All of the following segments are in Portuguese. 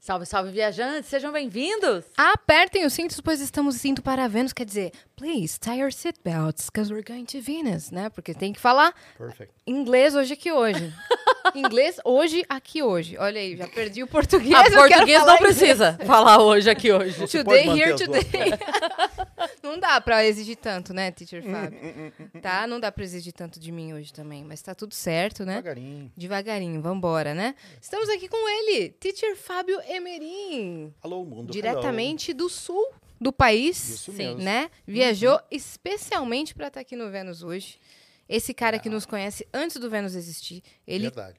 Salve, salve, viajantes, sejam bem-vindos! Apertem os cintos, pois estamos indo para Vênus. Quer dizer, please tie your seatbelts, because we're going to Venus, né? Porque tem que falar Perfect. inglês hoje aqui hoje. inglês hoje aqui hoje. Olha aí, já perdi o português. Ah, eu quero português não precisa falar hoje, aqui hoje. Você Today, here, today. não dá pra exigir tanto, né, teacher Hum, Fábio? Tá? Não dá pra exigir tanto de mim hoje também. Mas tá tudo certo, né? Devagarinho. Devagarinho, vambora, né? Estamos aqui com ele, teacher Fábio Emerim. Alô, mundo. diretamente do sul do país, Isso Sim. mesmo. né? Viajou especialmente para estar aqui no Vênus hoje. Esse cara que nos conhece antes do Vênus existir, Hello. ele Verdade.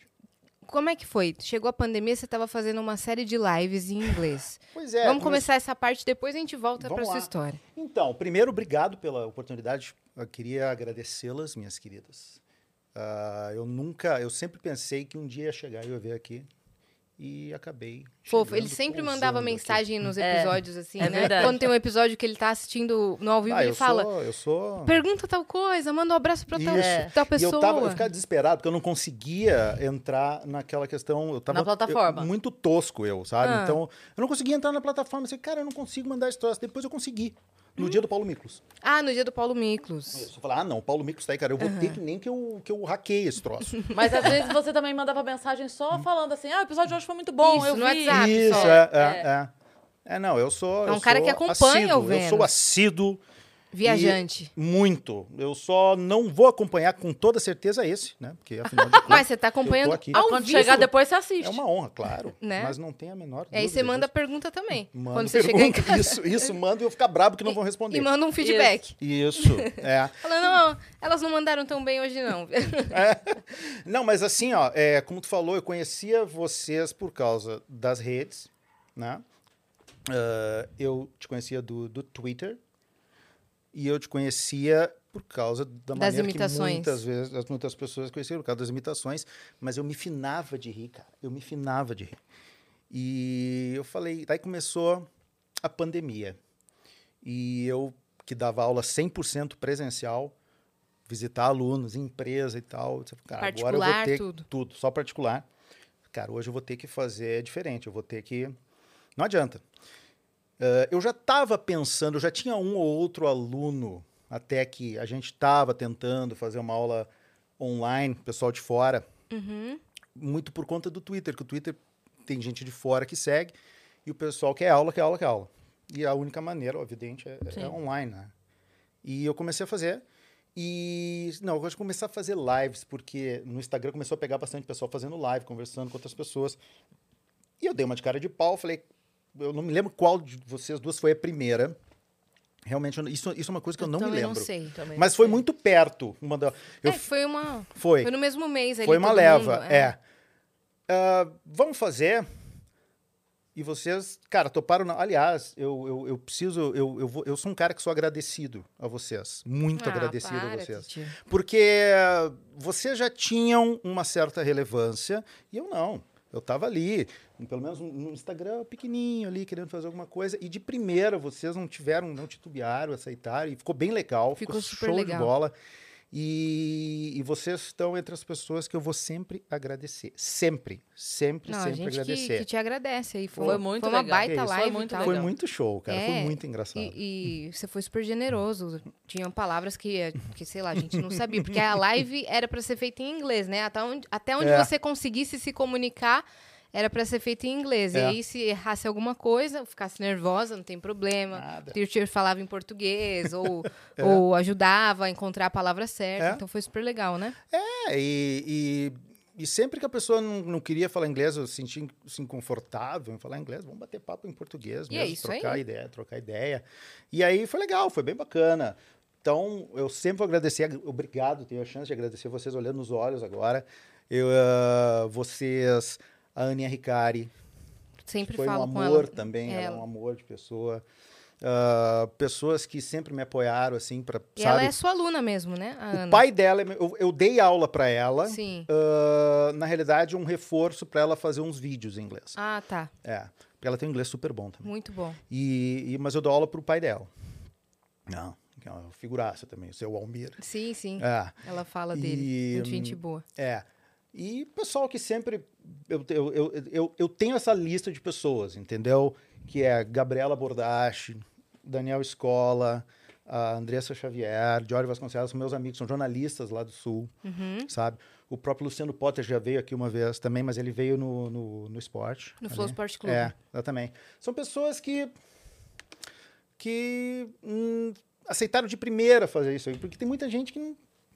Como é que foi? Chegou a pandemia, você estava fazendo uma série de lives em inglês. Pois é. Vamos come- começar essa parte, depois a gente volta para sua história. Então, primeiro, obrigado pela oportunidade. Eu queria agradecê-las, minhas queridas. Ah, eu nunca, eu sempre pensei que um dia ia chegar e eu ia ver aqui. E acabei. Fofo, ele sempre mandava aqui. mensagem nos É, episódios, assim, é né? verdade. Quando tem um episódio que ele tá assistindo no ao vivo, Ah, ele eu fala: Sou, eu sou. pergunta tal coisa, manda um abraço pra tal, tal E pessoa. eu, tava, eu ficava desesperado, porque eu não conseguia entrar naquela questão. Eu tava, Na plataforma. eu- muito tosco eu, sabe? Ah. Então, eu não conseguia entrar na plataforma. Eu disse, cara, eu não consigo mandar esse troço. Depois eu consegui. No Hum. dia do Paulo Miklos. Ah, no dia do Paulo Miklos. Eu falei, ah, não, o Paulo Miklos tá aí, cara. Eu vou ter que nem que eu, que eu hackeie esse troço. Mas às vezes você também mandava mensagem só falando assim: ah, o episódio de hoje foi muito bom, Isso, eu no vi. WhatsApp. Isso, só. é, é, é. É, não, eu sou. É um cara que acompanha o assíduo, Eu sou Vênus. assíduo. Viajante. e Muito. Eu só não vou acompanhar com toda certeza esse, né? Porque afinal de contas. Mas você tá tô acompanhando aqui. ao Quando vivo. chegar depois, você assiste. É uma honra, claro. Né? Mas não tem a menor E aí você manda disso. pergunta também. Manda quando você chegar em pergunta. casa. Isso, isso, manda e eu ficar brabo que não vão responder. E manda um feedback. Isso, é. Falando, não, elas não mandaram tão bem hoje, não. Não, mas assim, ó, é, como tu falou, eu conhecia vocês por causa das redes, né? Ah, eu te conhecia do, do Twitter e eu te conhecia por causa da Das maneira imitações. que muitas vezes as muitas pessoas conheciam por causa das imitações, mas eu me finava de rir, cara. Eu me finava de rir. E eu falei, daí começou a pandemia. E eu que dava aula 100% presencial, visitar alunos, empresa e tal, cara, agora eu vou Particular, ter tudo. tudo, só particular. Cara, hoje eu vou ter que fazer diferente, eu vou ter que não adianta. Eh, eu já estava pensando, eu já tinha um ou outro aluno até que a gente estava tentando fazer uma aula online, pessoal de fora, Uhum. muito por conta do Twitter, que o Twitter tem gente de fora que segue e o pessoal quer aula, quer aula, quer aula. E a única maneira, ó, evidente, é, é online, né? E eu comecei a fazer. E não, eu gosto de começar a fazer lives, porque no Instagram começou a pegar bastante pessoal fazendo live, conversando com outras pessoas. E eu dei uma de cara de pau, falei, eu não me lembro qual de vocês duas foi a primeira. Realmente, eu isso, isso é uma coisa que eu, não me lembro. não sei. Também Mas foi sei. muito perto. Uma da, eu, É, foi uma... foi. Foi no mesmo mês ali, Foi uma leva, mundo, é. Ah, vamos fazer. E vocês, cara, toparam. Na... Aliás, eu, eu, eu preciso. Eu, eu, vou, eu sou um cara que sou agradecido a vocês. Muito Ah, agradecido a vocês. Porque vocês já tinham uma certa relevância e eu não. Eu tava ali, pelo menos no Instagram pequenininho ali, querendo fazer alguma coisa. E de primeira, vocês não tiveram, não titubearam, aceitaram. E ficou bem legal. Ficou super show legal. de bola. E, e vocês estão entre as pessoas que eu vou sempre agradecer. Sempre, sempre, Não, a sempre gente que, agradecer. que te agradece aí. Foi, Foi muito foi uma legal. baita Que isso, foi live muito tal. Foi muito show, cara. Foi É, muito engraçado. E, e você foi super generoso. Tinham palavras que, que, sei lá, a gente não sabia. Porque a live era pra ser feita em inglês, né? Até onde, até onde É. você conseguisse se comunicar, era pra ser feita em inglês. E É. aí, se errasse alguma coisa, ficasse nervosa, não tem problema. Nada. O teacher falava em português, ou, É. ou ajudava a encontrar a palavra certa. É. Então foi super legal, né? É, e, e, e sempre que a pessoa não, não queria falar inglês, eu senti assim, confortável em falar inglês, vamos bater papo em português E é mesmo, isso trocar aí. ideia, trocar ideia. E aí foi legal, foi bem bacana. Então, eu sempre vou agradecer, obrigado, tenho a chance de agradecer vocês olhando nos olhos agora. Eu, ah, vocês, a Aninha Ricari, Sempre foi um falo com amor também, ela é Ela. um amor de pessoa. Ah, pessoas que sempre me apoiaram, assim, para E sabe? ela é sua aluna mesmo, né? A O Ana. pai dela, é eu, eu dei aula para ela. Sim. Ah, na realidade, um reforço para ela fazer uns vídeos em inglês. Ah, tá. É, porque ela tem um inglês super bom também. Muito bom. E, e- mas eu dou aula pro pai dela. Não, que é uma figuraça também, o seu Almir. Sim, sim. É, Ela fala E, dele. Muito gente boa. é. E pessoal que sempre eu, eu, eu, eu, tenho essa lista de pessoas, entendeu? Que é Gabriela Bordache, Daniel Escola, a Andressa Xavier, Jorge Vasconcelos, são meus amigos, são jornalistas lá do Sul, Uhum. sabe? O próprio Luciano Potter já veio aqui uma vez também, mas ele veio no, no, no esporte. No ali. Flow Sport Clube. É, exatamente. São pessoas que que hum, aceitaram de primeira fazer isso aí, porque tem muita gente que não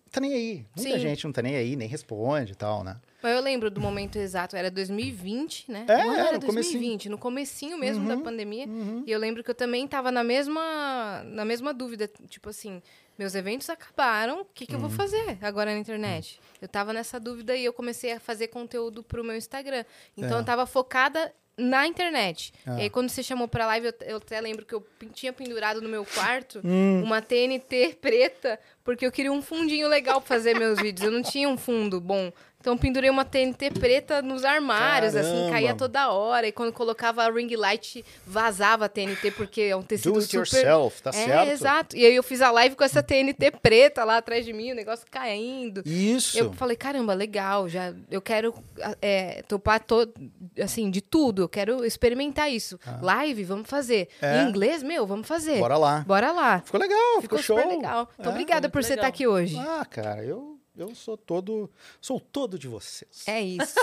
tá nem aí. Muita Sim. gente não tá nem aí, nem responde e tal, né? Mas eu lembro do momento exato, era 2020, né? É, O era era no comecinho. 2020, no comecinho mesmo da Uhum, pandemia. uhum. E eu lembro que eu também tava na mesma, na mesma dúvida, tipo assim, meus eventos acabaram, o que, que eu Uhum. vou fazer agora na internet? Eu tava nessa dúvida e eu comecei a fazer conteúdo pro meu Instagram. Então É. eu tava focada na internet. Ah. E aí quando você chamou pra live, eu, eu até lembro que eu tinha pendurado no meu quarto Hum. uma TNT preta, porque eu queria um fundinho legal pra fazer meus vídeos. Eu não tinha um fundo bom. Então eu pendurei uma TNT preta nos armários, assim, Caramba! caía toda hora. E quando colocava a ring light, vazava a TNT, porque é um tecido Do it super... yourself, tá é, certo? exato. E aí eu fiz a live com essa TNT preta lá atrás de mim, o negócio caindo. Isso. Eu falei, caramba, legal, já eu quero é, topar todo, assim, de tudo, eu quero experimentar isso. Live, vamos fazer. É. Em inglês, meu, vamos fazer. Bora lá. Bora lá. Ficou legal, ficou, Ficou, show. legal. Então, É. obrigada por você estar legal. aqui hoje. Ah, cara, eu, eu sou todo. Sou todo de vocês. É isso.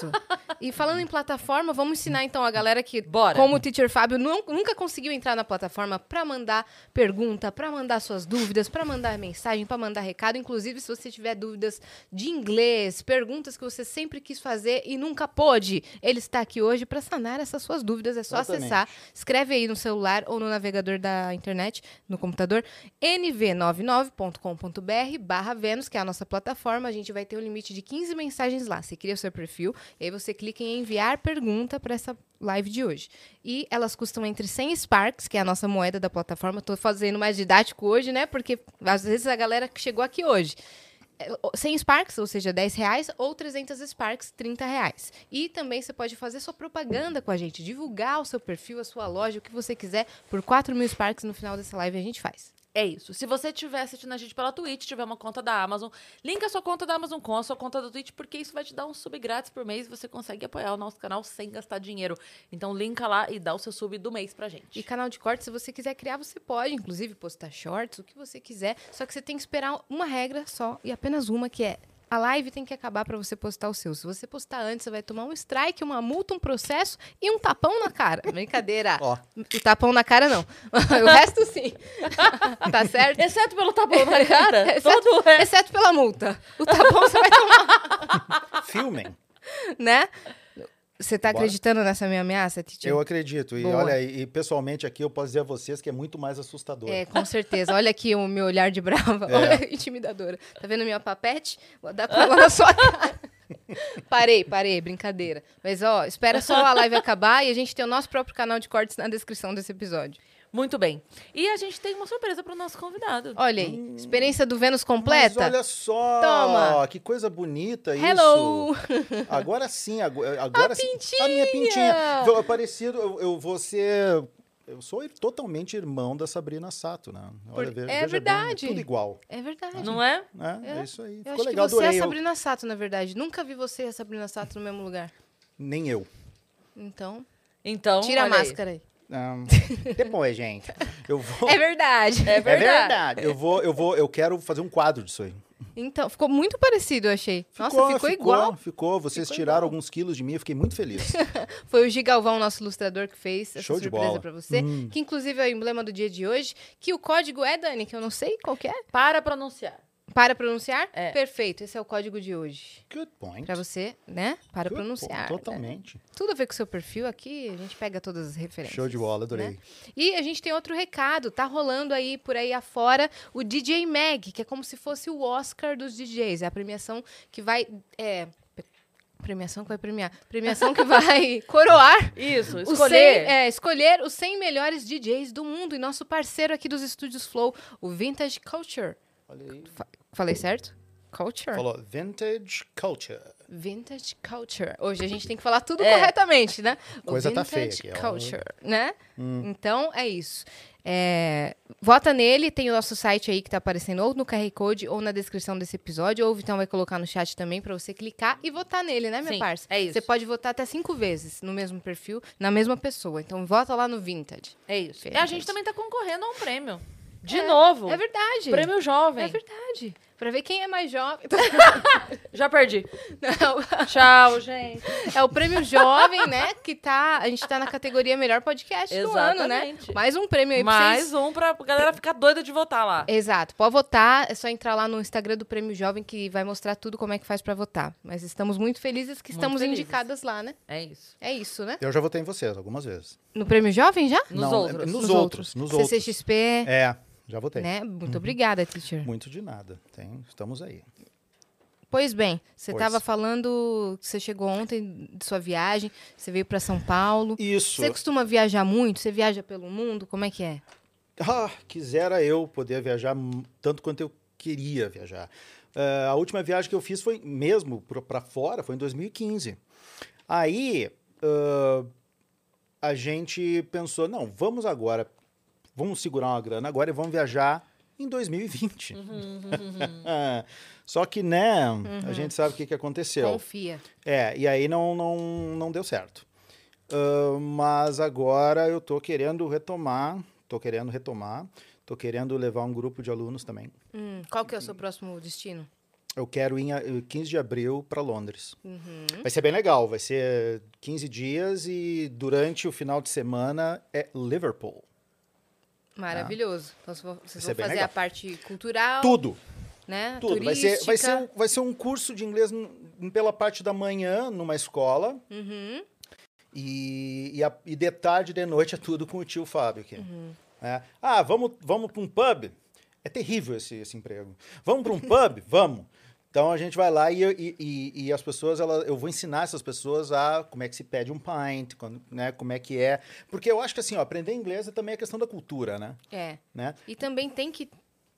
E falando em plataforma, vamos ensinar então a galera que, Bora. como o Teacher Fábio nu- nunca conseguiu entrar na plataforma para mandar pergunta, para mandar suas dúvidas, para mandar mensagem, para mandar recado. Inclusive, se você tiver dúvidas de inglês, perguntas que você sempre quis fazer e nunca pôde, ele está aqui hoje para sanar essas suas dúvidas. É só Exatamente. acessar, escreve aí no celular ou no navegador da internet, no computador, nv99.com.br barra Vênus, que é a nossa plataforma. A gente vai ter um limite de 15 mensagens lá. Você cria o seu perfil, e aí você clica em enviar pergunta para essa live de hoje. E elas custam entre 100 Sparks, que é a nossa moeda da plataforma. Tô fazendo mais didático hoje, né? Porque às vezes a galera que chegou aqui hoje. é, 100 Sparks, ou seja, 10 reais, ou 300 Sparks, 30 reais. E também você pode fazer sua propaganda com a gente, divulgar o seu perfil, a sua loja, o que você quiser, por 4 mil Sparks no final dessa live a gente faz. É isso. Se você estiver assistindo a gente pela Twitch, tiver uma conta da Amazon, linka a sua conta da Amazon com a sua conta da Twitch, porque isso vai te dar um sub grátis por mês e você consegue apoiar o nosso canal sem gastar dinheiro. Então, linka lá e dá o seu sub do mês pra gente. E canal de corte, se você quiser criar, você pode, inclusive postar shorts, o que você quiser. Só que você tem que esperar uma regra só e apenas uma, que é a live tem que acabar para você postar o seu. Se você postar antes, você vai tomar um strike, uma multa, um processo e um tapão na cara. Brincadeira. Ó. O tapão na cara não. o resto sim. tá certo? Exceto pelo tapão na cara, Exceto- todo. Exceto pela multa. O tapão você vai tomar, Filmem. né? Você tá Bora. acreditando nessa minha ameaça, Titi? Eu acredito. E Boa. olha, e, pessoalmente aqui eu posso dizer a vocês que é muito mais assustador. É, com certeza. Olha aqui o meu olhar de brava. É. Olha, intimidadora. Tá vendo minha papete? Vou dar cola na sua cara. Parei, parei, brincadeira. Mas, ó, espera só a live acabar e a gente tem o nosso próprio canal de cortes na descrição desse episódio. Muito bem. E a gente tem uma surpresa pro nosso convidado. Olha aí, experiência do Vênus Mas completa? olha só, Toma. que coisa bonita Hello! isso. Agora sim, agora, agora sim. pintinha! A minha pintinha. Vou- Parecido, eu, eu vou ser... Eu sou totalmente irmão da Sabrina Sato, né? Olha, Por- ve- é veja bem, verdade. tudo igual. É verdade. Não é? né? É, É. isso aí. Eu Ficou acho legal, que você é a adorei. Eu- Sabrina Sato, na verdade. Nunca vi você e a Sabrina Sato no mesmo lugar. Nem eu. Então, Então, tira a olha aí. máscara aí. Não. Depois, gente. Eu vou... É verdade. É É verdade. verdade. Eu vou, eu vou, eu quero fazer um quadro disso aí. Então, ficou muito parecido, eu achei. Nossa, ficou, igual. Ficou. Vocês Ficou tiraram igual. alguns quilos de mim, eu fiquei muito feliz. Foi o Gigalvão, nosso ilustrador, que fez essa Show de surpresa pra você. Hum. Que inclusive é o emblema do dia de hoje. Que o código é, Dani, que eu não sei qual que é. Para pronunciar. Para pronunciar? É. Perfeito, esse é o código de hoje. Good point. Pra você, né? Para Good pronunciar. point, Totalmente. Tudo a ver com o seu perfil aqui, a gente pega todas as referências. Show de bola, adorei. né? E a gente tem outro recado, tá rolando aí por aí afora o DJ Mag, que é como se fosse o Oscar dos DJs. É a premiação que vai. É, pre- premiação que vai premiar. Premiação que vai coroar Isso, escolher. 100, é, escolher os 100 melhores DJs do mundo. E nosso parceiro aqui dos estúdios Flow, o Vintage Culture. Olha aí. Fa- Falei certo? Culture? Falou vintage culture. Vintage culture. Hoje a gente tem que falar tudo É. corretamente, né? O Coisa tá feia vintage aqui, ó. culture, né? Então é isso. É, vota nele, tem o nosso site aí que tá aparecendo ou no QR Code ou na descrição desse episódio, ou o Vitão vai colocar no chat também pra você clicar e votar nele, né, minha Sim, parça? é isso. Você pode votar até cinco vezes no mesmo perfil, na mesma pessoa. Então vota lá no Vintage. É isso. E a gente também tá concorrendo a um prêmio. De É, novo. É verdade. Prêmio jovem. É verdade. Pra ver quem é mais jovem. Já perdi. Não, Tchau, gente. É o prêmio jovem, né? Que tá. A gente tá na categoria melhor podcast do ano, né? Exatamente. Mais um prêmio aí pra Mais vocês. um pra galera ficar doida de votar lá. Exato. Pode votar. É só entrar lá no Instagram do Prêmio Jovem que vai mostrar tudo como é que faz pra votar. Mas estamos muito felizes que Muito estamos felizes. indicadas lá, né? É isso. É isso, né? Eu já votei em vocês algumas vezes. No Prêmio Jovem já? Nos Não, outros. é- Nos, Nos outros. Nos outros. CCXP, É, já votei. né? Muito obrigada, teacher. Muito de nada. Tem, estamos aí. Pois bem, você estava falando que você chegou ontem de sua viagem, você veio pra São Paulo. Isso. Você costuma viajar muito? Você viaja pelo mundo? Como é que é? Ah, quisera eu poder viajar tanto quanto eu queria viajar. Eh, a última viagem que eu fiz foi mesmo para fora, foi em 2015. Aí ah, a gente pensou, não, vamos agora, vamos segurar uma grana agora e vamos viajar em 2020. Só que, né, a gente sabe o que, que aconteceu. Confia. É, e aí não, não, não deu certo. Ah, mas agora eu tô querendo retomar, tô querendo retomar, tô querendo levar um grupo de alunos também. Hum, qual que é o seu próximo destino? Eu quero ir em a- 15 de abril para Londres. Uhum. Vai ser bem legal, vai ser 15 dias e durante o final de semana é Liverpool. Maravilhoso. Então vocês vão- fazer legal. a parte cultural, Tudo, né? tudo. Vai ser, vai, ser, turística. um- vai ser um curso de inglês pela parte da manhã numa escola Uhum. E, e, a- e de tarde e de noite é tudo com o tio Fábio aqui. Uhum. É. Ah, vamos, vamos para um pub? É terrível esse, esse emprego. Vamos para um pub? Vamos. Então a gente vai lá e, e, e- e as pessoas, elas, eu vou ensinar essas pessoas a como é que se pede um pint, quando, né, como é que é. Porque eu acho que assim, ó, aprender inglês é também a questão da cultura, né? É. né? E também tem que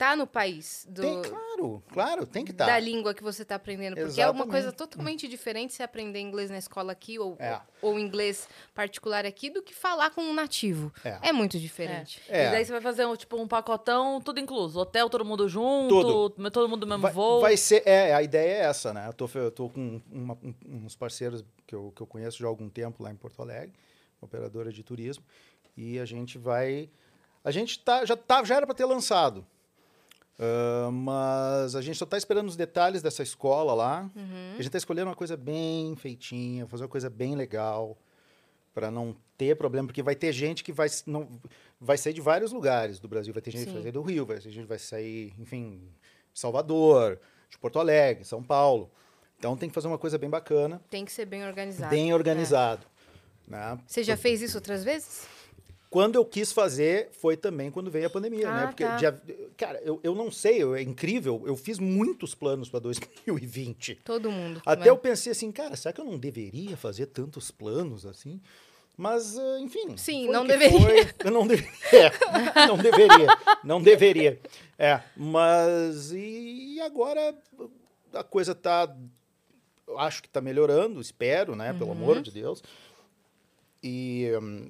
estar no país do, Tem, claro, claro, tem que estar. da língua que você está aprendendo. Porque é uma Exatamente. coisa totalmente diferente se aprender inglês na escola aqui ou, É. ou inglês particular aqui do que falar com um nativo. É. É, muito diferente. É. E daí você vai fazer um, tipo um pacotão, tudo incluso. Hotel, todo mundo junto, Tudo. todo mundo no mesmo Vai, voo. vai ser, é, a ideia é essa, né? Eu tô, eu tô com uma- um- uns parceiros que eu, que eu conheço já há algum tempo lá em Porto Alegre, operadora de turismo, e a gente vai, a gente tá, já tá, já era para ter lançado, Ah, mas a gente só tá esperando os detalhes dessa escola lá. Uhum. A gente tá escolhendo uma coisa bem feitinha, fazer uma coisa bem legal, para não ter problema, porque vai ter gente que vai, não, vai sair de vários lugares do Brasil. Vai ter gente que vai Sim. sair do Rio, vai ter gente que vai sair, enfim, de Salvador, de Porto Alegre, São Paulo. Então tem que fazer uma coisa bem bacana, Tem que ser bem organizado. bem organizado. Né? Você já fez isso outras vezes? Quando eu quis fazer, foi também quando veio a pandemia, né? Ah, Porque, tá. já- cara, eu, eu não sei, eu- é incrível, eu fiz muitos planos para 2020. Todo mundo. Até né? eu pensei assim, cara, será que eu não deveria fazer tantos planos assim? Mas, ah, enfim. Sim, não deveria. foi. Eu não deveria. É, não deveria. Não deveria. É, mas. E agora a coisa tá. Acho que tá melhorando, espero, né? Pelo amor Uhum. de Deus. E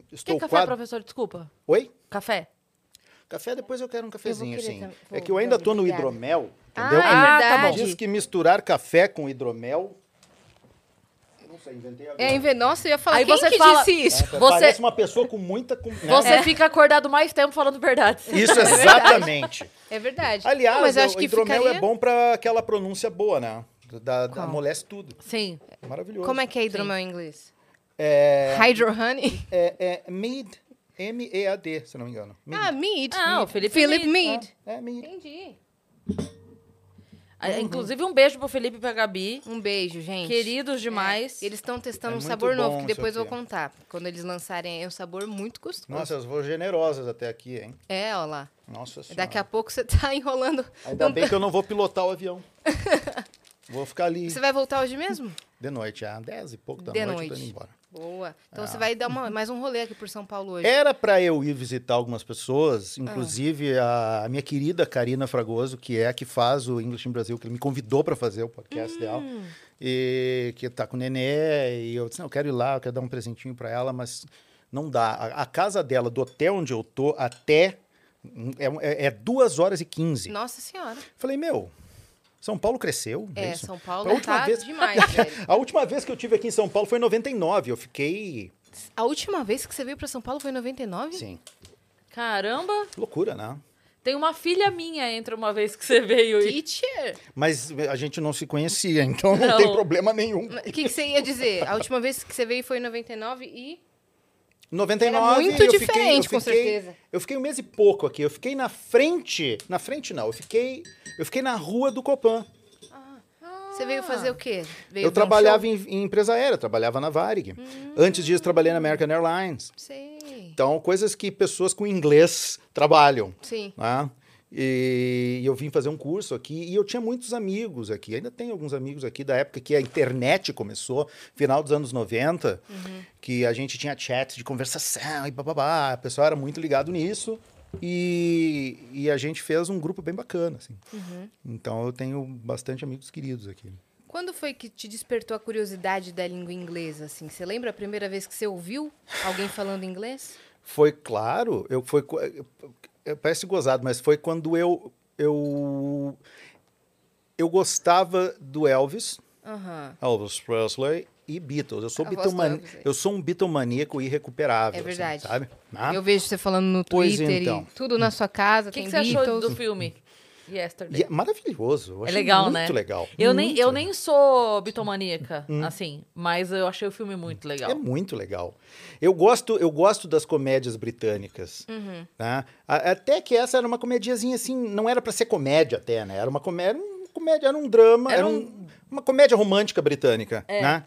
Quer estou café, quase. professor? Desculpa. Oi? Café? Café, depois eu quero um cafezinho, sim. tam- É que eu ainda tô no hidromel, Ah, entendeu? é Ah, tá verdade. Diz que misturar café com hidromel. Não sei, inventei agora. É, inve- Nossa, eu ia falar, Aí quem você que fala- disse isso? É, Você- Parece uma pessoa com muita. com- né? Você fica acordado mais tempo falando verdade. Isso, exatamente. É verdade. Aliás, Não, mas eu acho o que hidromel ficaria... é bom para aquela pronúncia boa, né? Da, da amolece tudo. Sim. Maravilhoso. Como é que é hidromel em inglês? É, Hydro honey? é, é mead. M-E-A-D, se não me engano. Mead. Ah, mead. Ah, o. Felipe Philip Mead. Mead. É, mead. Entendi. Ah, Inclusive, um beijo pro Felipe e pra Gabi. Um beijo, gente. Queridos demais. É, Eles estão testando É um sabor novo, que depois eu vou contar. Quando eles lançarem, é um sabor muito gostoso. Nossa, elas vão generosas até aqui, hein? É, ó lá. Nossa senhora. Daqui a pouco você tá enrolando. Ainda bem que eu não vou pilotar o avião. vou ficar ali Você vai voltar hoje mesmo? de noite, às 10 e pouco da De noite, eu tô noite. indo embora. Boa. Então você vai dar uma- mais um rolê aqui por São Paulo hoje. Era para eu ir visitar algumas pessoas, inclusive a, a minha querida Karina Fragoso, que é a que faz o English in Brasil, que ele me convidou para fazer o podcast dela, e que tá com o nenê, e eu disse, não, eu quero ir lá, eu quero dar um presentinho para ela, mas não dá. A, a casa dela, do hotel onde eu tô, até é, é, é duas horas e quinze. Nossa senhora. Falei, meu, São Paulo cresceu. É, isso? São A Paulo última tá vez- demais, velho. A última vez que eu tive aqui em São Paulo foi em 99. Eu fiquei. A última vez que você veio pra São Paulo foi em 99? Sim. Caramba! Loucura, né? Tem uma filha minha entre uma vez que você veio e. Teacher! Mas a gente não se conhecia, então não, Não. tem problema nenhum. O que, que você ia dizer? A última vez que você veio foi em 99 e. 99, Era muito eu fiquei- diferente, eu com fiquei- certeza. Eu fiquei um mês e pouco aqui. Eu fiquei na frente. Na frente, não. Eu fiquei, eu fiquei na rua do Copan. Você veio fazer o quê? Veio eu um trabalhava em, em empresa aérea, trabalhava na Varig. Antes disso, trabalhei na American Airlines. Sei. Então, coisas que pessoas com inglês trabalham. Sim. né? E eu vim fazer um curso aqui e eu tinha muitos amigos aqui. Ainda tenho alguns amigos aqui da época que a internet começou, final dos anos 90, que a gente tinha chat de conversação e bababá. O pessoal era muito ligado nisso. E, e a gente fez um grupo bem bacana, assim. Então eu tenho bastante amigos queridos aqui. Quando foi que te despertou a curiosidade da língua inglesa, assim? Você lembra a primeira vez que você ouviu alguém falando inglês? Foi claro, eu foi parece gozado, mas foi quando eu eu eu gostava do Elvis, Aham. Elvis Presley e Beatles. Eu sou Beatleman, Elvis aí. eu sou um Beatlemaníaco irrecuperável, É assim, verdade. sabe? Ah, Eu vejo você falando no Pois Twitter então. e tudo na sua casa, O que, que você achou Beatles. do filme? Yesterday. e é maravilhoso. Eu É legal, muito né? legal. Eu nem, muito eu legal. nem sou bitomaníaca, assim, mas eu achei o filme muito legal. É muito legal. Eu gosto, eu gosto das comédias britânicas. Uhum. Né? Até que essa era uma comediazinha assim, não era pra ser comédia até, né? Era uma comédia, era um, comédia, era um drama, Era era, um- um- uma comédia romântica britânica, né?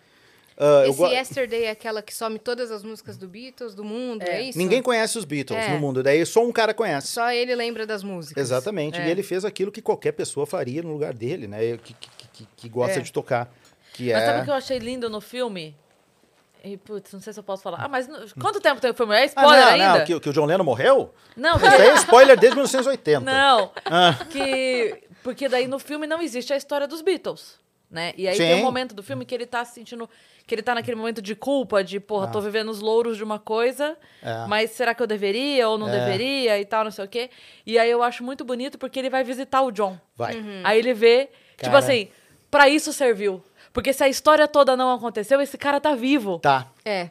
Ah, eu Esse go- Yesterday é aquela que some todas as músicas do Beatles, do mundo, é, É. isso? Ninguém conhece os Beatles É. no mundo, daí só um cara conhece. Só ele lembra das músicas. Exatamente. É. E ele fez aquilo que qualquer pessoa faria no lugar dele, né? Que, que, que- que gosta É. de tocar. Que Mas é... sabe o que eu achei lindo no filme? E, putz, não sei se eu posso falar. Ah, mas no- quanto tempo tem o filme? É Ah, spoiler não, ainda? não, que, que o John Lennon morreu? Não, Isso aí é spoiler desde 1980. Não, Ah. que porque daí no filme não existe a história dos Beatles, né? E aí Sim. tem um momento do filme que ele tá se sentindo que ele tá naquele momento de culpa, de, porra, tô vivendo os louros de uma coisa, É. mas será que eu deveria ou não É. deveria e tal, não sei o quê. E aí eu acho muito bonito porque ele vai visitar o John. Vai. Aí ele vê, tipo Cara. assim, pra isso serviu. Porque se a história toda não aconteceu, esse cara tá vivo. Tá. É.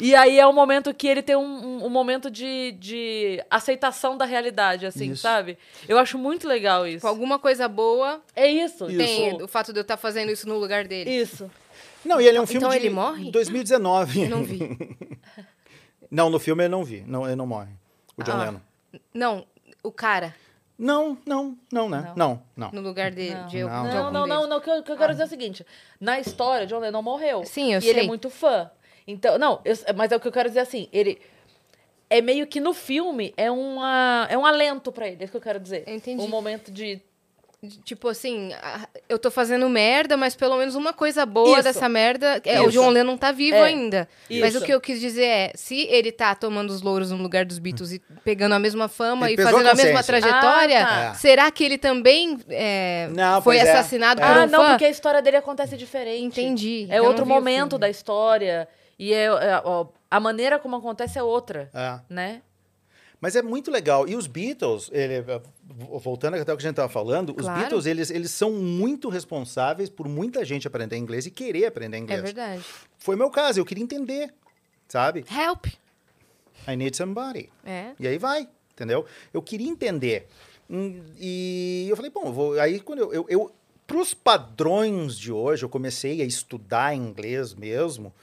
E aí é o momento que ele tem um, um, um momento de, de aceitação da realidade, assim, Isso. sabe? Eu acho muito legal isso. Com alguma coisa boa, É isso. tem tipo, o fato de eu estar fazendo isso no lugar dele. Isso. Não, e ele é um Então- filme então de ele morre? 2019. Não vi. Não, no filme eu não vi. Não, ele não morre. O John Ah. Lennon. Não, o cara Não, não, não, né? Não, não. no lugar dele. Não. de, eu- Não. de Não, não, não. O que eu, o que eu quero dizer é o seguinte: na história, John Lennon morreu. Sim, eu e ele é sei. muito fã. Então, não, eu- mas é o que eu quero dizer assim: ele. É meio que no filme é, uma, é um alento pra ele, é isso que eu quero dizer. Eu entendi. Um momento de. Tipo assim, ah, eu tô fazendo merda, mas pelo menos uma coisa boa Isso. dessa merda. É, o. John Lennon tá vivo É. ainda. Mas Isso. o que eu quis dizer é: se ele tá tomando os louros no lugar dos Beatles e pegando a mesma fama Ele e fazendo a a mesma trajetória, Ah, tá. será que ele também é, Não, foi é. assassinado É. por Ah, um não, fã? porque a história dele acontece diferente. Entendi. É Eu outro momento da história. E é, é, ó, a maneira como acontece é outra, É. né? Mas é muito legal. E os Beatles, ele- voltando até o que a gente estava falando, os Claro. Beatles, eles, eles são muito responsáveis por muita gente aprender inglês e querer aprender É inglês. verdade. Foi meu caso, eu queria entender, sabe? Help. I need somebody. É. E aí vai, entendeu? Eu queria entender. Hum, E eu falei, bom, eu vou. Aí quando eu. eu, eu para os padrões de hoje, eu comecei a estudar inglês mesmo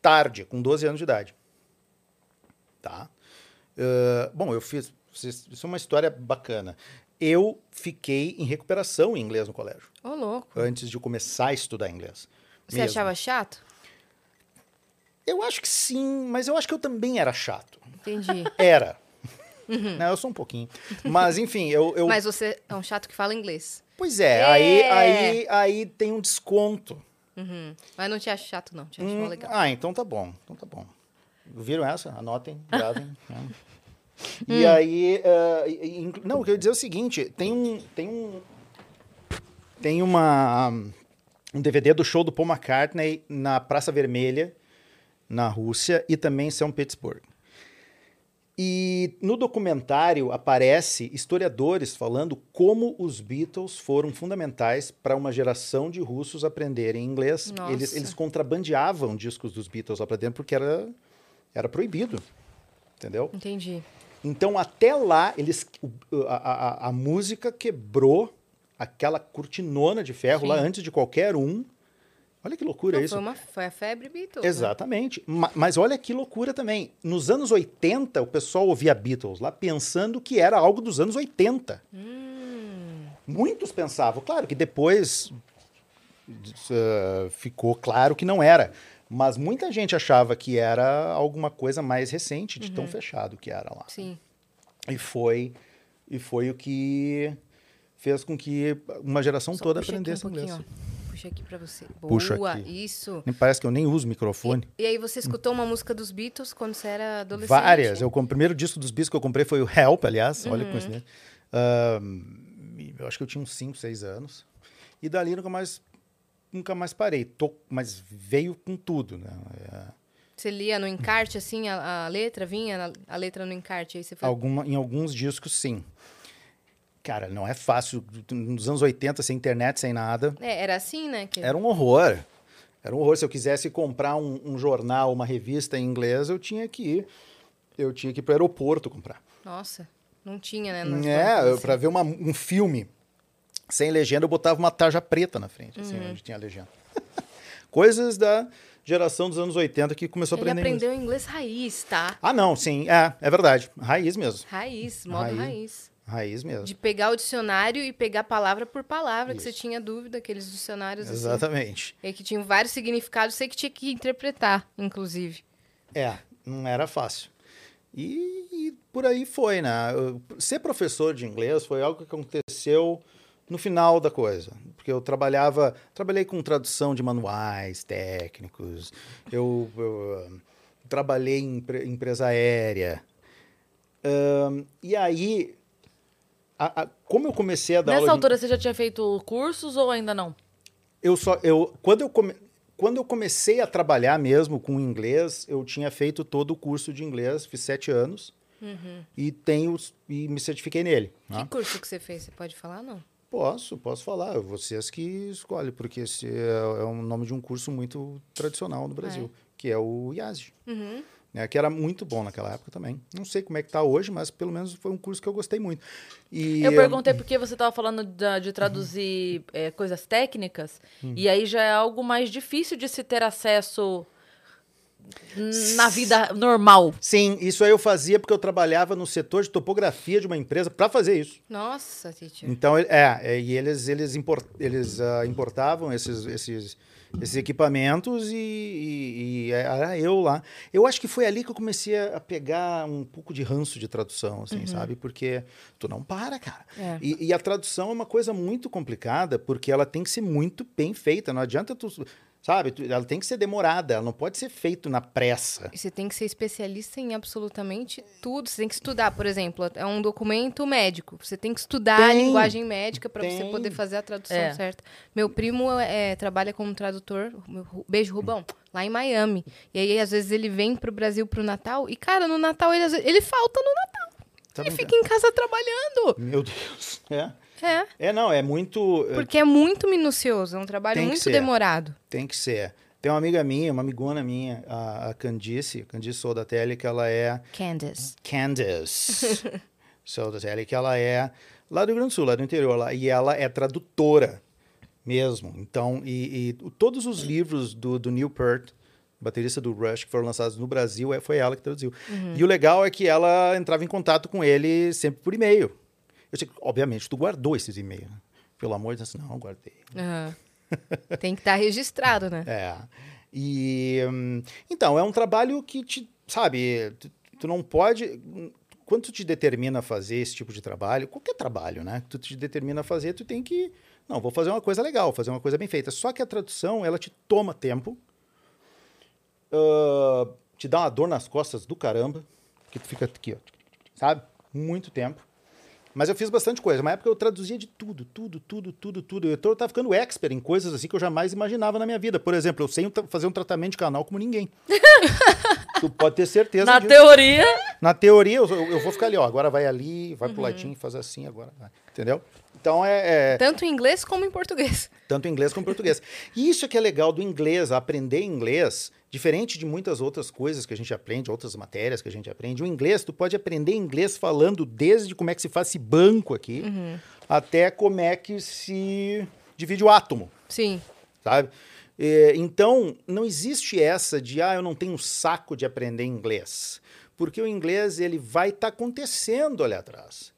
tarde, com 12 anos de idade. Tá? Ah, bom, eu fiz. Isso é uma história bacana. Eu fiquei em recuperação em inglês no colégio, Ô, louco. antes de começar a estudar inglês. Você mesmo. achava chato? Eu acho que sim, mas eu acho que eu também era chato. Entendi. Era. Não, eu sou um pouquinho. Mas, enfim, eu. eu Mas você é um chato que fala inglês. Pois é, Aí, É. aí, aí tem um desconto. Uhum. Mas não te acho chato, não. Te acho Hum, legal. Ah, então tá bom. Então tá bom. Viram essa? Anotem, gravem. né? Hum. E aí. ah, e- e inclu- não, eu queria dizer o seguinte: tem um. Tem um. Tem uma. Um DVD do show do Paul McCartney na Praça Vermelha, na Rússia, e também em São Petersburgo. E no documentário aparece historiadores falando como os Beatles foram fundamentais para uma geração de russos aprenderem inglês. Nossa. Eles, eles contrabandeavam discos dos Beatles lá para dentro porque era, era proibido. Entendeu? Entendi. Então, até lá, eles, a, a- a música quebrou aquela cortinona de ferro Sim. lá antes de qualquer um. Olha que loucura Não, isso. foi, uma, foi a febre Beatles. né? Exatamente. Ma- Mas olha que loucura também. Nos anos 80, o pessoal ouvia Beatles lá pensando que era algo dos anos 80. Hum. Muitos pensavam. Claro que depois eh, ficou claro que não era. Mas muita gente achava que era alguma coisa mais recente, de tão Uhum. fechado que era lá. Sim. E foi, e foi o que fez com que uma geração Só toda aprendesse um inglês. ó. Puxa aqui pra você. Boa, Puxa aqui. isso. Nem parece que eu nem uso microfone. E aí você escutou uma música dos Beatles quando você era adolescente? Várias. Eu, o primeiro disco dos Beatles que eu comprei foi o Help, aliás. Olha Uhum. que coincidência. Ahn, eu acho que eu tinha uns 5, 6 anos. E dali nunca mais, nunca mais parei. Tô, mas veio com tudo, né? É, Você lia no encarte, assim, a, a letra vinha, na- a letra no encarte, aí você foi... alguma, em alguns discos, sim. Cara, não é fácil. Nos anos 80, sem internet, sem nada. É, era assim, né? Que... Era um horror. Era um horror. Se eu quisesse comprar um, um jornal, uma revista em inglês, eu tinha que ir. Eu tinha que ir para o aeroporto comprar. Nossa, não tinha, né? É, bancas, assim. para ver uma- um filme sem legenda, eu botava uma tarja preta na frente, assim, Uhum. onde tinha legenda. Coisas da geração dos anos 80 que começou a Ele aprender inglês. aprendeu inglês raiz, tá? Ah, não, sim, é, é verdade. Raiz mesmo. Raiz, modo Raiz. raiz. Raiz mesmo. De pegar o dicionário e pegar palavra por palavra, que você Isso. tinha dúvida, aqueles dicionários assim. Exatamente. E que tinham vários significados, você que tinha que interpretar, inclusive. É, não era fácil. E, e por aí foi, né? Ser professor de inglês foi algo que aconteceu no final da coisa. Porque eu trabalhava, trabalhei com tradução de manuais técnicos, eu, eu, ah, trabalhei em empre- empresa aérea. Ahn, e aí, a- a- como eu comecei a dar Nessa aula de- altura você já tinha feito cursos ou ainda não? eu só eu quando eu come, quando eu comecei a trabalhar mesmo com inglês eu tinha feito todo o curso de inglês fiz sete anos e tenho e me certifiquei nele né? Que curso que você fez? Você pode falar, não? Posso posso falar. Vocês que escolhem porque esse é, é o nome de um curso muito tradicional no Brasil que é o IASG. Uhum. né, que era muito bom naquela época também. Não sei como é que tá hoje mas pelo menos foi um curso que eu gostei muito. E Eu perguntei porque você estava falando da- de traduzir é, coisas técnicas, e aí já é algo mais difícil de se ter acesso na vida normal. sim isso aí eu fazia porque eu trabalhava no setor de topografia de uma empresa para fazer isso Nossa, teacher. Então, ele- é, é, e eles, eles, import, eles ah, importavam esses, esses, esses equipamentos e, e- e era eu lá. Eu acho que foi ali que eu comecei a pegar um pouco de ranço de tradução, assim, sabe? Porque tu não para, cara. É. E, e a tradução é uma coisa muito complicada, porque ela tem que ser muito bem feita. Não adianta tu, sabe? Ela tem que ser demorada, ela não pode ser feito na pressa. E Você tem que ser especialista em absolutamente tudo. Você tem que estudar, por exemplo, é um documento médico. Você tem que estudar a Tem. linguagem médica para você poder fazer a tradução É. certa. Meu primo é, trabalha como tradutor, beijo Rubão, lá em Miami. E aí, às vezes, ele vem pro Brasil pro Natal e, cara, no Natal ele, ele falta no Natal. Tá ele fica em casa trabalhando. Meu Deus. É. É. É, não, é muito. Porque é muito minucioso, é um trabalho muito ser. demorado. Tem que ser. Tem uma amiga minha, uma amigona minha, a, a Candice, Candice Soldatelli, que ela é Candace. Candice Soldatelli, que ela é lá do Rio Grande do Sul, lá do interior, lá, e ela é tradutora mesmo. Então, e, e todos os livros do, do Neil Peart, baterista do Rush, que foram lançados no Brasil, é, foi ela que traduziu. E o legal é que ela entrava em contato com ele sempre por e-mail. Eu sei, que, obviamente, tu guardou esses e-mails, né? Pelo amor de Deus, não, guardei. Aham. Tem que estar registrado, né? É. E hum, então é um trabalho que te, sabe, tu, tu não pode quando tu te determina a fazer esse tipo de trabalho, qualquer trabalho, né? Tu te determina a fazer, tu tem que. Não, vou fazer uma coisa legal, fazer uma coisa bem feita. Só que a tradução, ela te toma tempo, ah, te dá uma dor nas costas do caramba, que tu fica aqui, ó, sabe? Muito tempo. Mas eu fiz bastante coisa. Na época eu traduzia de tudo, tudo, tudo, tudo, tudo. Eu tô- eu tava ficando expert em coisas assim que eu jamais imaginava na minha vida. Por exemplo, eu sei um fazer um tratamento de canal como ninguém. tu pode ter certeza Na disso. teoria, Na teoria, eu, eu- vou ficar ali, ó. Agora vai ali, vai Uhum. pro ladinho, faz assim, agora vai. Entendeu? Então é, é Tanto em inglês como em português. tanto em inglês como em português. E isso é que é legal do inglês, aprender inglês, diferente de muitas outras coisas que a gente aprende, outras matérias que a gente aprende. O inglês, tu pode aprender inglês falando desde como é que se faz esse banco aqui, até como é que se divide o átomo Sim. sabe? É, então, não existe essa de, ah, eu não tenho saco de aprender inglês. Porque o inglês, ele vai estar acontecendo ali atrás.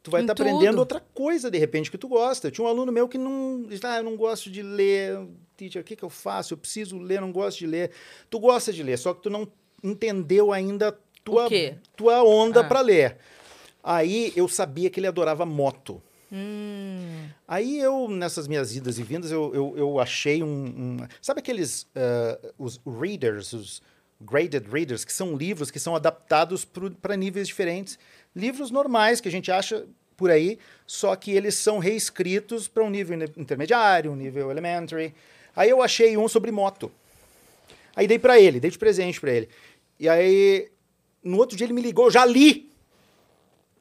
Tu vai estar tudo. aprendendo outra coisa, de repente, que tu gosta. Eu tinha um aluno meu que não... Ah, eu não gosto de ler. Teacher, o que, que eu faço? Eu preciso ler, não gosto de ler. Tu gosta de ler, só que tu não entendeu ainda tua, tua onda Ah. para ler. Aí, eu sabia que ele adorava moto. Aí eu, nessas minhas idas e vindas, eu, eu, eu achei um, um- Sabe aqueles eh, os readers, os graded readers, que são livros que são adaptados para níveis diferentes. Livros normais que a gente acha por aí, só que eles são reescritos para um nível intermediário, um nível elementary. Aí eu achei um sobre moto. Aí dei para ele, dei de presente para ele. E aí, no outro dia ele me ligou, eu já li.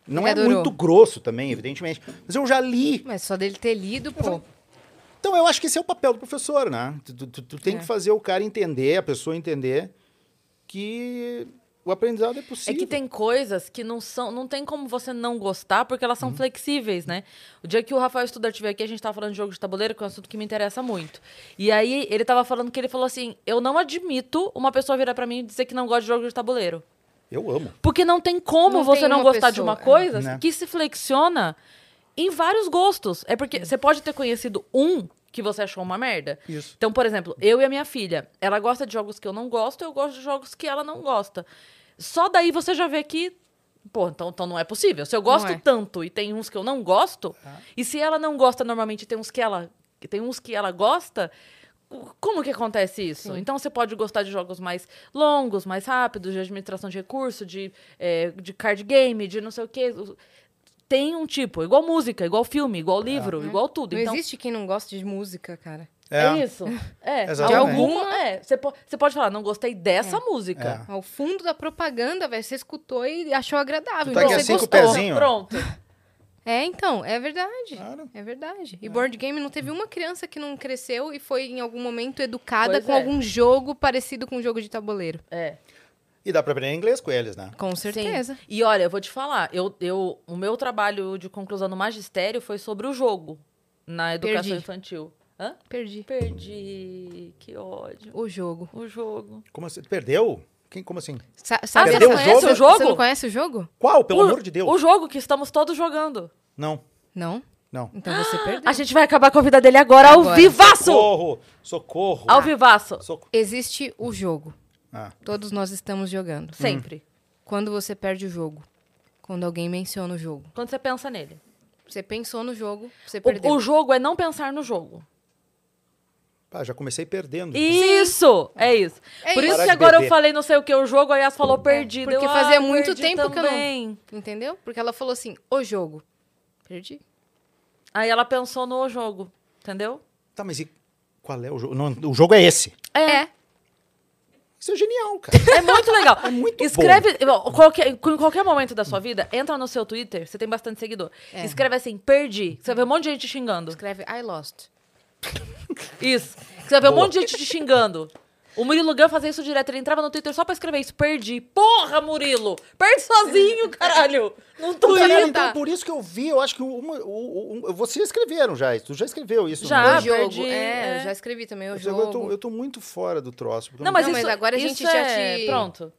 Não Ele é adorou. muito grosso também, evidentemente, mas eu já li. Mas só dele ter lido, pô. Então, eu acho que esse é o papel do professor, né? Tu, tu- tu- tu tem É. que fazer o cara entender, a pessoa entender que o aprendizado é é possível. que tem coisas que não são, não tem como você não gostar, porque elas Uhum. são flexíveis, né? O dia que o Rafael Studart estiver aqui, a gente tava falando de jogo de tabuleiro, que é um assunto que me interessa muito. E aí, ele tava falando que ele falou assim: "Eu não admito uma pessoa virar pra mim e dizer que não gosta de jogo de tabuleiro". Eu amo. Porque não tem como Não você tem não gostar de pessoa, uma é. coisa Né? que se flexiona em vários gostos. É porque você pode ter conhecido um que você achou uma merda. Isso. Então, por exemplo, eu e a minha filha, ela gosta de jogos que eu não gosto, eu gosto de jogos que ela não gosta. Só daí você já vê que, pô, então, então não é possível. Se eu gosto é. tanto e tem uns que eu não gosto, e se ela não gosta normalmente, tem uns que ela tem uns que ela gosta, como que acontece isso? Então você pode gostar de jogos mais longos, mais rápidos, de administração de recurso, de, eh, de card game, de não sei o quê. Tem um tipo, igual música, igual filme, igual livro, igual tudo. Não então, existe quem não goste de música, cara. É, isso. É, de Exatamente. alguma. É, você, po- você pode falar, não gostei dessa música. É. Ao fundo da propaganda, velho, você escutou e achou agradável. Tu tá então aqui você assim gostou. pezinho? Pronto. É, então, é verdade. Claro. É verdade. E board game não teve uma criança que não cresceu e foi em algum momento educada Pois com é. algum jogo parecido com um jogo de tabuleiro. É. E dá pra aprender inglês com eles, né? Com certeza. Sim. E olha, eu vou te falar, eu, eu, o meu trabalho de conclusão no magistério foi sobre o jogo na educação Perdi. infantil. Hã? Perdi. Perdi. Que ódio. O jogo. O jogo. Como assim? Perdeu? Quem, como assim? Sa sabe, Perdeu você o conhece jogo? o jogo? Você não conhece o jogo? Qual? Pelo o, amor de Deus. O jogo que estamos todos jogando. Não, Não? não. Então você perdeu. A gente vai acabar com a vida dele agora, ao Agora. vivaço! Socorro! Socorro! Ao vivaço. Socorro. Existe o jogo. Ah, Todos nós estamos jogando. Sempre. Quando você perde o jogo. Quando alguém menciona o jogo. Quando você pensa nele. Você pensou no jogo, você perdeu. O, o jogo é não pensar no jogo. Pá, já comecei perdendo. Isso! É isso. É Por isso. que agora eu beber. falei não sei o que o jogo, aí Yas falou perdido. porque Eu, fazia ah, muito tempo que eu não- também. Entendeu? Porque ela falou assim, o jogo. Perdi. Aí ela pensou no jogo, entendeu? Tá, mas e qual é o jogo? Não, o jogo é esse. É. Isso é genial, cara. É muito legal. É muito Escreve, ó, qualquer, em qualquer momento da sua vida, entra no seu Twitter, você tem bastante seguidor. É. Escreve assim, perdi. Você vai ver um monte de gente xingando. Escreve I lost. Isso. Você vai ver um monte de gente te xingando. O Murilo Gun fazia isso direto. Ele entrava no Twitter só pra escrever isso. Perdi. Porra, Murilo! Perde sozinho, caralho! Então, cara, Twitter. então, por isso que eu vi, eu acho que uma, o, o, vocês escreveram já isso. Tu já escreveu isso. Já. né? O jogo. perdi, é, é. eu já escrevi também o Eu, jogo. tô, eu tô muito fora do troço. Não, mas, Não, mas isso, agora a gente já é... te- Pronto.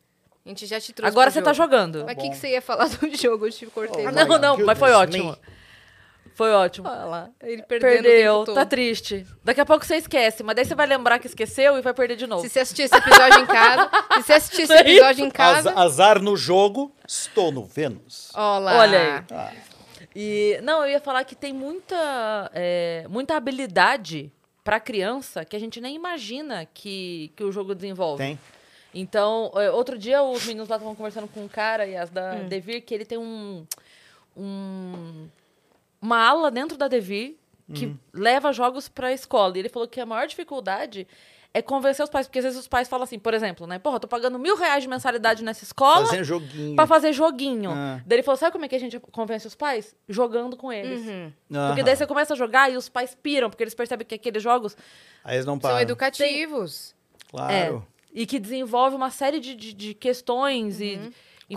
A gente já te trouxe Agora você tá jogando. Mas o que, que você ia falar do jogo? Eu te cortei. Oh. Não, não, mas foi me. ótimo. Foi ótimo. Olha lá, ele Perdeu, tá triste. Daqui a pouco você esquece, mas daí você vai lembrar que esqueceu e vai perder de novo. Se você assistir esse episódio em casa, se você assistir esse episódio em casa, Az- Azar no jogo, estou no Vênus. olha lá. Olha aí. Ah, E não, eu ia falar que tem muita, é, muita habilidade pra criança que a gente nem imagina que, que o jogo desenvolve. tem. Então, é, outro dia os meninos lá estavam conversando com um cara, e as da Devir, que ele tem um, um- uma ala dentro da Devir que leva jogos pra escola. E ele falou que a maior dificuldade é convencer os pais, porque às vezes os pais falam assim, por exemplo, né? Porra, tô pagando mil reais de mensalidade nessa escola Fazendo joguinho. pra fazer joguinho. Ah. Daí ele falou, sabe como é que a gente convence os pais? Jogando com eles. Uhum. Porque daí você começa a jogar e os pais piram, porque eles percebem que aqueles jogos Aí eles não São educativos. Claro. É, e que desenvolve uma série de, de, de questões e. enfim.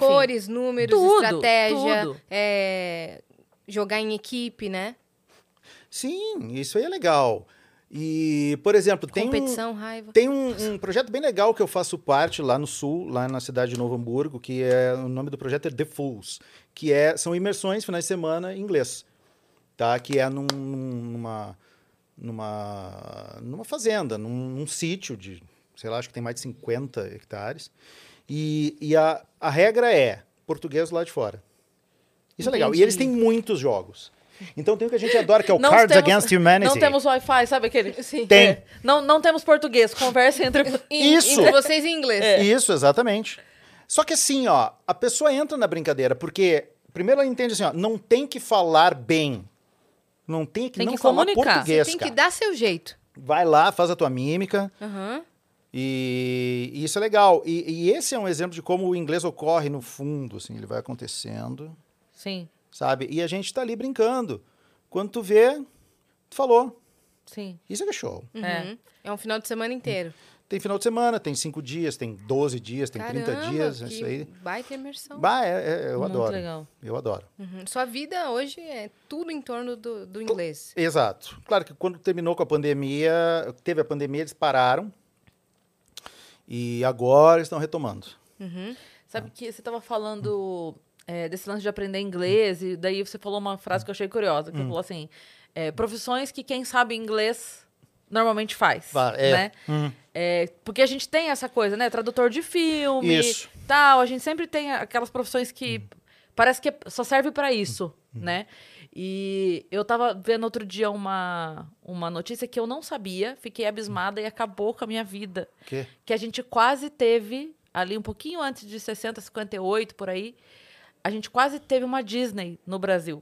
Cores, números, Tudo, estratégia, tudo. é, jogar em equipe, né? Sim, isso aí é legal. E, por exemplo, tem um, raiva. tem um, um projeto bem legal que eu faço parte lá no sul, lá na cidade de Novo Hamburgo, que é o nome do projeto é The Fools, que é são imersões finais de semana em inglês, tá? Que é num- numa numa numa fazenda, num, num sítio de, sei lá, acho que tem mais de 50 hectares. E, e a, a regra é português lá de fora. Isso é legal. E eles têm muitos jogos. Então tem o que a gente adora, que é o Não Cards temos- Against Humanity. Não temos Wi-Fi, sabe aquele? Sim. Tem. É. Não, não temos português. Conversa entre. Isso. Entre vocês em inglês. É. Isso, exatamente. Só que assim, ó, a pessoa entra na brincadeira, porque primeiro ela entende assim, ó, não tem que falar bem. Não tem que Tem não que falar comunicar. português, Tem que cara. dar seu jeito. Vai lá, faz a tua mímica Aham. e, e isso é legal. E, e esse é um exemplo de como o inglês ocorre no fundo, assim, ele vai acontecendo, Sim, sabe? E a gente tá ali brincando. Quando tu vê, tu falou. sim. Isso é que é show. É. É um final de semana inteiro. Tem final de semana, tem cinco dias, tem 12 dias, tem 30 Caramba, dias, que isso aí. baita imersão. Bah, é- é- eu Muito adoro. legal. Eu adoro. Uhum. Sua vida hoje é tudo em torno do, do inglês. Exato. Claro que quando terminou com a pandemia, teve a pandemia, eles pararam. E agora estão retomando. Uhum. Sabe que você tava falando é, desse lance de aprender inglês, e daí você falou uma frase que eu achei curiosa, que Hum. você falou assim: é, profissões que quem sabe inglês normalmente faz. É. Né? Hum. É, porque a gente tem essa coisa, né? Tradutor de filme, Isso. tal. A gente sempre tem aquelas profissões que parece que só serve pra isso, né? E eu tava vendo outro dia uma, uma notícia que eu não sabia, fiquei abismada e acabou com a minha vida. Que? Que a gente quase teve, ali um pouquinho antes de 60, 58, por aí, a gente quase teve uma Disney no Brasil.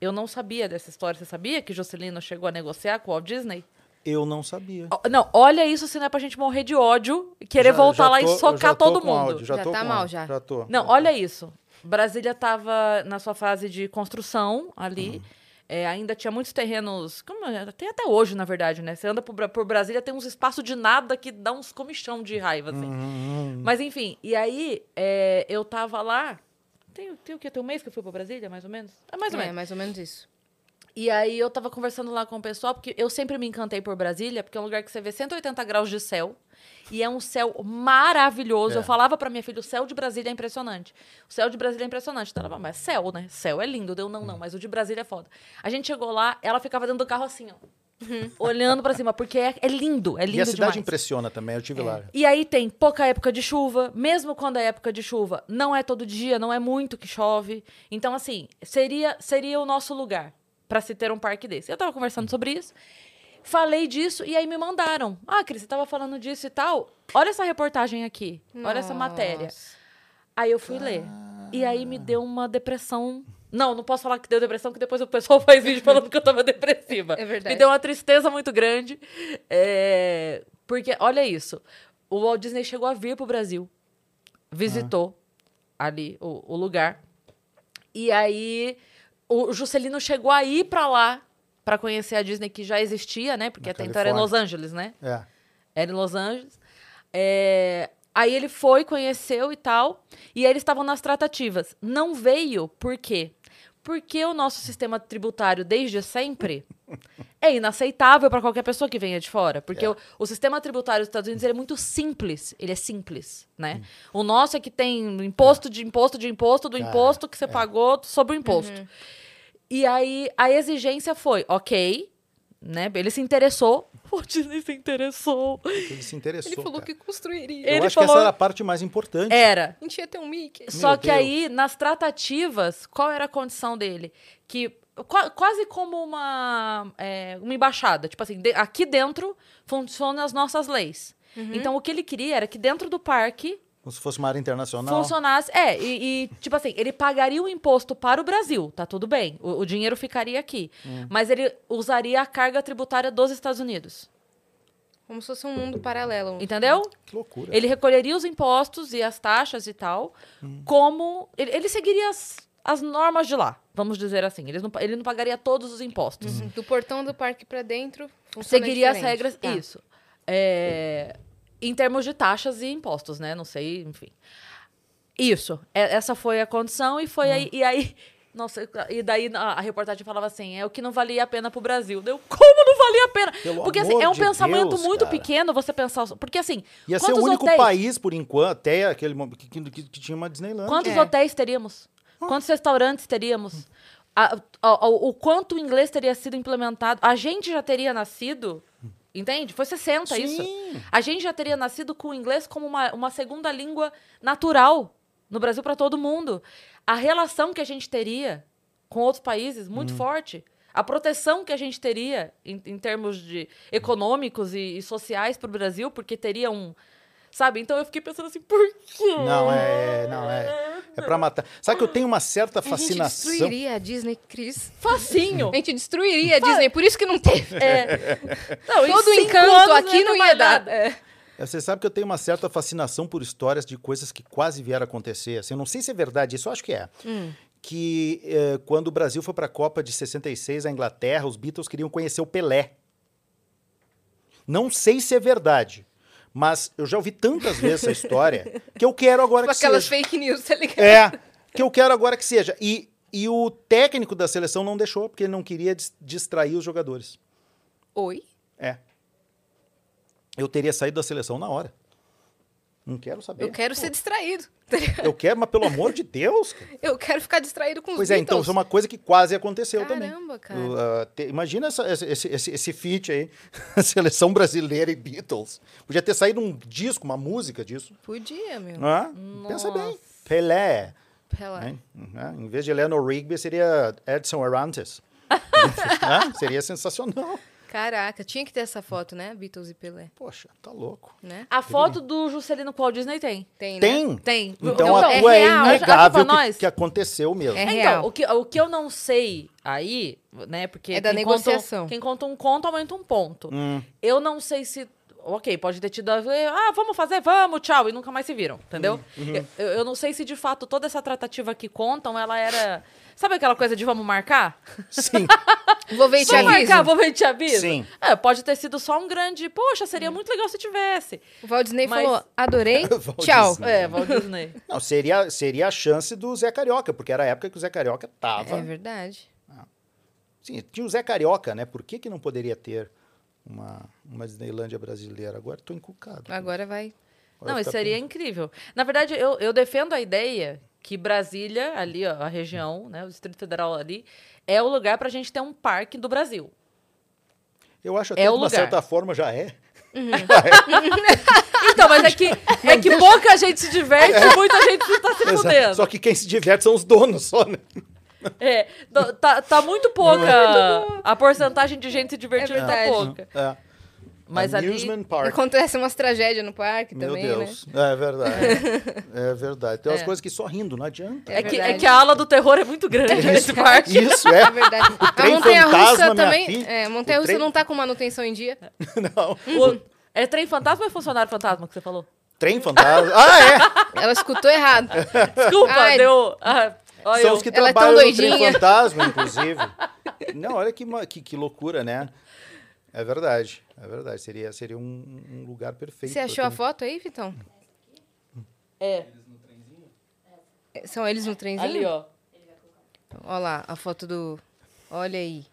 Eu não sabia dessa história. Você sabia que Juscelino chegou a negociar com o Walt Disney? Eu não sabia. Não, olha isso se não é pra gente morrer de ódio e querer Já- voltar já lá tô- e socar já tô todo com mundo. áudio, já Já tô tá com mal, áudio, já. Já tô. Não, olha isso. Brasília estava na sua fase de construção ali. Uhum. É, ainda tinha muitos terrenos. Como é? tem até hoje, na verdade, né? Você anda por, por Brasília, tem uns espaços de nada que dá uns comichão de raiva, assim. Hum, Mas enfim, e aí é, eu tava lá. Tem, tem o quê? Tem um mês que eu fui pra Brasília, mais ou menos? É mais ou É, menos. mais ou menos isso. E aí eu tava conversando lá com o pessoal, porque eu sempre me encantei por Brasília, porque é um lugar que você vê 180 graus de céu. E é um céu maravilhoso. É. Eu falava pra minha filha, o céu de Brasília é impressionante. O céu de Brasília é impressionante. Então ela falava, mas céu, né? Céu é lindo. Deu, não, não, mas o de Brasília é foda. A gente chegou lá, ela ficava dentro do carro assim, ó. Olhando pra cima, porque é, é lindo, é lindo E a cidade demais. impressiona também, eu tive lá. E aí tem pouca época de chuva, mesmo quando é época de chuva, não é todo dia, não é muito que chove. Então, assim, seria, seria o nosso lugar pra se ter um parque desse. Eu tava conversando sobre isso, falei disso e aí me mandaram. Ah, Cris, você tava falando disso e tal. Olha essa reportagem aqui, olha essa matéria. Nossa. Aí eu fui ler. E aí me deu uma depressão. Não, não posso falar que deu depressão, que depois o pessoal faz vídeo falando que eu tava depressiva. É verdade. Me deu uma tristeza muito grande. é, Porque, olha isso. O Walt Disney chegou a vir pro Brasil. Visitou ali o, o lugar. E aí o Juscelino chegou a ir pra lá pra conhecer a Disney que já existia, né? Porque Na até então era em. Los Angeles, né? É. Era em Los Angeles. É, Aí ele foi, conheceu e tal. E aí eles estavam nas tratativas. Não veio, por quê? Porque o nosso sistema tributário, desde sempre, é inaceitável para qualquer pessoa que venha de fora. Porque É. o, o sistema tributário dos Estados Unidos ele é muito simples. Ele é simples, né? O nosso é que tem imposto de imposto de imposto do Cara, imposto que você pagou sobre o imposto. E aí a exigência foi, ok, né? Ele se interessou. O Disney se interessou. Ele se interessou. Ele falou cara. que construiria. Eu Ele acho falou- que essa era a parte mais importante. Era. A gente ia ter um Mickey. Só Meu que Deus. aí, nas tratativas, qual era a condição dele? Que qua- quase como uma, é, uma embaixada. Tipo assim, de- aqui dentro funcionam as nossas leis. Então, o que ele queria era que dentro do parque Como se fosse uma área internacional. funcionasse. É, e, e, tipo assim, ele pagaria o imposto para o Brasil, tá tudo bem. O, o dinheiro ficaria aqui. Hum. Mas ele usaria a carga tributária dos Estados Unidos. Como se fosse um mundo paralelo. Entendeu? Que loucura. Ele recolheria os impostos e as taxas e tal, como. Ele, ele seguiria as, as normas de lá, vamos dizer assim. Ele não, ele não pagaria todos os impostos. Do portão do parque pra dentro, Seguiria as diferente. regras. Tá. Isso. É, em termos de taxas e impostos, né? Não sei, enfim. Isso. É- essa foi a condição e foi aí. E aí. Nossa, e daí a, a reportagem falava assim: é o que não valia a pena pro Brasil. Deu, como não valia a pena? Pelo porque assim, é um de pensamento Deus, muito cara. pequeno você pensar. Porque assim. Ia ser o quantos único hotéis- país, por enquanto, até aquele momento, que, que, que tinha uma Disneyland. Quantos É. hotéis teríamos? Quantos restaurantes teríamos? A- a- o, o quanto o inglês teria sido implementado? A gente já teria nascido, entende? Foi 60 isso. Sim. A gente já teria nascido com o inglês como uma, uma segunda língua natural no Brasil para todo mundo. A relação que a gente teria com outros países, muito forte. A proteção que a gente teria em, em termos de econômicos e, e sociais para o Brasil, porque teria um. Sabe? Então eu fiquei pensando assim, por quê? Não, é. Não, é. É pra matar. Sabe que eu tenho uma certa A gente fascinação. destruiria a Disney, Cris. Facinho. A gente destruiria a Disney, por isso que não teve. É. Não, em Todo encanto aqui não ia dar. nada. É. Você sabe que eu tenho uma certa fascinação por histórias de coisas que quase vieram a acontecer. Assim, eu não sei se é verdade, isso eu acho que é. Hum. Que eh, quando o Brasil foi para a Copa de 66, a Inglaterra, os Beatles queriam conhecer o Pelé. Não sei se é verdade, mas eu já ouvi tantas vezes essa história que eu quero agora Com que aquelas seja. fake news, tá ligado? É, que eu quero agora que seja. E, e o técnico da seleção não deixou, porque ele não queria dis- distrair os jogadores. Oi? É. Eu teria saído da seleção na hora. Não quero saber. Eu quero ser distraído. Eu quero, mas pelo amor de Deus. cara. Eu quero ficar distraído com os Pois é, então, Beatles. isso é uma coisa que quase aconteceu também. Caramba, cara. Ah, te- imagina essa- esse, esse, esse, feat aí, seleção brasileira e Beatles. Podia ter saído um disco, uma música disso. Podia, meu. Ah, pensa bem. Pelé. Pela... né? Uhum. Em vez de Eleanor Rigby, seria Edson Arantes. Ah, seria sensacional. Caraca, tinha que ter essa foto, né? Beatles e Pelé, Poxa, tá louco. né? A foto do Juscelino Walt Disney tem. Tem, né? Tem? Tem. Então, Então, a é tua é, real. Ajuda inegável pra que, nós. que aconteceu mesmo. É Então, real. o que, o que eu não sei aí, né? Porque. É da quem conta um- negociação. quem conta um conto aumenta um ponto. Hum. Eu não sei se. Ok, pode ter tido a ver. Ah, vamos fazer, vamos, tchau. E nunca mais se viram, entendeu? Uhum. Eu, eu não sei se de fato toda essa tratativa que contam, ela era. Sabe aquela coisa de vamos marcar? Sim. Vou ver e te Vamos aviso. marcar, vou ver e te aviso? Sim. É, pode ter sido só um grande. Poxa, seria muito legal se tivesse. O Walt Disney Mas- falou, adorei, Walt tchau. Disney. É, Walt Disney. Não, seria, seria a chance do Zé Carioca, porque era a época que o Zé Carioca tava. É verdade. Sim, tinha o Zé Carioca, né? Por que, que não poderia ter uma, uma Disneylândia brasileira? Agora estou encucado. Agora vai... Agora Não, isso seria incrível. Na verdade, eu, eu defendo a ideia que Brasília, ali, ó, a região, né, o Distrito Federal ali, é o lugar pra gente ter um parque do Brasil. Eu acho até É que, de uma certa forma, já é. Então, mas é que, é que pouca gente se diverte e muita gente se tá se Exato. fudendo. Só que quem se diverte são os donos só, né? É, tá, tá muito pouca. A porcentagem de gente se divertindo É tá pouca. É. Mas ali. Amusement Park. Acontece umas tragédias no parque Meu também, Deus. É verdade. É verdade. Tem umas É. coisas que só rindo, não adianta. É, que, é que a ala do terror é muito grande nesse parque. Isso, né? é. É verdade. a trem montanha-russa também... filha. É, montanha-russa trem- não tá com manutenção em dia. Não. O- é trem fantasma ou é funcionário fantasma que você falou? Trem fantasma. Ah, Ela escutou errado. Desculpa, Ai. deu. Ah, é? olha São eu. os que Ela é trabalham no trem fantasma, inclusive. Não, olha que, que, que loucura, né? É verdade. É verdade. Seria, seria um, um lugar perfeito. Você achou a ter- foto aí, Vitão? É, São eles no trenzinho? ali, ó. Olha lá, a foto do... Olha aí.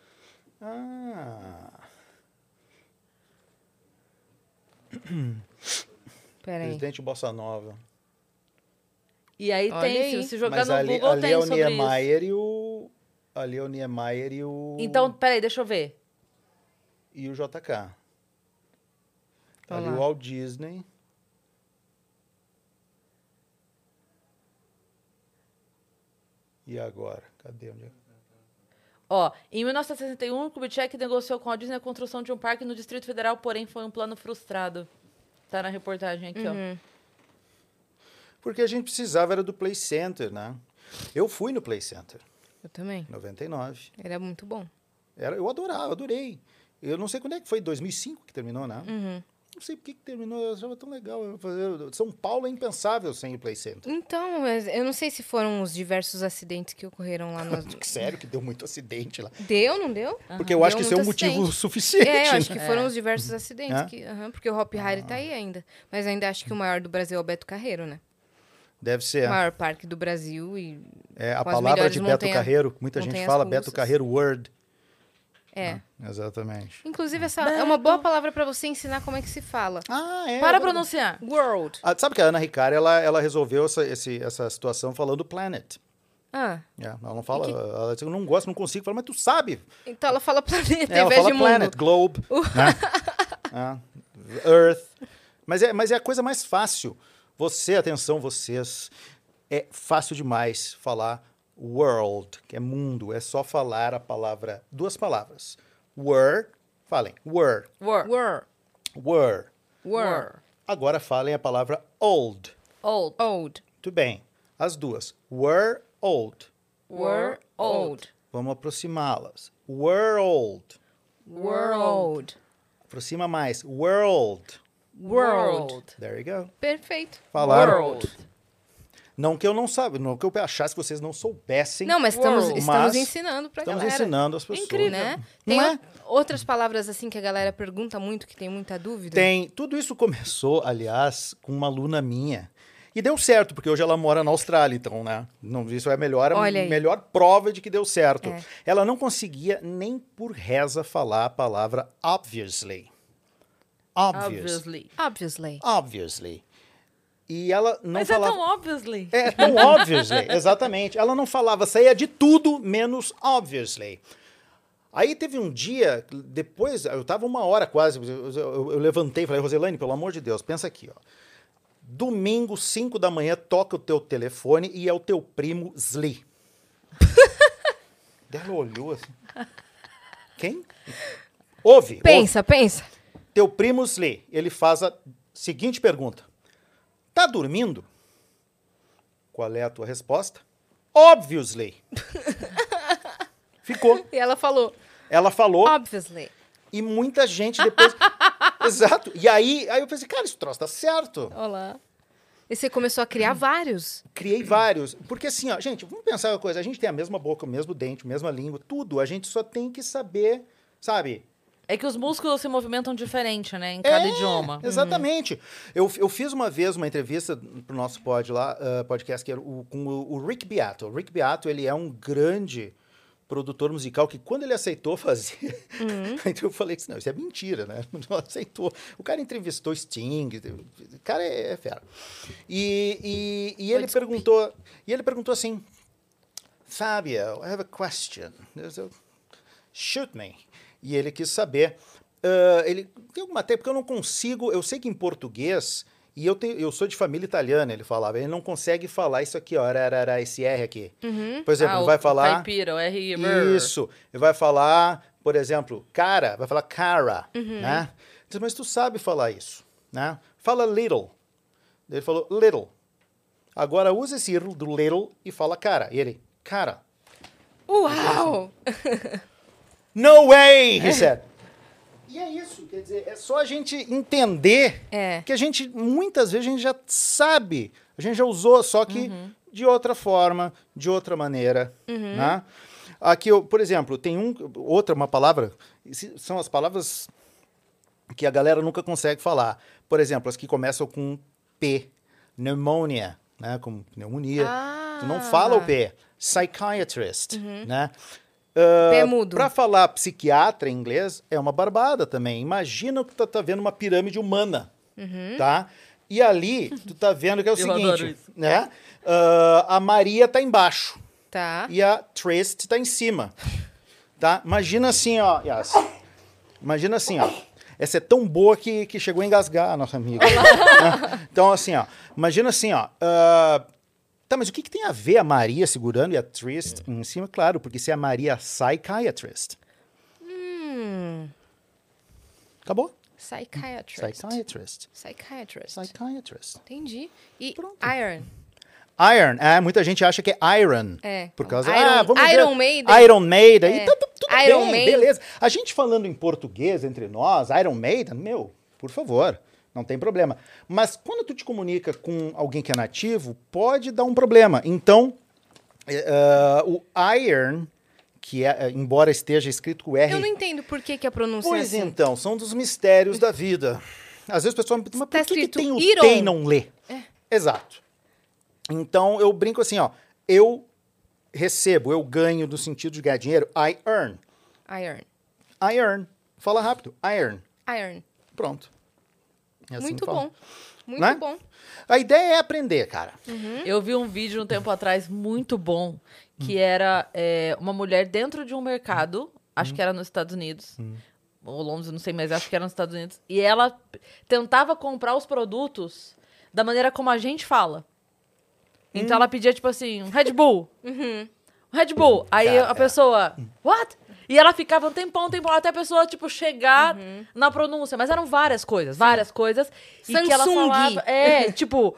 Ah. Pera aí. Presidente Bossa Nova. E aí Olha tem, aí. se você jogar Mas no ali, Google, ali tem é o sobre isso. Niemeyer e o, Ali é o Niemeyer e o. Então, peraí, deixa eu ver. E o JK. Olha Ali lá. o Walt Disney. E agora? Cadê? Onde é? Ó, em 1961, o Kubitschek negociou com a Disney a construção de um parque no Distrito Federal, porém foi um plano frustrado. Tá na reportagem aqui, Uhum. Porque a gente precisava era do Play Center, né? Eu fui no Play Center, Eu também. 99. Era muito bom. Era, eu adorava, eu adorei. Eu não sei quando é que foi, 2005 que terminou, né? Uhum. Não sei por que que terminou, eu achava tão legal. São Paulo é impensável sem o Play Center. Então, mas eu não sei se foram os diversos acidentes que ocorreram lá nas... Sério que deu muito acidente lá. Deu, não deu? Porque eu acho Deu que isso é um muito motivo acidente. suficiente. É, eu acho né? que foram os diversos acidentes. É? Que, aham, porque o Hop Harry tá aí ainda. Mas ainda acho que o maior do Brasil é o Beto Carreiro, né? Deve O ser. maior parque do Brasil e... É, a palavra de Beto montanha- Carreiro, muita gente fala russas. Beto Carreiro Word. É. Exatamente. Inclusive, essa é uma boa palavra pra você ensinar como é que se fala. Ah, é. Para é pronunciar. World. Ah, sabe que a Ana Ricari, ela, ela resolveu essa, esse- essa situação falando planet. Ah, É, ela não fala, que- ela diz, eu não gosto, não consigo falar, mas tu sabe. então ela fala planeta É, ela vez fala de planet, mundo. globe, né? Ah, Earth. Mas é, mas é a coisa mais fácil. Você, atenção, vocês, é fácil demais falar world, que é mundo. É só falar a palavra, duas palavras. Were, falem, were, Were. Were. were. Were. Agora falem a palavra old. Old. Old. Muito bem. As duas. Were old. Were old. Vamos aproximá-las. Were old. World. Aproxima mais. World. World. There you go. Perfeito. Falaram. World. Não que eu não saiba, não que eu achasse que vocês não soubessem. Não, mas estamos, World. estamos Mas ensinando pra Estamos galera. ensinando as pessoas. Incrível. Né? Não Tem é? outras palavras assim que a galera pergunta muito, que tem muita dúvida? Tem. Tudo isso começou, aliás, com uma aluna minha. E deu certo, porque hoje ela mora na Austrália, então, né? Não, isso é a melhor, a melhor prova de que deu certo. É. Ela não conseguia nem por reza falar a palavra obviously. Obvious. Obviously. Obviously. Obviously. E ela não Mas falava. é tão obviously. É tão obviously, exatamente. Ela não falava, saía de tudo menos obviously. Aí teve um dia, depois, eu tava uma hora quase, eu, eu- eu levantei e falei, Roselane, pelo amor de Deus, pensa aqui, ó. Domingo, 5 da manhã, toca o teu telefone e é o teu primo Sli. Ela olhou assim. Quem? Ouve. ouve. Pensa, pensa. Teu primo Sli, ele faz a seguinte pergunta: Tá dormindo? Qual é a tua resposta? Obviously. Ficou. E ela falou, Ela falou obviously. e muita gente depois. Exato. E aí, aí eu pensei, cara, esse troço tá certo. Olá. E você começou a criar vários. Criei vários. Porque assim, ó, gente, vamos pensar uma coisa: a gente tem a mesma boca, o mesmo dente, a mesma língua, tudo. A gente só tem que saber, sabe? É que os músculos se movimentam diferente, né? Em cada É, idioma. Exatamente. Eu, eu fiz uma vez uma entrevista pro nosso pod lá, ah, podcast, que era o- com o, o Rick Beato. O Rick Beato, ele é um grande produtor musical que quando ele aceitou fazer, então eu falei que não, isso é mentira, né? Não aceitou. O cara entrevistou Sting, o cara é, é fera. E, e, e ele perguntou, e ele perguntou assim, Fabio, I have a question. Shoot me. E ele quis saber. ah, ele tem alguma técnica, porque eu não consigo. Eu sei que em português, e eu, tenho, eu sou de família italiana, ele falava, ele não consegue falar isso aqui, ó, ararará, esse R aqui. Por exemplo, ah, ele vai falar. Caipira, o R. Isso. Ele vai falar, por exemplo, cara, vai falar cara, né? Diz, mas tu sabe falar isso, né? Fala little. Ele falou little. Agora usa esse do little e fala cara. E ele, cara. Uau! No way, he said. E é isso, quer dizer, é só a gente entender É. que a gente, muitas vezes, a gente já sabe, a gente já usou, só que de outra forma, de outra maneira, né? Aqui, eu, por exemplo, tem um, outra, uma palavra, são as palavras que a galera nunca consegue falar. Por exemplo, as que começam com P, pneumonia, né? Como pneumonia. Tu não fala o P. Psychiatrist, né? P Ah. Pra falar psiquiatra em inglês é uma barbada também. Imagina que tu tá vendo uma pirâmide humana, tá? E ali tu tá vendo que é o Eu seguinte, né? Ah, a Maria tá embaixo. Tá. e a Trist tá em cima. Tá? Imagina assim, ó, Yas. Imagina assim, ó. Essa é tão boa que, que chegou a engasgar a nossa amiga. então, assim, ó. Imagina assim, ó. ah, tá, mas o que, que tem a ver a Maria segurando e a Trist em cima? Claro, porque se é a Maria psychiatrist. Hum. Acabou? Psychiatrist. Psychiatrist. Psychiatrist. Psychiatrist. Entendi. E Pronto. Iron. Iron. É, muita gente acha que é Iron. É. Por causa Iron- ah, vamos Iron ver. Maiden. Iron Maiden. É. E tá tu- tudo Iron bem, Maiden. beleza. A gente falando em português entre nós, Iron Maiden, meu, por favor, não tem problema. Mas quando tu te comunica com alguém que é nativo, pode dar um problema. Então, é, ah, o Iron, que é, embora esteja escrito com R... Eu não entendo por que, que a pronúncia Pois é assim. então, são dos mistérios da vida. Às vezes o pessoal me pergunta, mas Tá por que, que tem o Iron. tem e não lê? É. Exato. Então eu brinco assim, ó. Eu recebo, eu ganho no sentido de ganhar dinheiro. I earn. Iron. I earn. Fala rápido. I earn. Iron. Pronto. É assim Muito bom. Muito Né? bom. A ideia é aprender, cara. Eu vi um vídeo um tempo atrás muito bom, Hum. que era é, uma mulher dentro de um mercado, acho que era nos Estados Unidos, Hum. ou Londres, não sei, mas acho que era nos Estados Unidos, e ela tentava comprar os produtos da maneira como a gente fala. Então Hum. ela pedia, tipo assim, um Red Bull. Uhum. Um Red Bull. Aí Cara, a pessoa, what? E ela ficava um tempão, um tempão, até a pessoa, tipo, chegar Uhum. na pronúncia. Mas eram várias coisas, várias coisas. E que ela Samsung. falava. É, tipo,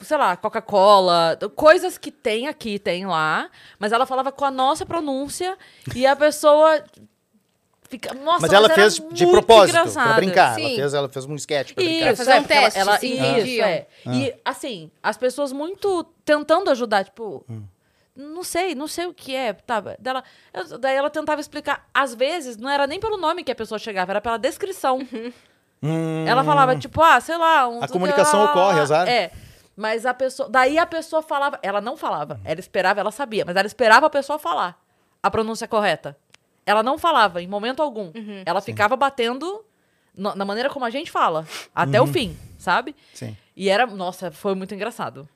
sei lá, Coca-Cola, coisas que tem aqui, tem lá. Mas ela falava com a nossa pronúncia e a pessoa. Fica, nossa, mas ela era fez de propósito, pra engraçado. brincar. Sim. Ela fez, ela fez um sketch pra brincar. Isso, fazer um é, ela- teste, ela, sim, isso, é. E, assim, as pessoas muito tentando ajudar, tipo... Não sei, não sei o que é, tá? Dela, eu- daí ela tentava explicar. Às vezes, não era nem pelo nome que a pessoa chegava, era pela descrição. Hum, Ela falava, tipo, ah, sei lá... Um, A comunicação ocorre, azar. É. Mas a pessoa... Daí a pessoa falava... Ela não falava. Ela esperava, ela sabia. Mas ela esperava a pessoa falar a pronúncia correta. Ela não falava em momento algum. Uhum. Ela ficava batendo no- na maneira como a gente fala. Até Uhum. o fim, sabe? Sim. E era... Nossa, foi muito engraçado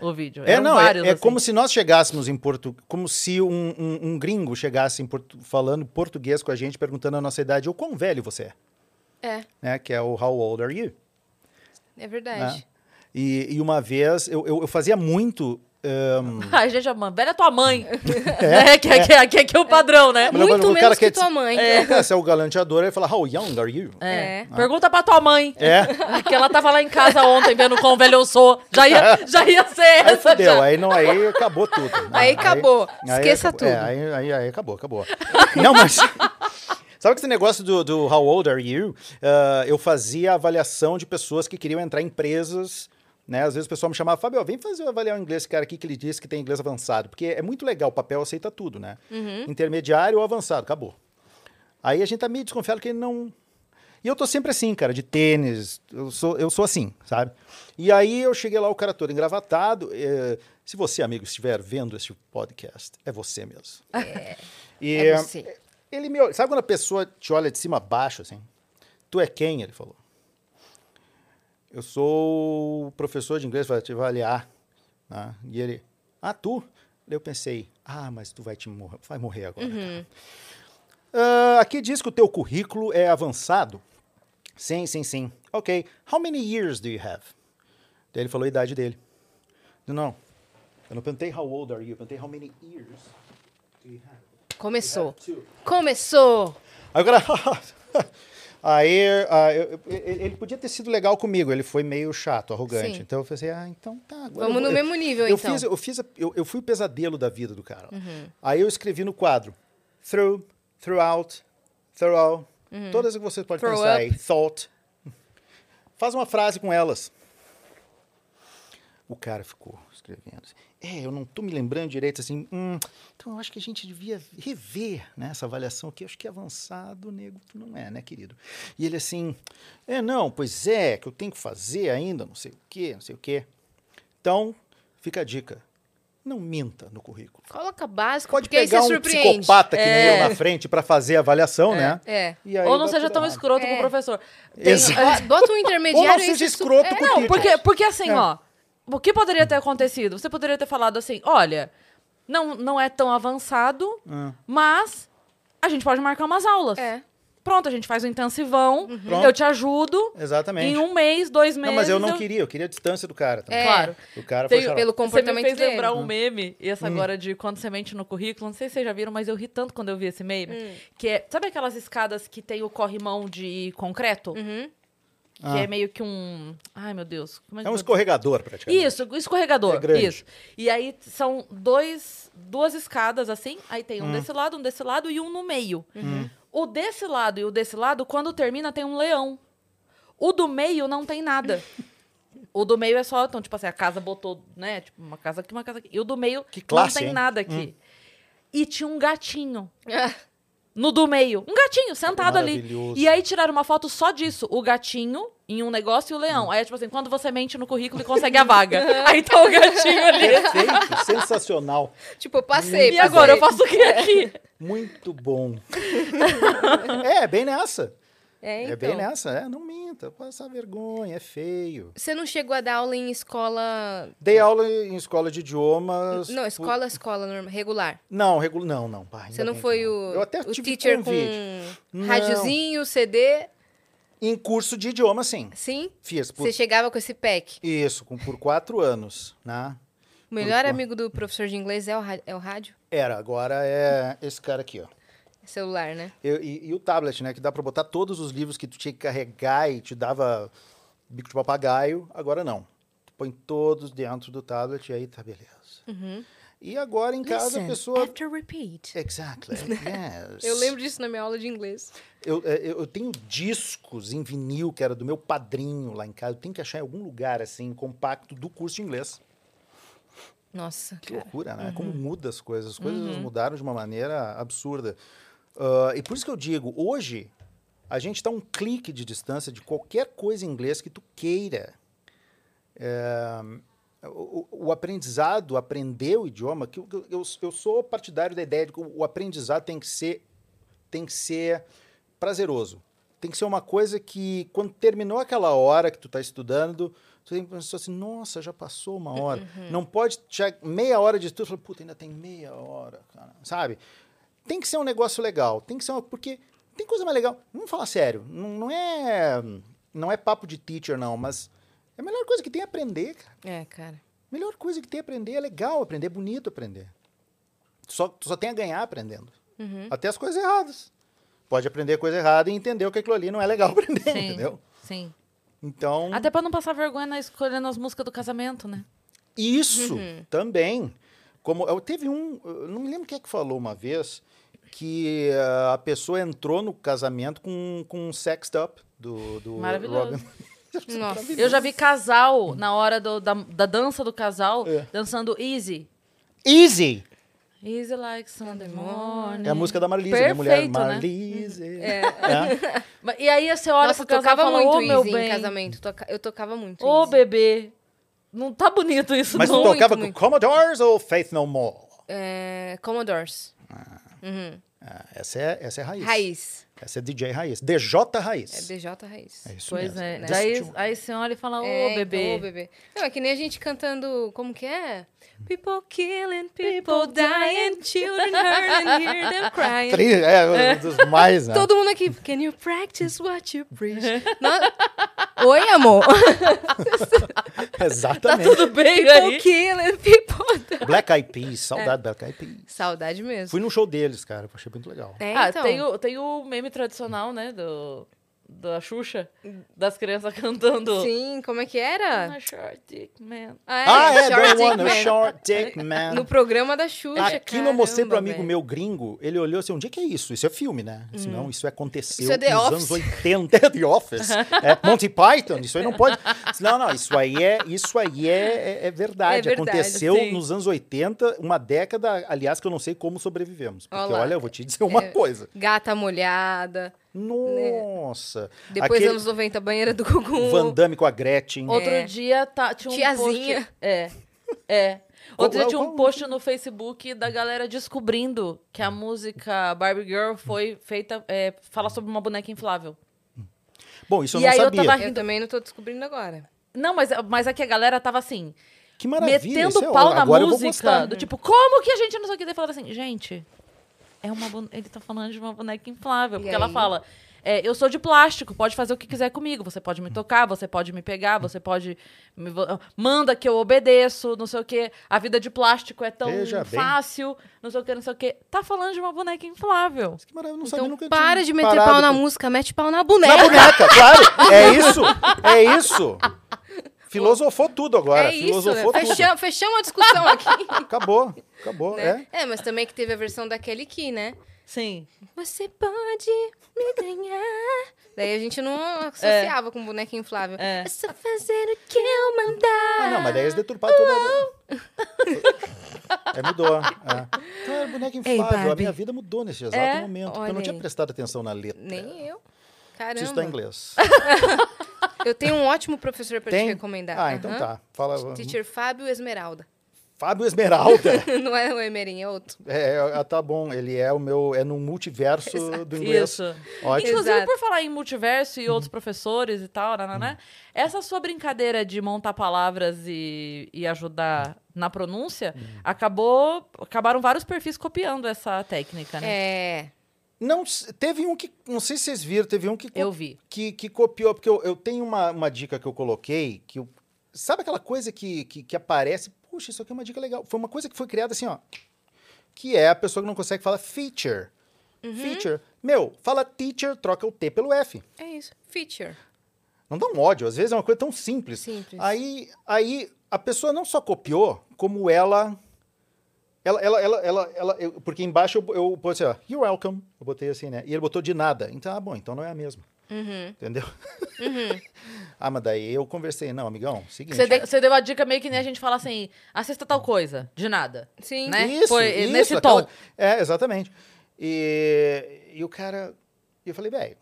o vídeo. É, Eram não, é, vários, é assim. como se nós chegássemos em Porto, como se um, um- um gringo chegasse em Portu- falando português com a gente, perguntando a nossa idade, ou quão velho você é, É, né? Que é o How old are you? é verdade. né? E, e uma vez, eu, eu, eu fazia muito... ahn, Ai, gente, a velha é tua mãe. né? que, é, que, é, que, é, que é o padrão, né? Mas Muito o cara menos que tua mãe. É, se é o galanteador, ele fala, how young are you? É. É. Pergunta pra tua mãe. É, Que ela tava lá em casa ontem vendo quão velho eu sou. Já ia, já ia ser aí essa. fudeu, já. aí, não, aí acabou tudo. né? Aí acabou. Esqueça acabou. É, tudo. aí, aí, aí acabou, acabou. Não, mas... Sabe que esse negócio do, do How Old Are You? Ah, eu fazia avaliação de pessoas que queriam entrar em empresas, né? Às vezes o pessoal me chamava, Fábio, vem fazer avaliar o inglês, esse cara aqui que ele disse que tem inglês avançado. Porque é muito legal, o papel aceita tudo, né? Uhum. Intermediário ou avançado, acabou. Aí a gente tá meio desconfiado que ele não... E eu tô sempre assim, cara, de tênis, eu sou, eu sou assim, sabe? E aí eu cheguei lá, o cara todo engravatado. eh, se você, amigo, estiver vendo esse podcast, é você mesmo. É. E, É você. Ele me olha, sabe quando a pessoa te olha de cima a baixo, assim? Tu é quem? Ele falou. Eu sou professor de inglês, vai te avaliar. né? E ele, ah, tu? Eu pensei, ah, mas tu vai, te morrer, vai morrer agora. cara. Ah, aqui diz que o teu currículo é avançado. Sim, sim, sim. Ok. How many years do you have? Daí ele falou a idade dele. Não, não. Eu não perguntei how old are you, eu perguntei how many years do you have? Começou. Two. Começou. Aí o cara. Aí ah, eu- eu- ele podia ter sido legal comigo, ele foi meio chato, arrogante. Sim. Então eu pensei, ah, então tá. Vamos eu no vou- mesmo nível, eu então. Fiz, eu, fiz a- eu, eu fui o pesadelo da vida do cara. Uhum. Aí eu escrevi no quadro: through, throughout, thorough. Todas que você pode Throw pensar up. aí. Thought. Faz uma frase com elas. O cara ficou escrevendo. assim, É, eu não tô me lembrando direito assim. hum, então eu acho que a gente devia rever né, essa avaliação aqui. Eu acho que avançado, nego, tu não é, né, querido? E ele assim, é, não, pois é, que eu tenho que fazer ainda, não sei o quê, não sei o quê. Então, fica a dica. Não minta no currículo. Coloca básico, Pode porque aí pegar um psicopata que nem É. eu na frente para fazer a avaliação, né? É. E aí Ou não seja tão escroto com É. o professor. Tem- Exato. Bo- Bota um Ou intermediário não e seja escroto é, com o Não, porque, porque assim, É. ó. O que poderia ter acontecido? Você poderia ter falado assim: olha, não, não é tão avançado, Ah, mas a gente pode marcar umas aulas. É. Pronto, a gente faz um intensivão, Pronto. eu te ajudo. exatamente. Em um mês, dois meses. Não, mas eu não queria, eu queria a distância do cara também. É. Claro. O cara Tem- foi. Pelo Você me comportamento fez dele. lembrar um meme, e Hum. essa agora de quando você mente no currículo, não sei se vocês já viram, mas eu ri tanto quando eu vi esse meme. Hum. Que é, sabe aquelas escadas que tem o corrimão de concreto? Uhum. Que Ah. é meio que um. Ai, meu Deus. Como É que um escorregador, praticamente. Isso, escorregador. É grande. Isso. E aí são dois, duas escadas assim. Aí tem Hum. um desse lado, um desse lado e um no meio. O desse lado e o desse lado, quando termina, tem um leão. O do meio não tem nada. o do meio é só, então, tipo assim, a casa botou, né? Tipo, uma casa aqui, uma casa aqui. E o do meio Que classe, não tem hein? nada aqui. E tinha um gatinho no do meio. Um gatinho sentado ali. E aí tiraram uma foto só disso. O gatinho em um negócio e o leão. Aí é tipo assim, quando você mente no currículo e consegue a vaga. aí tá o gatinho ali. Perfeito, sensacional. tipo, eu passei. E agora, eu passei. faço o que aqui? Muito bom. é, bem nessa. É, É, então. bem nessa. É, não minta, passar vergonha, é feio. Você não chegou a dar aula em escola. Dei aula em escola de idiomas. Não, escola, escola normal, regular. Não, regu... não, não. pá, ainda Você não foi não. o, Eu até o tive teacher convite. com Não. rádiozinho, CD? Em curso de idioma, sim. Sim? Fiz por Você chegava com esse pack. isso, com- por quatro anos, né? O melhor Por- amigo do professor de inglês é o, é o rádio? Era, agora é esse cara aqui, ó. Celular, né? Eu- e, e o tablet, né? Que dá pra botar todos os livros que tu tinha que carregar e te dava bico de papagaio. Agora não. Tu põe todos dentro do tablet e aí tá beleza. Uhum. E agora em casa a Listen, pessoa. After repeat. Exactly. Yes. Eu lembro disso na minha aula de inglês. Eu, é, eu, eu tenho discos em vinil que era do meu padrinho lá em casa. Eu tenho que achar em algum lugar assim, compacto do curso de inglês. Nossa, Que cara. loucura, né? Como muda as coisas. As coisas mudaram de uma maneira absurda. Ah, e por isso que eu digo, hoje, a gente está um clique de distância de qualquer coisa em inglês que tu queira. É, o, o- aprendizado, aprender o idioma, que eu, eu- eu, sou partidário da ideia de que o aprendizado tem que ser, tem que ser prazeroso. Tem que ser uma coisa que, quando terminou aquela hora que tu está estudando, tu tem que pensar assim, nossa, já passou uma hora. Não pode meia hora de estudo falar, puta, ainda tem meia hora, cara, sabe? Tem que ser um negócio legal, tem que ser uma, porque tem coisa mais legal. Vamos falar sério, não, não é não é papo de teacher não, mas é a melhor coisa que tem é aprender, cara. É, cara. Melhor coisa que tem é aprender, é legal aprender, é bonito aprender. Só, tu só tem a ganhar aprendendo. Uhum. Até as coisas erradas. Pode aprender coisa errada e entender que aquilo ali não é legal aprender, Sim. entendeu? Sim. Então, Até pra não passar vergonha na escolhendo as músicas do casamento, né? isso Uhum. também. Como eu teve um, eu não me lembro quem é que falou uma vez que ah, a pessoa entrou no casamento com com um sexed up do do Maravilhoso. Robin. Nossa. Eu já vi casal, na hora do- da, da dança do casal, É. dançando Easy. Easy. Easy like Sunday morning. É a música da Marlise, né? Mulher Perfeito, né? Marlise. É. É. Mas- E aí você olha Nossa, eu pro casal e tocava fala, muito ô meu Easy bem, em casamento. Eu tocava muito ô Easy. bebê, não tá bonito isso Mas não. Muito, tocava muito. com Commodores ou Faith No More? É, Commodores. Uhum. Ah, essa é essa é raiz. Raiz. Essa é DJ raiz. DJ É raiz. DJ Raiz. É isso Pois mesmo. é, né? daí tipo- aí você olha e fala, ô É, bebê. então, ô, bebê. Não, é que nem a gente cantando, como que é? People killing, people dying, children hurting, hear them crying. Tri- É, um dos mais, né? Todo mundo aqui, can you practice what you preach? Oi, amor. Exatamente. Tudo bem People aí? killing, people dying. Black Eyed Peas, saudade Black Eyed Peas. Saudade mesmo. Fui no show deles, cara, achei muito legal. É, Ah, então. tem, o, tem o meme tradicional, né, do, da Xuxa, das crianças cantando... Sim, como é que I'm era? a short dick man. Ah, é, Short Don't Dick Wanna Man. Short Dick Man. No programa da Xuxa, Aquilo eu mostrei pro amigo velho. meu gringo, ele olhou assim, onde é que é isso? Isso é filme, né? Disse, não, isso aconteceu Isso é nos Office. anos 80, é The Office. É Monty Python, isso aí não pode... Não, não, isso aí é, isso aí é, é, é verdade. É verdade, Aconteceu sim. nos anos 80, uma década, aliás, que eu não sei como sobrevivemos. Porque, Olha olha, eu vou te dizer uma É. coisa. Gata molhada. Nossa! Depois, Aquele anos 90, banheira do Gugu. Van Damme com a Gretchen. Outro É. dia tá, tinha um Tiazinha. post... É, é. Qual- Outro dia tinha qual- um post no Facebook da galera descobrindo que a música Barbie Girl foi feita... É, fala sobre uma boneca inflável. Bom, isso eu E não aí eu sabia. tava- Eu também não tô descobrindo agora. Não, mas, mas aqui a galera tava assim... Que maravilha. metendo é pau ótimo. na Agora eu vou música. Do tipo, como que a gente não sei o que? Daí falava assim, gente, é uma bone- ele tá falando de uma boneca inflável. E Porque ela fala, é, eu sou de plástico, pode fazer o que quiser comigo. Você pode me tocar, você pode me pegar, você pode. me manda que eu obedeço, não sei o que. A vida de plástico é tão Veja bem. fácil, não sei o que, não sei o que. Tá falando de uma boneca inflável. Que maravilha, não sabia Então nunca para tinha de meter parado pau na com- música, mete pau na Na boneca. boneca, claro. É isso. É isso. Filosofou tudo agora. é isso, né? Fechamos, fechamos a discussão aqui. Acabou. Acabou. né? É. É. mas também que teve a versão da Kelly Key, né? Sim. Você pode me ganhar. Daí a gente não associava com boneca inflável. É. É só fazer o que eu mandar. Ah, não, mas daí eles deturparam tudo. É, mudou. É. Cara, boneca inflável. a Barbie. minha vida mudou nesse exato É? momento. Porque eu não tinha prestado atenção na letra. Nem eu. Preciso Caramba. estudar inglês. Eu tenho um ótimo professor pra te recomendar. Ah, então Aham. tá. Fala. Teacher Fábio Esmeralda. Fábio Esmeralda. não é o Emerim, é outro. É, é, tá bom. Ele é o meu. É no multiverso do inglês. Isso. Ótimo. Inclusive, Exato. por falar em multiverso e outros professores e tal, né, né, Uhum. né, essa sua brincadeira de montar palavras e, e ajudar na pronúncia, Uhum. acabou. Acabaram vários perfis copiando essa técnica, né? É. Não, teve um que. Não sei se vocês viram, teve um que, Eu vi. que, que copiou. Porque eu, eu tenho uma, uma dica que eu coloquei. que eu- Sabe aquela coisa que, que, que aparece? Puxa, isso aqui é uma dica legal. Foi uma coisa que foi criada assim, ó. Que é a pessoa que não consegue falar feature. Uhum. Feature. Meu, fala teacher, troca o T pelo F. É isso. Feature. Não dá um ódio, às vezes é uma coisa tão simples. Simples. Aí, aí a pessoa não só copiou, como ela. Ela, ela, ela, ela, ela- eu- porque embaixo eu, eu botei assim, ó, you're welcome. Eu botei assim, né? E ele botou de nada. Então, ah, bom, então não é a mesma. Uhum. Entendeu? ah, mas daí eu conversei, não, amigão, seguinte. Você, de- você deu a dica meio que nem a gente fala assim, assista tal coisa, de nada. Sim. né? Isso, Foi isso, nesse aquela- tom. É, exatamente. E, e o cara. E eu falei, velho.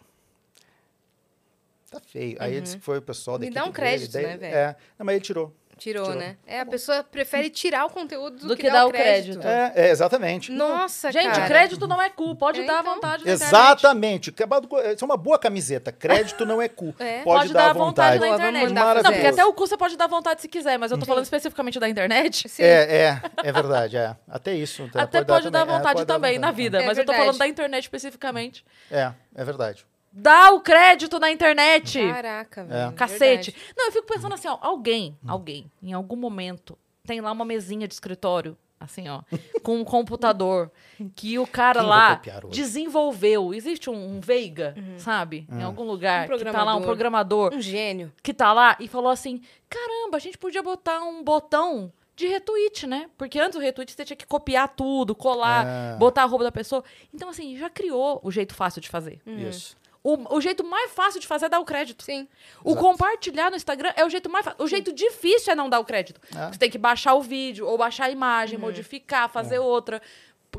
Tá feio. Aí ele disse que foi o pessoal da Uhum. Me dá um crédito, dele, né, velho? É, não, mas ele tirou. Tirou, Tirou. né? É, a pessoa prefere tirar o conteúdo do, Do que, que dar o crédito. crédito. É, é, exatamente. Nossa, Gente, cara. crédito não é cu, pode É, dar à então. vontade na internet. Exatamente. Acabado com- Isso é uma boa camiseta. Crédito não é cu. É. Pode, dar à vontade. na Boa, vamos internet. Não, porque até o cu você pode dar vontade se quiser, mas eu tô falando especificamente da internet. Sim. É, é, é verdade, é. Até isso. tá? Até pode, dar também, é, vontade pode dar também na vontade. vida, É mas eu tô falando da internet especificamente. É, é verdade. Dá o crédito na internet. Caraca, velho. Cacete. verdade. Não, eu fico pensando assim, ó, alguém, alguém, em algum momento, tem lá uma mesinha de escritório, assim, ó, com um computador, que o cara Quem lá desenvolveu. Existe um, um Veiga, sabe? Em algum lugar, Um que tá lá, um programador. programador, Um gênio. que tá lá e falou assim: caramba, a gente podia botar um botão de retweet, né? Porque antes o retweet você tinha que copiar tudo, colar, É. botar a roupa da pessoa. Então, assim, já criou o jeito fácil de fazer. Isso. O, o jeito mais fácil de fazer é dar o crédito. Sim. O compartilhar no Instagram é o jeito mais fácil. O jeito difícil é não dar o crédito. É. Você tem que baixar o vídeo, ou baixar a imagem, modificar, fazer outra, p-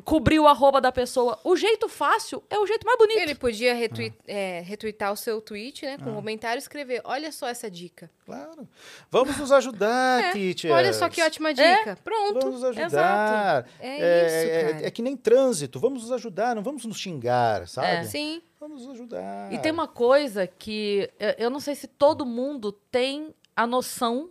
cobrir o arroba da pessoa. O jeito fácil é o jeito mais bonito. Ele podia retweet, é, retweetar o seu tweet, né? Com um comentário e escrever: Olha só essa dica. Claro. Vamos nos ajudar, É, teachers. Olha só que ótima dica. Pronto. Vamos nos ajudar. É É, isso, é- cara. é que nem trânsito. Vamos nos ajudar, não vamos nos xingar, sabe? É. Sim. Vamos nos ajudar. E tem uma coisa que eu- eu não sei se todo mundo tem a noção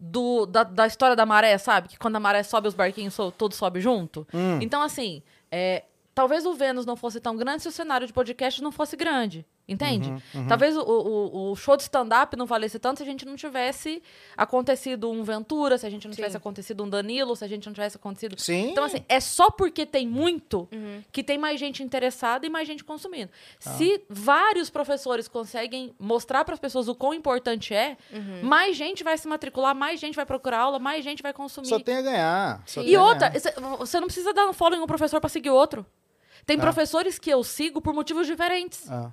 do, da, da história da maré, sabe? Que quando a maré sobe, os barquinhos so, todos sobem junto. Hum. Então, assim, é, talvez o Vênus não fosse tão grande se o cenário de podcast não fosse grande. Entende? Uhum, Talvez o, o, o show de stand-up não valesse tanto se a gente não tivesse acontecido um Ventura, se a gente não Sim. tivesse acontecido um Danilo, se a gente não tivesse acontecido. Sim. Então, assim, é só porque tem muito Uhum. que tem mais gente interessada e mais gente consumindo. Ah. Se vários professores conseguem mostrar para as pessoas o quão importante é, Uhum. mais gente vai se matricular, mais gente vai procurar aula, mais gente vai consumir. Só tem a ganhar. Só E outra, ganhar. você não precisa dar um follow em um professor para seguir outro. Tem Ah. professores que eu sigo por motivos diferentes. Ah.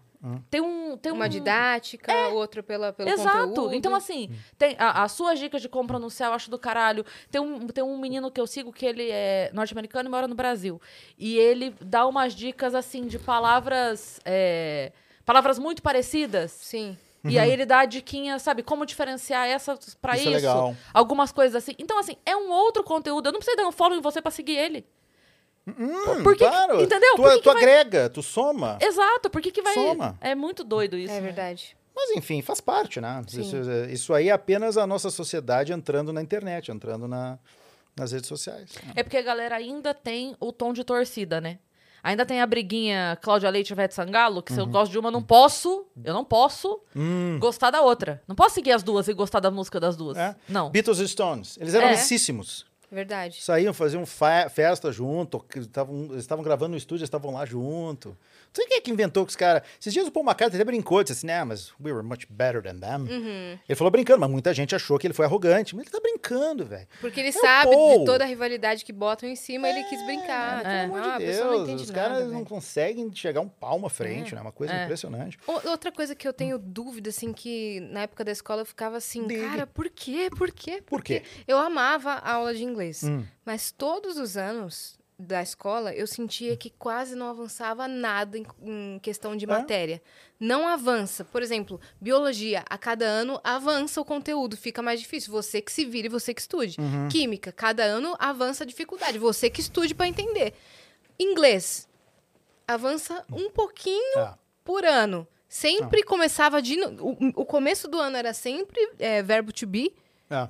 Tem um. Tem Uma um... didática, outra pela, pelo Exato. conteúdo. Então, assim, tem a- as suas dicas de como pronunciar, eu acho do caralho. Tem um, tem um menino que eu sigo que ele é norte-americano e mora no Brasil. E ele dá umas dicas, assim, de palavras. é, palavras muito parecidas. Sim. E aí ele dá a diquinha, sabe, como diferenciar essas pra Isso isso. é legal. Algumas coisas assim. Então, assim, é um outro conteúdo. Eu não preciso dar um follow em você pra seguir ele. Hum, Por que que- claro. entendeu? Tu, Por que tu que vai- agrega, tu soma. Exato, por que que vai... Soma. É muito doido isso. É né? verdade. Mas Mas, enfim, faz parte, né? Isso, isso aí é apenas a nossa sociedade entrando na internet, entrando na, nas redes sociais. É porque a galera ainda tem o tom de torcida, né? Ainda tem a briguinha Cláudia Leite e Ivete Sangalo, que se eu gosto de uma, eu não posso, eu não posso Hum. gostar da outra. Não posso seguir as duas e gostar da música das duas. É. Não. Beatles e Stones, eles eram É. amicíssimos. Verdade. Saíam, faziam fa- festa junto, estavam- eles estavam gravando no estúdio, estavam lá junto. Não sei quem é que inventou que os caras. Esses dias o Paul McCartney até brincou, disse assim, né, mas we were much better than them. Uhum. Ele falou brincando, mas muita gente achou que ele foi arrogante. Mas ele tá brincando, velho. Porque ele É sabe de toda a rivalidade que botam em cima, ele quis brincar. É. Tipo, Pelo ah, amor a de não Deus, entende os caras não conseguem chegar um palmo à frente, né? Uma coisa É. impressionante. O- Outra coisa que eu tenho dúvida, assim, que na época da escola eu ficava assim, Diga. cara, por quê? Por quê? Por quê? Eu amava a aula de inglês, Hum. mas todos os anos da escola eu sentia que quase não avançava nada em, em questão de É? matéria. Não avança. Por exemplo, biologia, a cada ano avança o conteúdo, fica mais difícil. Você que se vire, você que estude. Uhum. Química, cada ano avança a dificuldade, você que estude para entender. Inglês, avança um pouquinho Ah, por ano. Sempre começava de. no- O, o começo do ano era sempre é, verbo to be. ah.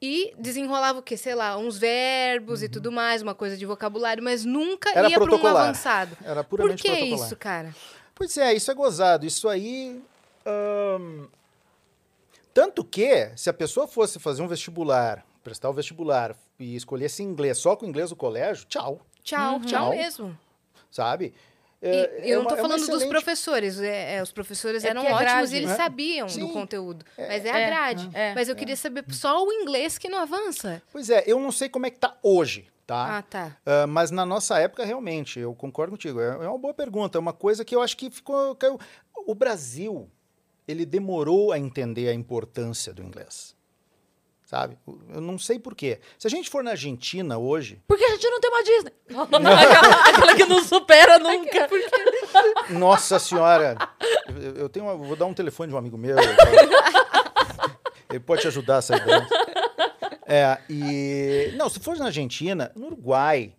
E desenrolava o quê? Sei lá, uns verbos e tudo mais, uma coisa de vocabulário, mas nunca Uhum. Era ia para um avançado. Era Por puramente que protocolar. isso, cara? Pois é, isso é gozado. Isso aí. ahn, Tanto que, se a pessoa fosse fazer um vestibular, prestar o vestibular e escolhesse inglês só com inglês do colégio, tchau, Tchau, Uhum. tchau Tchau. mesmo. sabe? E É- é eu não é uma falando dos excelente- professores. é- é, os professores É eram é ótimos grade, e eles né? sabiam Sim. do conteúdo. mas é a É, grade. é, mas eu queria saber só o inglês que não avança. Pois é, eu não sei como é que tá hoje, tá? Ah, tá. Ah, mas na nossa época, realmente, eu concordo contigo. É, é uma boa pergunta. É uma coisa que eu acho que ficou. caiu- O Brasil, ele demorou a entender a importância do inglês. Sabe? Eu não sei por quê. Se a gente for na Argentina hoje, Porque a gente não tem uma Disney. aquela, aquela que não supera nunca. Nossa senhora! Eu, eu tenho uma- vou dar um telefone de um amigo meu. Ele pode te ajudar essa ideia. É, e. Não, se for na Argentina, no Uruguai,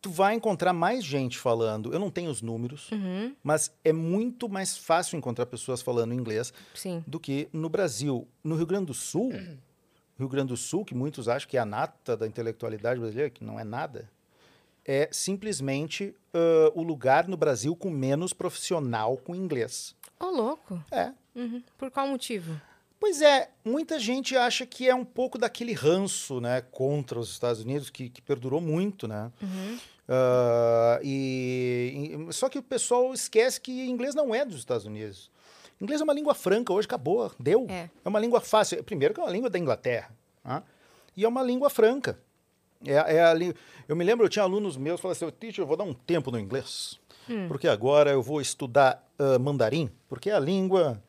tu vai encontrar mais gente falando. Eu não tenho os números, Uhum, mas é muito mais fácil encontrar pessoas falando inglês sim. do que no Brasil. No Rio Grande do Sul, Rio Grande do Sul, que muitos acham que é a nata da intelectualidade brasileira, que não é nada, é simplesmente ah, o lugar no Brasil com menos profissional com inglês. Ô, louco. É. Uhum. Por qual motivo? Pois é, muita gente acha que é um pouco daquele ranço né, contra os Estados Unidos, que, que perdurou muito, né? Uhum. Ah, e, e- só que o pessoal esquece que inglês não é dos Estados Unidos. Inglês é uma língua franca, hoje acabou, deu. É. uma língua fácil. Primeiro que é uma língua da Inglaterra. né? E é uma língua franca. É, é a lí- Eu me lembro, eu tinha alunos meus que falavam assim, teacher, eu vou dar um tempo no inglês, porque agora eu vou estudar ah, mandarim, porque é a língua...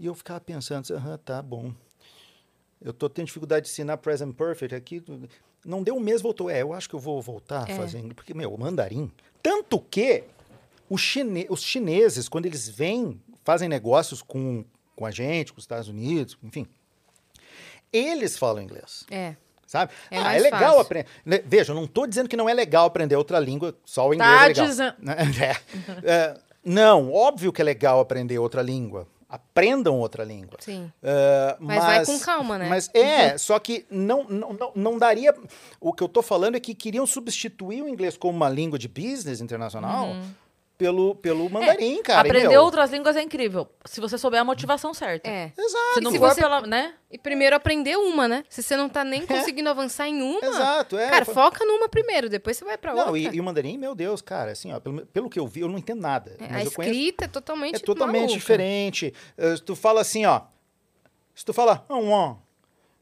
E eu ficava pensando, assim, aham, tá bom. Eu tô tendo dificuldade de ensinar present perfect aqui. Não deu um mês, voltou. É, eu acho que eu vou voltar É. inglês. Porque, meu, o mandarim. Tanto que os, chine- os chineses, quando eles vêm, fazem negócios com, com a gente, com os Estados Unidos, enfim, eles falam inglês. É. Sabe? É ah, é legal aprender. Veja, eu não estou dizendo que não é legal aprender outra língua, só o inglês Tá é legal. dizendo- É. É, não, óbvio que é legal aprender outra língua. Aprendam outra língua. Sim. É, Mas vai com calma, né? Mas é, só que não, não, não, não daria. O que eu tô falando é que queriam substituir o inglês como uma língua de business internacional pelo, pelo mandarim, cara. e, Aprender meu, outras línguas é incrível. Se você souber a motivação certa. É. Exato. Se não se for você- pela, né? E primeiro aprender uma, né? Se você não tá nem conseguindo avançar em uma, Exato, é. cara, foca numa primeiro, depois você vai pra outra. Não, e, e o mandarim, meu Deus, cara, assim, ó, pelo, pelo que eu vi, eu não entendo nada. É, mas a eu conheço. escrita é totalmente É totalmente maluca. diferente. Se tu fala assim, ó. Se tu fala, ah, um,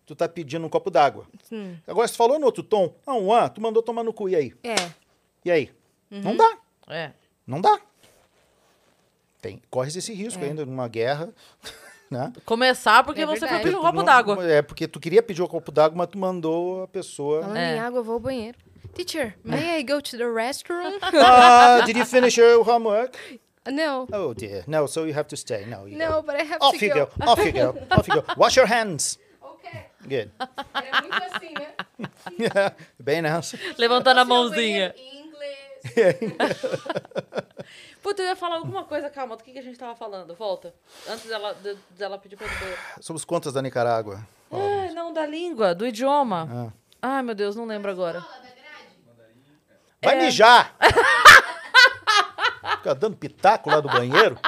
tu tá pedindo um copo d'água. Sim. Agora, se tu falou no outro tom, ah, um, tu mandou tomar no cu, e aí? É. E aí? Uhum. Não dá. É. Não dá. Tem, corres esse risco É. ainda numa guerra, né? Começar porque É você foi pedir um copo d'água. É, porque tu queria pedir o copo d'água, mas tu mandou a pessoa... Falando É. em água, eu vou ao banheiro. Teacher, may I go to the restroom? ah, did you finish your homework? no. Oh dear, no, so you have to stay. No, you No, go. but I have Off to you go. go, off you go, off you go. Wash your hands. Ok. Good. É muito assim, né? Bem nessa. Levantando a your mãozinha. Inglês. Puta, eu ia falar alguma coisa, calma. Do que, que a gente tava falando? Volta. Antes dela, de- dela pedir pra. Somos contas da Nicarágua. Ah, não, da língua, do idioma. Ah. Ai, meu Deus, não lembro agora. Vai É. mijar! Fica dando pitaco lá do banheiro.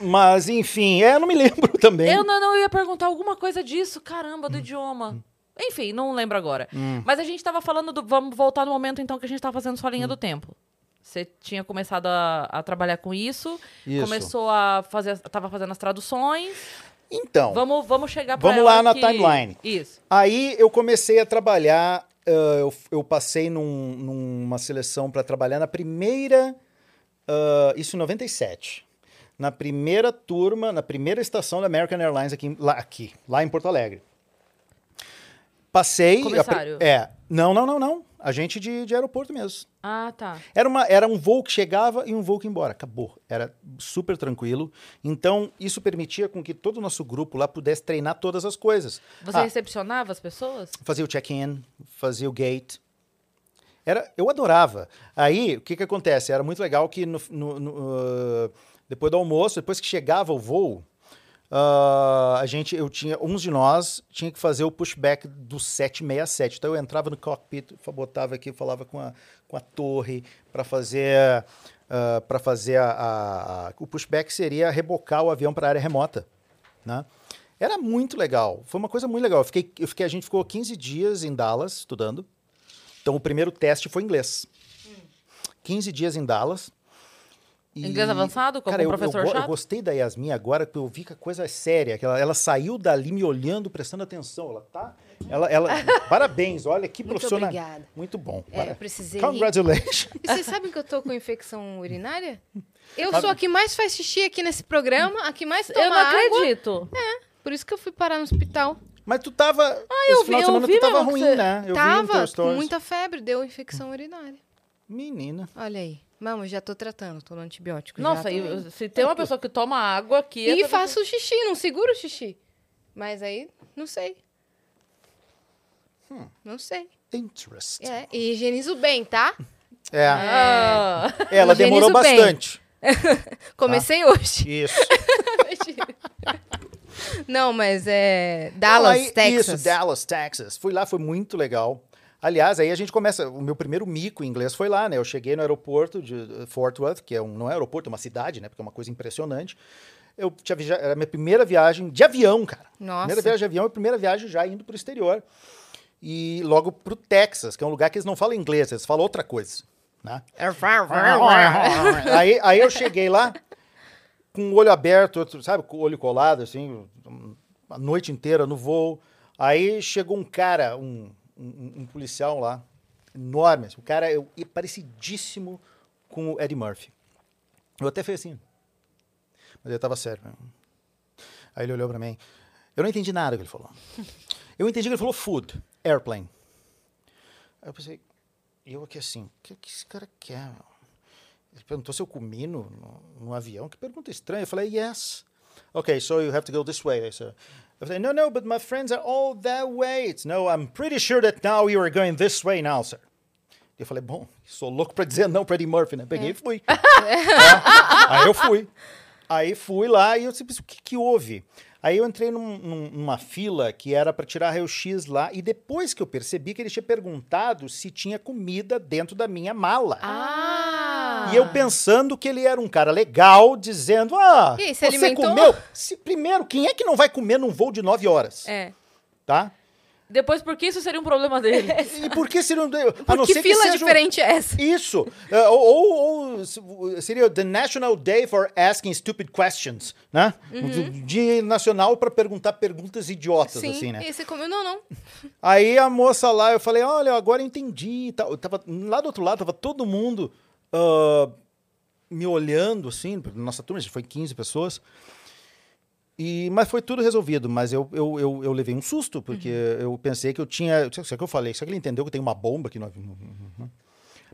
Mas, enfim, é, eu não me lembro também. Eu não, não eu ia perguntar alguma coisa disso, caramba, do idioma. Enfim, não lembro agora. Hum. Mas a gente tava falando do. Vamos voltar no momento então que a gente tava fazendo sua Hum. linha do tempo. Você tinha começado a, a trabalhar com isso, Isso. começou a fazer. Tava fazendo as traduções. Então, Vamos, vamos chegar pra Vamos lá na que- timeline. Isso. aí eu comecei a trabalhar, ah, eu, eu passei num- numa seleção para trabalhar na primeira, ah, isso em 97, na primeira turma, na primeira estação da American Airlines aqui, lá, aqui, lá em Porto Alegre. Passei... a Comissário. É, não, não, não, não, agente de, de aeroporto mesmo. Ah, tá. Era, uma, era um voo que chegava e um voo que ia embora. Acabou. Era super tranquilo. Então, isso permitia com que todo o nosso grupo lá pudesse treinar todas as coisas. Você Ah, recepcionava as pessoas? fazia o check-in, fazia o gate. Era, eu adorava. Aí, o que que acontece? Era muito legal que no, no- no, ah, depois do almoço, depois que chegava o voo, ah, a gente, eu tinha, uns de nós tinha que fazer o pushback do 767. Então eu entrava no cockpit, botava aqui, falava com a, com a torre para fazer para fazer a, a- a- o pushback seria rebocar o avião para a área remota, né? Era muito legal. Foi uma coisa muito legal. Eu fiquei, eu fiquei, a gente ficou 15 dias em Dallas estudando. Então o primeiro teste foi inglês. 15 dias em Dallas. E- Inglês avançado, como Cara, o eu- professor eu, eu chato? gostei da Yasmin agora, porque eu vi que a coisa é séria. Que ela, ela saiu dali me olhando, prestando atenção. Ela tá. Ela, ela, parabéns, olha que Muito profissional. obrigada. Muito bom. É, Para- eu precisei. Congratulations. E vocês sabem que eu tô com infecção urinária? Eu sou a que mais faz xixi aqui nesse programa, a que mais toma eu não água. acredito. Por isso que eu fui parar no hospital. Mas tu tava. Ah, eu esse final vi- de eu semana vi tu tava ruim, você- né? Eu vi Tava teu com muita febre, deu infecção urinária. Menina. Olha aí. Mama, já tô tratando, tô no antibiótico. já Nossa, tô se tem uma pessoa que toma água aqui. E essa faço xixi, não seguro o xixi. Mas aí, não sei. Não sei. Interesting. É, e higienizo bem, tá? É. Ah. Ela Higienizo demorou bem. bastante. Comecei hoje. Isso. Não, mas é. Dallas, Aí, Texas. Isso, Dallas, Texas. Fui lá, foi muito legal. Aliás, aí a gente começa. O meu primeiro mico em inglês foi lá, né? Eu cheguei no aeroporto de eh, Fort Worth, que é um, não é aeroporto, é uma cidade, né? Porque é uma coisa impressionante. Eu tinha era a minha primeira viagem de avião, cara. Nossa. Primeira viagem de avião e primeira viagem já indo pro exterior. E logo pro Texas, que é um lugar que eles não falam inglês, eles falam outra coisa, né? aí, aí eu cheguei lá com o olho aberto, outro, sabe, com o olho colado, assim, a noite inteira no voo. Aí chegou um cara, um, um, um policial lá, enorme. assim, O cara e parecidíssimo com o Eddie Murphy. Eu até fiz assim. Mas ele tava sério. né? Aí ele olhou pra mim. Eu não entendi nada que ele falou. Eu entendi que ele falou food, airplane. Aí eu pensei, e eu aqui assim, o que, que esse cara quer? meu? Ele perguntou se eu comi no, no, no avião. Que pergunta estranha. Eu falei, yes. Okay, so you have to go this way. They said. Said, no, no, but my friends are all that way. It's, no, I'm pretty sure that now you are going this way now, sir. Eu falei, bom, sou louco pra dizer não pra Eddie Murphy, né? Peguei e fui. É. Aí eu fui. Aí fui lá e eu disse, "Mas o que que houve? Aí eu entrei num- num- numa fila que era para tirar raio-x lá e depois que eu percebi que ele tinha perguntado se tinha comida dentro da minha mala. Ah! E eu pensando que ele era um cara legal, dizendo, ah, aí, você alimentou? comeu? Se- primeiro, quem é que não vai comer num voo de nove horas? É. Tá? Depois, por que isso seria um problema dele? E por que seria... um- Por não que fila um- diferente é essa? Isso. É, ou, ou- ou se- seria The National Day for Asking Stupid Questions, né? Um Dia nacional para perguntar perguntas idiotas, Sim. assim, né? E você comeu? Não, não. Aí a moça lá, eu falei, olha, agora eu entendi. Eu tava, lá do outro lado, tava todo mundo ah, me olhando, assim, nossa turma, foi 15 pessoas. E, mas foi tudo resolvido, mas eu, eu, eu, eu levei um susto, porque eu pensei que eu tinha. Será que eu falei? Será que ele entendeu que tem uma bomba aqui no avião?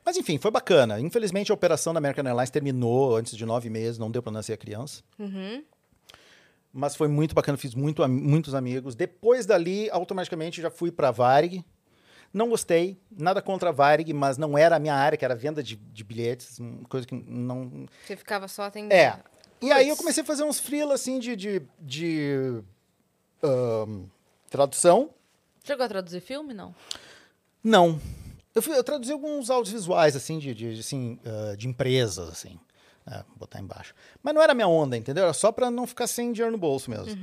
Mas enfim, foi bacana. Infelizmente a operação da American Airlines terminou antes de nove meses, não deu para nascer a criança. Uhum. Mas foi muito bacana, fiz muito, muitos amigos. Depois dali, automaticamente já fui para Varig. Não gostei, nada contra a Varig, mas não era a minha área, que era venda de, de bilhetes, coisa que não... Você ficava só atendendo. É. E aí eu comecei a fazer uns freela, assim, de, de, de ahn, tradução. Chegou a traduzir filme, não? Não. Eu, fui- eu traduzi alguns audiovisuais, assim, de, de, assim, ah, de empresas, assim. É, vou botar embaixo. Mas não era minha onda, entendeu? Era só pra não ficar sem dinheiro no bolso mesmo.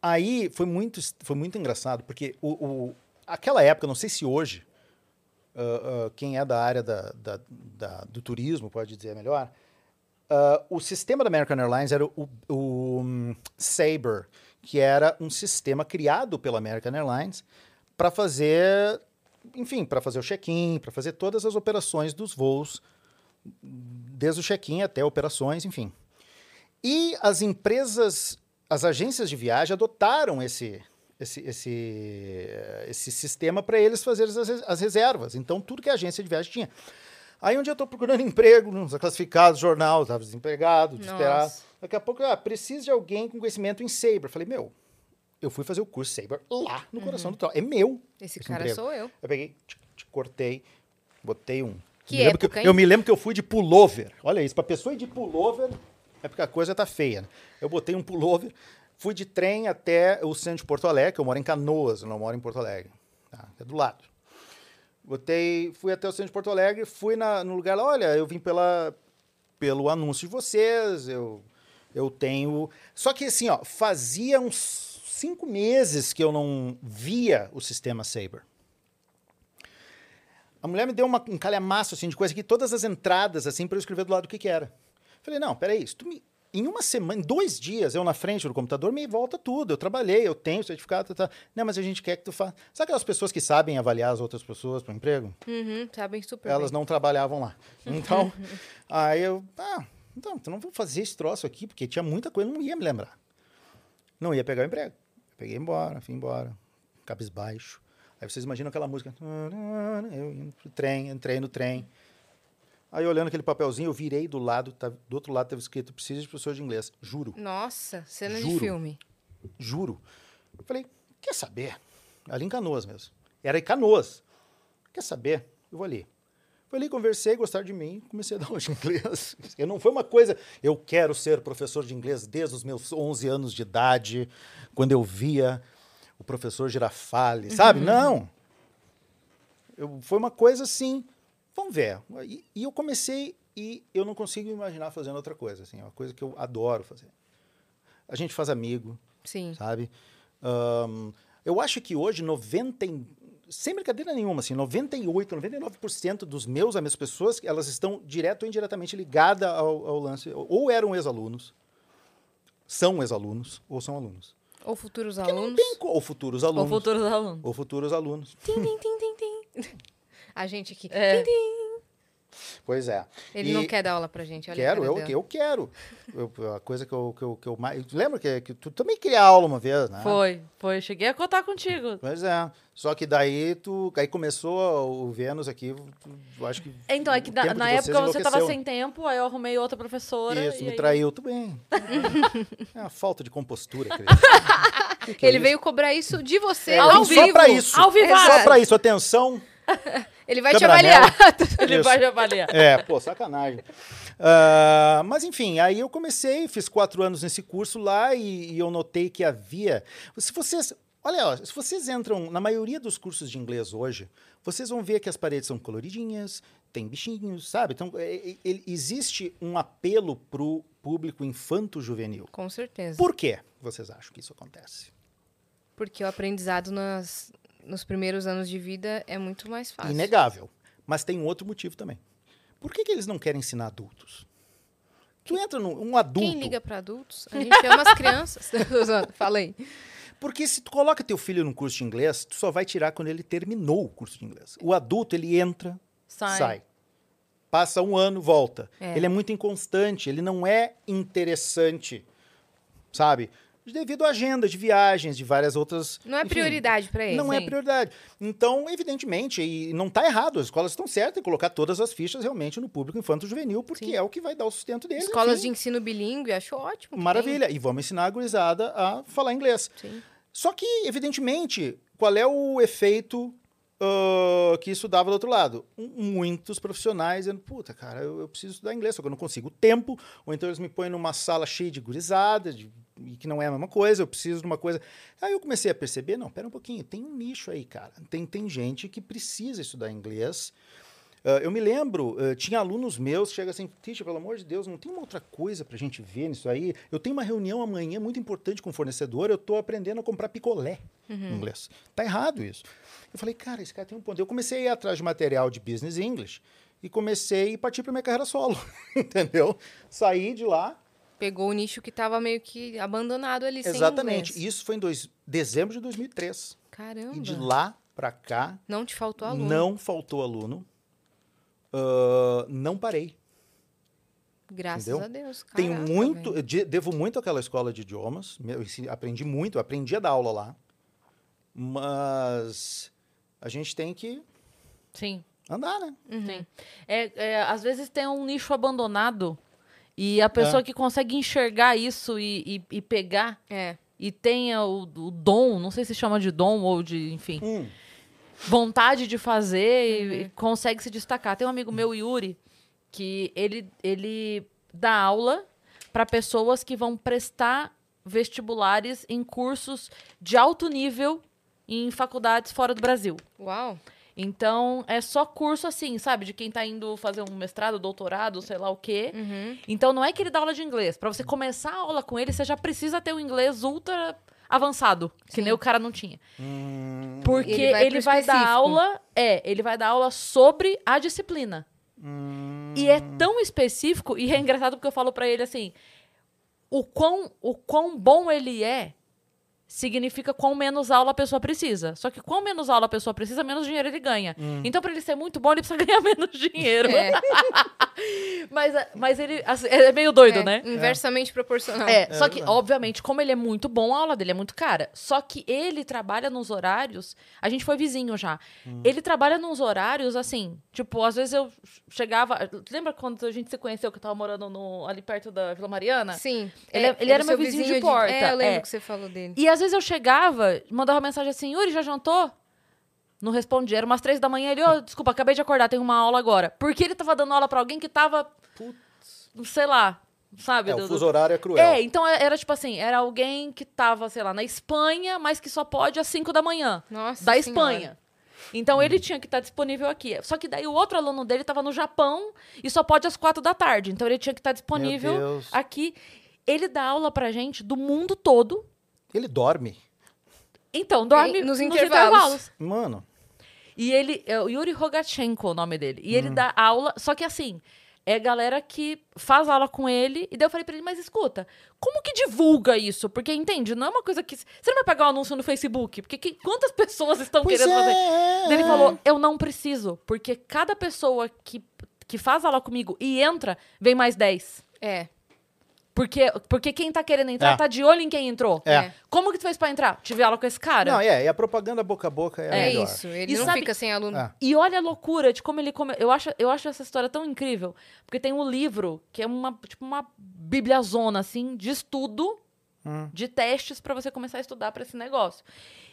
Aí foi muito, foi muito engraçado, porque o, o- aquela época, não sei se hoje, ah, ah, quem é da área da, da- da- do turismo pode dizer melhor, ah, o sistema da American Airlines era o, o, hum, Sabre, que era um sistema criado pela American Airlines para fazer, enfim, para fazer o check-in, para fazer todas as operações dos voos, desde o check-in até operações, enfim. E as empresas, as agências de viagem adotaram esse, esse, esse, eh, esse sistema para eles fazerem as, as reservas. Então, tudo que a agência de viagem tinha. Aí, um dia eu estou procurando emprego nos classificados, jornal, estava desempregado, desesperado. Nossa. Daqui a pouco, ah, precisa de alguém com conhecimento em Sabre. Eu falei, meu, eu fui fazer o curso Sabre lá no coração do troço. É meu. Esse esse cara emprego. sou eu. Eu peguei, tch, tch, cortei, botei um. Que me época, eu, hein? eu me lembro que eu fui de pullover. Olha isso, pra pessoa ir de pullover, é porque a coisa tá feia. Né? Eu botei um pullover, fui de trem até o centro de Porto Alegre, que eu moro em Canoas, eu não moro em Porto Alegre. Tá? É do lado. Botei, fui até o centro de Porto Alegre, fui na, no lugar lá, olha, eu vim pela, pelo anúncio de vocês, eu, eu tenho... Só que assim, ó, fazia uns cinco meses que eu não via o sistema Sabre. A mulher me deu uma, um calhamaço assim, de coisa aqui, todas as entradas, assim, para eu escrever do lado o que, que era. Falei, não, peraí, se tu me... em uma semana, em dois dias, eu na frente do computador, me volta tudo. Eu trabalhei, eu tenho certificado, tá, tá. Não, mas a gente quer que tu faça. Sabe aquelas pessoas que sabem avaliar as outras pessoas para o emprego? Uhum, sabem super Elas bem. não trabalhavam lá. Então, aí eu, ah, então, então não vou fazer esse troço aqui, porque tinha muita coisa, eu não ia me lembrar. Não ia pegar o emprego. Peguei embora, fui embora, cabisbaixo. Aí vocês imaginam aquela música. Eu indo pro trem, entrei no trem. Aí olhando aquele papelzinho, eu virei do lado, tá- do outro lado estava escrito, precisa de professor de inglês. Juro, Nossa, cena de Juro. filme. juro. Falei, quer saber? Ali em Canoas mesmo. Era em Canoas. Quer saber? Eu vou ali. Fui ali, conversei, gostaram de mim, comecei a dar aula de inglês. Eu não foi uma coisa, eu quero ser professor de inglês desde os meus 11 anos de idade, quando eu via o professor Girafale, sabe? Não. Eu, foi uma coisa assim, vamos ver. E, e eu comecei e eu não consigo imaginar fazendo outra coisa, assim, é uma coisa que eu adoro fazer. A gente faz amigo, Sim. sabe? Ahn, eu acho que hoje 90, e- sem brincadeira nenhuma, assim, 98, 99% dos meus amigos, pessoas, elas estão direto ou indiretamente ligadas ao, ao lance, ou eram ex-alunos, são ex-alunos, ou são alunos. Ou futuros Porque alunos. ou futuros Ou alunos. futuros alunos. Ou futuros alunos. Tim, tim, tim, tim, tim. A gente aqui. É. Tim, tim. Pois é. Ele E- não quer dar aula pra gente. Olha Quero, eu, eu quero. Eu- a coisa que eu, que eu, que eu mais. Lembra que, que tu também queria aula uma vez, né? Foi, foi. Cheguei a contar contigo. Pois é. Só que daí tu. Aí começou o Vênus aqui, tu- eu acho que. Então, é que na, na época você tava sem tempo, aí eu arrumei outra professora. Isso, e me aí- traiu, tudo bem. é uma falta de compostura. Que que é Ele isso? veio cobrar isso de você É, ao vim só vivo. pra isso. Ao vivo. Só pra isso, atenção. Ele vai te avaliar. Ele Isso. vai avaliar. É, pô, sacanagem. Ah, mas enfim, aí eu comecei, fiz quatro anos nesse curso lá e, e eu notei que havia. Se vocês. Olha, ó, se vocês entram na maioria dos cursos de inglês hoje, vocês vão ver que as paredes são coloridinhas, tem bichinhos, sabe? Então, é, é, existe um apelo pro público infanto-juvenil. Com certeza. Por que vocês acham que isso acontece? Porque o aprendizado nas, nos primeiros anos de vida é muito mais fácil. Inegável. Mas tem um outro motivo também. Por que, que eles não querem ensinar adultos? Tu entra num um adulto. Quem liga pra adultos? A gente ama as crianças. Aí. Porque se tu coloca teu filho num curso de inglês, tu só vai tirar quando ele terminou o curso de inglês. O adulto, ele entra, Sai. sai. Passa um ano, volta. É. Ele é muito inconstante, ele não é interessante, sabe? Devido à agenda de viagens, de várias outras... Não é enfim, prioridade pra ele. Não é prioridade. Então, evidentemente, e não está errado, as escolas estão certas em colocar todas as fichas realmente no público infanto-juvenil, porque Sim. é o que vai dar o sustento deles. Escolas enfim. de ensino bilíngue, acho ótimo. Maravilha. E vamos ensinar a gurizada a falar inglês. tem. Sim. Só que, evidentemente, qual é o efeito ah, que estudava do outro lado. Muitos profissionais dizendo, puta, cara, eu, eu preciso estudar inglês, só que eu não consigo tempo, ou então eles me põem numa sala cheia de gurizada, de- e que não é a mesma coisa, eu preciso de uma coisa. Aí eu comecei a perceber, não, pera um pouquinho, tem um nicho aí, cara. Tem, tem gente que precisa estudar inglês. Ah, eu me lembro, ah, tinha alunos meus que chegam assim, Tisha, pelo amor de Deus, não tem uma outra coisa pra gente ver nisso aí? Eu tenho uma reunião amanhã muito importante com o fornecedor, eu tô aprendendo a comprar picolé em inglês. Tá errado isso. Eu falei, cara, esse cara tem um ponto. Eu comecei a ir atrás de material de business English e comecei a partir para minha carreira solo, entendeu? Saí de lá, Pegou o nicho que tava meio que abandonado ali exatamente. Isso foi em dois, dezembro de 2003. Caramba. E de lá para cá, Não te faltou aluno. não faltou aluno. Ah, não parei. Graças Entendeu? a Deus. Tenho Caraca, muito, eu de- devo muito àquela escola de idiomas. aprendi muito, eu aprendi a dar aula lá. Mas a gente tem que Sim. andar, né? Sim. É, é, às vezes tem um nicho abandonado e a pessoa É. que consegue enxergar isso e, e, e pegar É. e tenha o, o dom, não sei se chama de dom ou de, enfim, Hum. vontade de fazer e, e consegue se destacar. Tem um amigo meu, Yuri, que ele, ele dá aula para pessoas que vão prestar vestibulares em cursos de alto nível em faculdades fora do Brasil. Uau. Então, é só curso assim, sabe? De quem tá indo fazer um mestrado, doutorado, sei lá o quê. Uhum. Então, não é que ele dá aula de inglês. Pra você começar a aula com ele, você já precisa ter um inglês ultra avançado, que Sim. nem o cara não tinha. Hum, Porque Ele ele vai vai, pro dar aula, é, ele vai dar aula sobre a disciplina. hum. E é tão específico, e é engraçado porque eu falo pra ele assim, o quão, o quão bom ele é significa quão menos aula a pessoa precisa. Só que quão menos aula a pessoa precisa, menos dinheiro ele ganha. Então, pra ele ser muito bom, ele precisa ganhar menos dinheiro. É, mas, mas ele assim, é meio doido, é, né? Inversamente proporcional. É, É só que, obviamente, como ele é muito bom, a aula dele é muito cara. Só que ele trabalha nos horários. A gente foi vizinho já. Hum. Ele trabalha nos horários, assim. Tipo, às vezes eu chegava. Lembra quando a gente se conheceu que eu tava morando no- ali perto da Vila Mariana? Sim. Ele é- ele era meu seu vizinho de porta, É, eu lembro é. que você falou dele. E às vezes eu chegava, mandava mensagem assim: Yuri, já jantou? Não respondia. Era umas três da manhã. Ele, ô, desculpa, acabei de acordar, tenho uma aula agora. Porque ele tava dando aula pra alguém que tava. Sei lá, sabe? É, do- o do- fuso horário é cruel. É, então é- era tipo assim, era alguém que tava, sei lá, na Espanha, mas que só pode às 5 da manhã. Nossa da Senhora. Espanha. Então ele tinha que estar disponível aqui. Só que daí o outro aluno dele tava no Japão e só pode às 4 da tarde. Então ele tinha que estar disponível Deus. aqui. Ele dá aula pra gente do mundo todo. Ele dorme. Então, dorme nos nos, intervalos. intervalos. Mano, E ele, é o Yuri Rogachenko o nome dele. E ele Hum. dá aula, só que assim, é galera que faz aula com ele. E daí eu falei pra ele, mas escuta, como que divulga isso? Porque, entende, não é uma coisa que... Você não vai pegar um anúncio no Facebook, porque que- quantas pessoas estão Pois querendo é, fazer? é, Daí ele falou, eu não preciso, porque cada pessoa que, que faz aula comigo e entra, vem mais 10. É. Porque, porque quem tá querendo entrar É. tá de olho em quem entrou. É. Como que tu fez pra entrar? Tive aula com esse cara. Não, é, e a propaganda boca a boca é, a É, melhor. isso. Ele E não sabe- fica sem aluno. É. E olha a loucura de como ele come... eu acho eu acho essa história tão incrível, porque tem um livro que é uma tipo uma bibliazona assim de estudo Hum. de testes pra você começar a estudar pra esse negócio.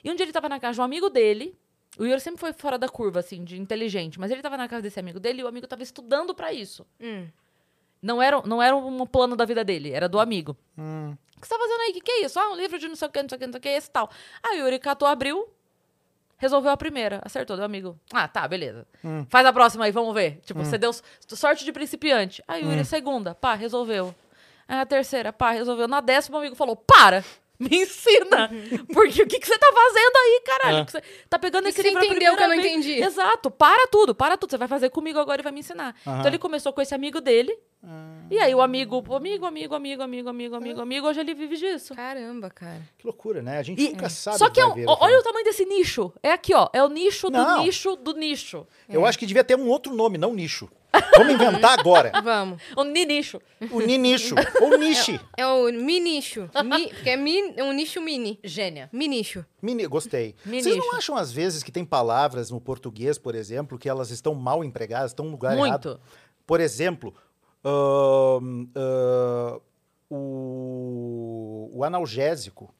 E um dia ele tava na casa de um amigo dele, o Yuri sempre foi fora da curva assim, de inteligente, mas ele tava na casa desse amigo dele e o amigo tava estudando pra isso. Hum. Não era, não era um plano da vida dele, era do amigo. Hum. O que você tá fazendo aí? O que, que é isso? Ah, um livro de não sei o que, não sei o que, não sei o que, esse tal. Aí o Yuri catou, abriu, resolveu a primeira. Acertou, deu amigo. Ah, tá, beleza. Hum. Faz a próxima aí, vamos ver. Tipo, você deu sorte de principiante. Aí o Yuri, segunda, pá, resolveu. Aí a terceira, pá, resolveu. Na décima, o amigo falou, para! Me ensina! Porque o que, que você tá fazendo aí, caralho? É. Que você tá pegando esse você livro a entendeu que eu não vez. entendi? Exato, para tudo, para tudo. Você vai fazer comigo agora e vai me ensinar. Então ele começou com esse amigo dele. Ah, E aí o amigo, amigo, amigo, amigo, amigo, amigo, amigo, amigo, hoje ele vive disso. Caramba, cara. que loucura, né? A gente E- nunca sabe Só que é um- ver olha o tamanho desse nicho. É aqui, ó. É o nicho do Não. nicho do nicho. Eu acho que devia ter um outro nome, não nicho. Vamos inventar agora. Vamos. O ninicho. O ninicho. Ou niche. É o minicho. Mi, porque é mi, é um nicho mini. Gênia. Minicho. Mini, gostei. Minicho. Vocês não acham, às vezes, que tem palavras no português, por exemplo, que elas estão mal empregadas, estão no lugar errado? Muito. Por exemplo, ahn, ah, o, o analgésico.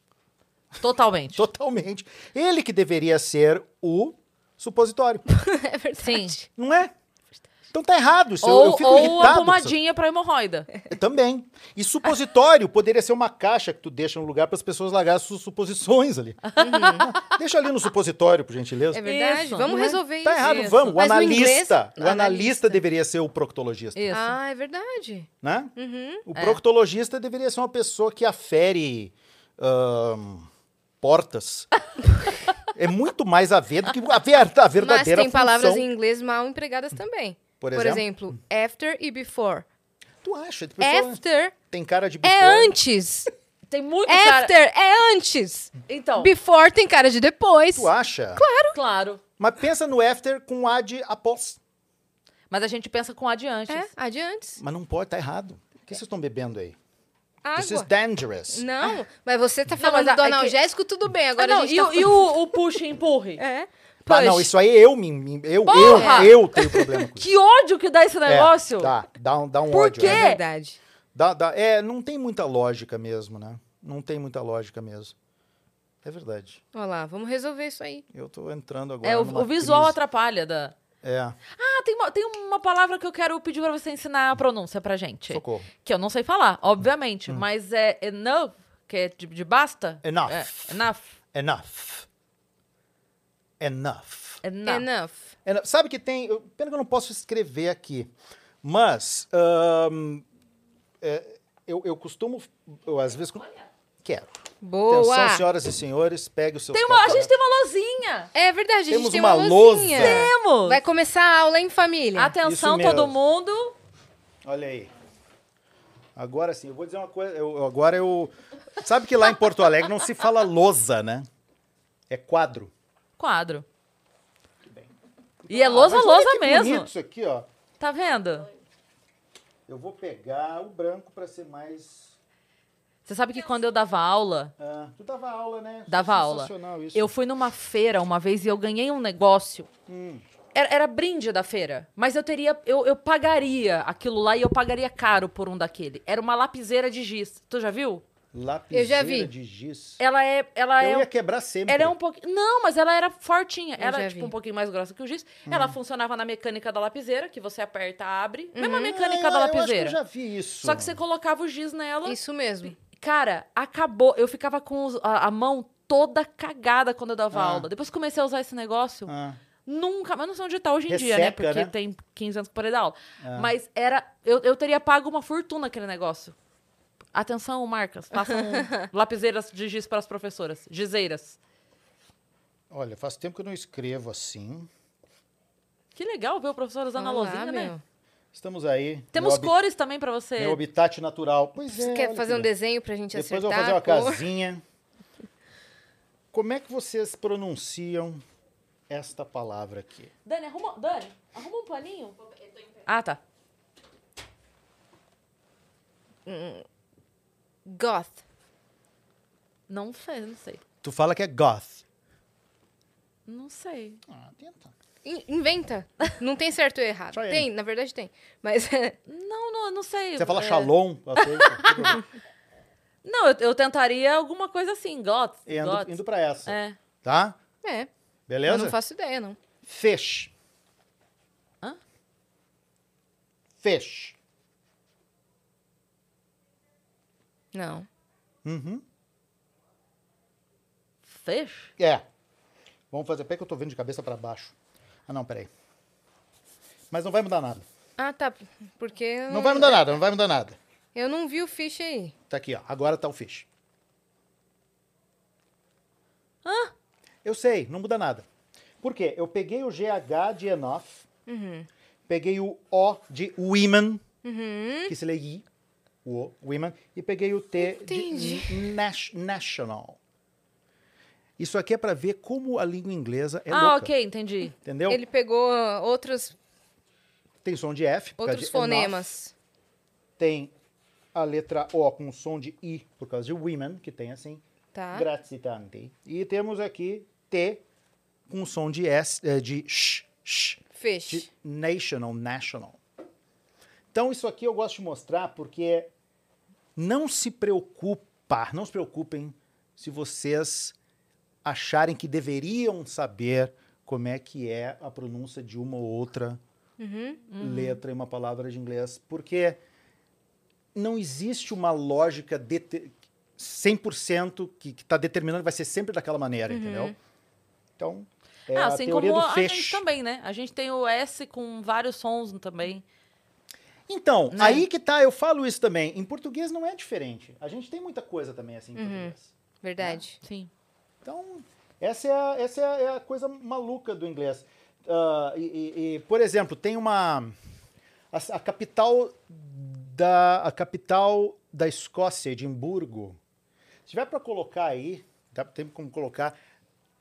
Totalmente. Totalmente. Ele que deveria ser o Supositório. É verdade. Sim. Não é? Então tá errado. Isso eu- Ou, eu fico ou a irritado. essa- pomadinha pra hemorroida. Também. E supositório poderia ser uma caixa que tu deixa no lugar para as pessoas largarem suas suposições ali. Deixa ali no supositório, por gentileza. É verdade. Isso. Vamos é? resolver Tá isso. errado, Isso. vamos. O Mas analista, o analista, analista. deveria ser o proctologista, Isso. Ah, é verdade. né? Uhum. O É. proctologista deveria ser uma pessoa que afere ahn, portas. é muito mais a ver do que a, ver, a Mas verdadeira tem palavras função. em inglês mal empregadas também. Por Por exemplo? exemplo, after e before. Tu acha? A After tem cara de before. é antes. Tem muito cara... After é antes. Então, Before tem cara de depois. Tu acha? claro. Mas pensa no after com a de após. Mas a gente pensa com adiante. É, adiante. Mas não pode, tá errado. O que vocês estão bebendo aí? This is Água. dangerous. Não, mas você tá Não, falando a- do é que- analgésico, tudo bem. Ah, Agora não, a gente e, tá o- e o, o puxa e empurre? É. Ah, não, Push. isso aí eu me. me- Eu, eu, Porra! eu tenho problema com isso. Que ódio que dá esse negócio. É, tá, dá um, dá um Por ódio. quê? né? É verdade. Dá, dá, é, não tem muita lógica mesmo, né? Não tem muita lógica mesmo. É verdade. Olha lá, vamos resolver isso aí. Eu tô entrando agora. É, o, numa o visual crise. atrapalha. Da... É, Ah, tem uma, tem uma palavra que eu quero pedir pra você ensinar a pronúncia pra gente. socorro. Que eu não sei falar, Hum. obviamente. Mas é enough, que é de, de basta. Enough. É, enough. Enough. Enough. Enough. Enough. Enough. Sabe que tem. eu- Pena que eu não posso escrever aqui. Mas. ahn, é, eu, eu costumo. Eu, às vezes. Quero. Boa. Atenção, senhoras e senhores, pegue o seu. Tem uma, a gente tem uma lozinha. É verdade, a gente Temos tem uma uma, lousa. lousinha. Temos. Vai começar a aula em família. Atenção, todo mundo. Olha aí. Agora sim, eu vou dizer uma coisa. eu- agora eu. Sabe que lá em Porto Alegre não se fala lousa, né? É quadro. Quadro. E é lousa, Ah, lousa mesmo. bonito isso aqui, ó. Tá vendo? Eu vou pegar o branco para ser mais. Você sabe que quando eu dava aula, Ah, tu dava aula, né? Dava aula. Sensacional isso. eu fui numa feira uma vez e eu ganhei um negócio. Hum. Era, era brinde da feira, mas eu teria, eu, eu pagaria aquilo lá e eu pagaria caro por um daquele. Era uma lapiseira de giz. Tu já viu? Lapiseira Eu já vi. de giz. Ela é, ela eu é ia quebrar sempre. Ela é um pouquinho. Não, mas ela era fortinha. Eu ela é tipo vi. um pouquinho mais grossa que o giz. Hum. Ela funcionava na mecânica da lapiseira, que você aperta, abre. Mesma Ah, mecânica eu- da Eu, acho que lapiseira. eu já vi isso. Só que você colocava o giz nela. Isso mesmo. Cara, acabou. Eu ficava com os- a, a mão toda cagada quando eu dava Ah. aula. Depois que comecei a usar esse negócio, Ah, nunca. Mas não sei onde tá hoje em dia, né? Resseca, Porque né? tem 15 anos que eu parei da aula. Ah. Mas era. Eu, eu teria pago uma fortuna aquele negócio. Atenção, marcas. Façam lapiseiras de giz para as professoras. Gizeiras. olha, faz tempo que eu não escrevo assim. Que legal ver o professor usando a Olha lá, lousinha, né? meu. Estamos aí. Temos meu habi- cores também pra você. Meu habitat natural. Pois é. Você quer olha fazer que um desenho pra gente Depois eu acertar? vou fazer uma a casinha. Como é que vocês pronunciam esta palavra aqui? Dani, arruma, Dani, arruma um paninho. Ah, tá. Goth. Não sei, não sei. Tu fala que é goth. Não sei. Ah, tenta. In- Inventa. Não tem certo ou errado. Try Tem, na verdade tem. Mas Não, não, não sei. Você fala É, shalom. tudo Não, eu, eu tentaria alguma coisa assim, got. bem. indo, got. indo pra essa. É. Tá? é. Beleza? Eu não faço ideia, não. Fish. Hã? Fish. Não. Uhum. Fish? É. Vamos fazer. Peraí que eu tô vendo de cabeça pra baixo. Ah, não, peraí. Mas não vai mudar nada. Ah, tá. Porque. eu Não vai mudar nada, não vai mudar nada. Eu não vi o fish aí. Tá aqui, ó. Agora tá o fish. Hã? Eu sei, não muda nada. Por quê? Eu peguei o GH de enough, Uhum. peguei o O de women, Uhum. que se lê I, o women, e peguei o T Entendi. de nas- national. Isso aqui é para ver como a língua inglesa é ah, louca. ok, entendi. Entendeu? Ele pegou ah, outros, Tem som de F, por causa outros de enough. fonemas. Tem a letra O com som de I, por causa de women, que tem assim. Tá. Grazitanti. E temos aqui T com som de S, eh, de sh, sh, Fish. de national, national. Então isso aqui eu gosto de mostrar porque não se preocupa, não se preocupem se vocês acharem que deveriam saber como é que é a pronúncia de uma ou outra Uhum. letra em uma palavra de inglês, porque não existe uma lógica dete- 100% que está determinando que vai ser sempre daquela maneira, entendeu? Então, é Ah, a assim teoria como do a gente também, né? A gente tem o S com vários sons também. Então, Né? aí que tá, eu falo isso também. Em português não é diferente. A gente tem muita coisa também assim em Uhum. português. Verdade. Sim. Então, essa é a, essa é a, é a coisa maluca do inglês. Ah, e, e- e, por exemplo, tem uma. A, a capital da a capital da Escócia, Edimburgo. Se tiver para colocar aí, dá, tem como colocar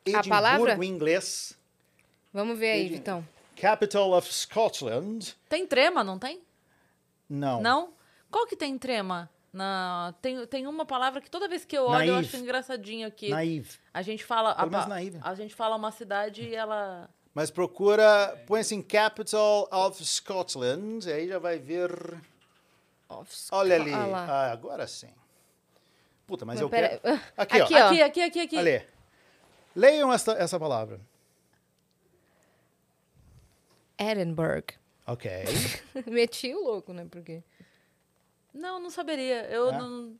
Edimburgo palavra? em inglês. Vamos ver aí, Entendi. Vitão. Capital of Scotland. Tem trema, não tem? Não. Não? Qual que tem trema? Na... Tem, tem uma palavra que toda vez que eu olho eu Naive. acho engraçadinho aqui. Naive. A gente fala. Pelo A, menos pa- naive. a gente fala uma cidade e ela. Mas procura, põe assim, Capital of Scotland, aí já vai ver. Olha ali. Ah. Ah, agora sim. Puta, mas, Mas eu pera- quero. Aqui, aqui, ó. ó. Aqui, aqui, aqui, aqui. Ali. Leiam essa, essa palavra. Edinburgh. Ok. Meti o louco, né? Porque. Não, não saberia. Eu É? não.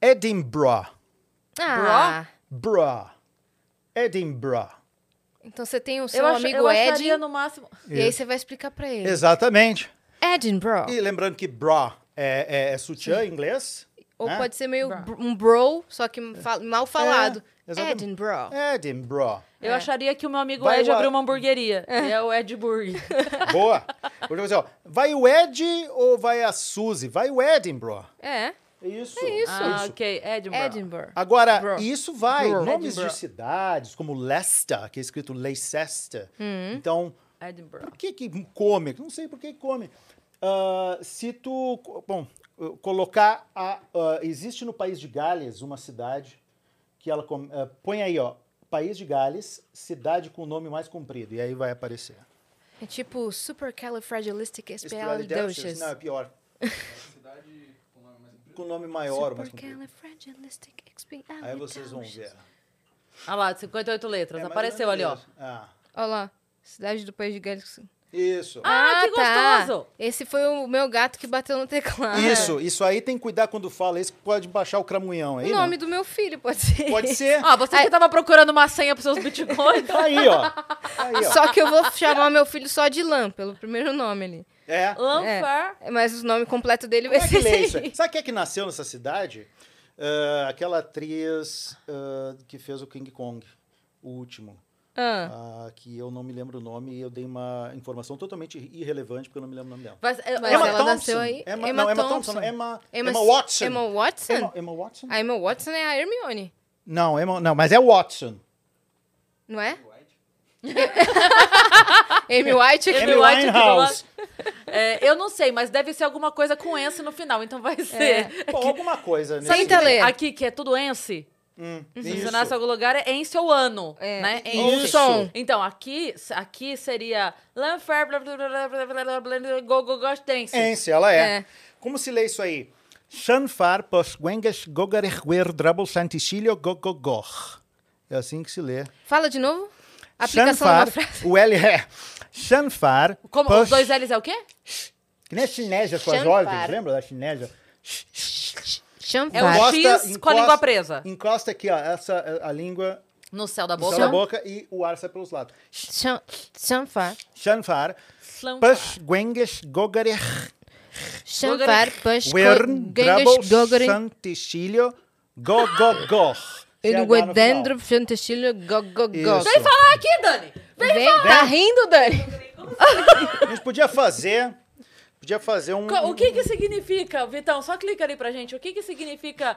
Edinburgh. Ah, Bra. Edinburgh. então você tem o seu Eu, ach, amigo eu Ed, no máximo. e aí você vai explicar pra ele. Exatamente. Edinburgh. E lembrando que bra é, é, é sutiã em inglês. Ou né? pode ser meio Bro. br- um bro, só que fa- mal falado. exatamente. Edinburgh. Edinburgh. Eu É. acharia que o meu amigo Vai Ed o- abriu uma hamburgueria. E é o Ed Burger. Boa. Vou dizer, ó, vai o Ed ou vai a Suzy? Vai o Edinburgh. É, Isso. É isso. ah, ok. Edinburgh. Edinburgh. Agora, Bro. isso vai. Bro. Nomes Edinburgh. de cidades, como Leicester, que é escrito Leicester. Então, Edinburgh. por que que come? Não sei por que come. Ah, se tu, bom, uh, colocar a, ah, existe no país de Gales uma cidade que ela ah, põe aí, ó, país de Gales, cidade com o nome mais comprido e aí vai aparecer. É tipo supercalifragilisticexpialidocious. Não, é pior. Cidade com nome mais comprido. Com o nome maior. Supercalifragilisticexpialidocious. Aí vocês vão ver. Ah lá, 58 letras. É Apareceu ali, ó. Ah, Olha lá, cidade do País de Gales. Isso. Ah, que tá. gostoso! Esse foi o meu gato que bateu no teclado. Isso, isso aí tem que cuidar quando fala isso, que pode baixar o cramunhão aí. O nome do meu filho pode ser. Pode ser. Ah, você que tava procurando uma senha pros seus bitcoins. Tá aí, ó. Tá aí, ó. Só que eu vou chamar meu filho só de Lam, pelo primeiro nome ali. É. Lanfar. Mas o nome completo dele Como vai é que ser aí. aí? Sabe quem é que nasceu nessa cidade? Ah, aquela atriz ah, que fez o King Kong, o último. Ah, ah, que eu não me lembro o nome e eu dei uma informação totalmente irrelevante porque eu não me lembro o nome dela. Mas, é, Mas olha, ela nasceu aí. Emma, Emma não, Emma Thompson. Thompson. Emma, Emma, Emma Watson. Emma Watson? Emma, Emma Watson? A Emma Watson é a Hermione, Não, Emma, não, mas é Watson. não é? White. Amy White é Amy White aqui Winehouse. é, eu não sei, mas deve ser alguma coisa com Ence no final, então vai ser. Bom, alguma coisa. nesse- Tenta ler. Aqui, que é tudo Ence. Hum, Funcionar em algum lugar é em seu ano, é. né? É em isso. Então, aqui, aqui seria go, go, go, dance. Ence, ela é. é. Como se lê isso aí? shanfar pos guengas gogarerguer drabul santicilio gogogor. É assim que se lê. Fala de novo. Aplicação Chanfar, o L é... shanfar Como, pos... Os dois L's é o quê? Que nem a chinésia, suas ordens, lembra da chinésia? É Chanfar. o Encosta- X com a língua presa. Encosta aqui, ó, essa, a língua No céu da no boca. céu da boca e o ar sai pelos lados. Chan- Chanfar. Shanfar, Slanfar. posguengas gogarech Chanfar. Push. wern drabble Gangas. Gogorin. santicilio gogogor. Eduguedendro. Chanticilho. Gogogog. Isso. Vem falar aqui, Dani! Vem, tá rindo, Dani? A gente podia fazer. Podia fazer um. O que que significa, Vitão? Só clica ali pra gente. O que que significa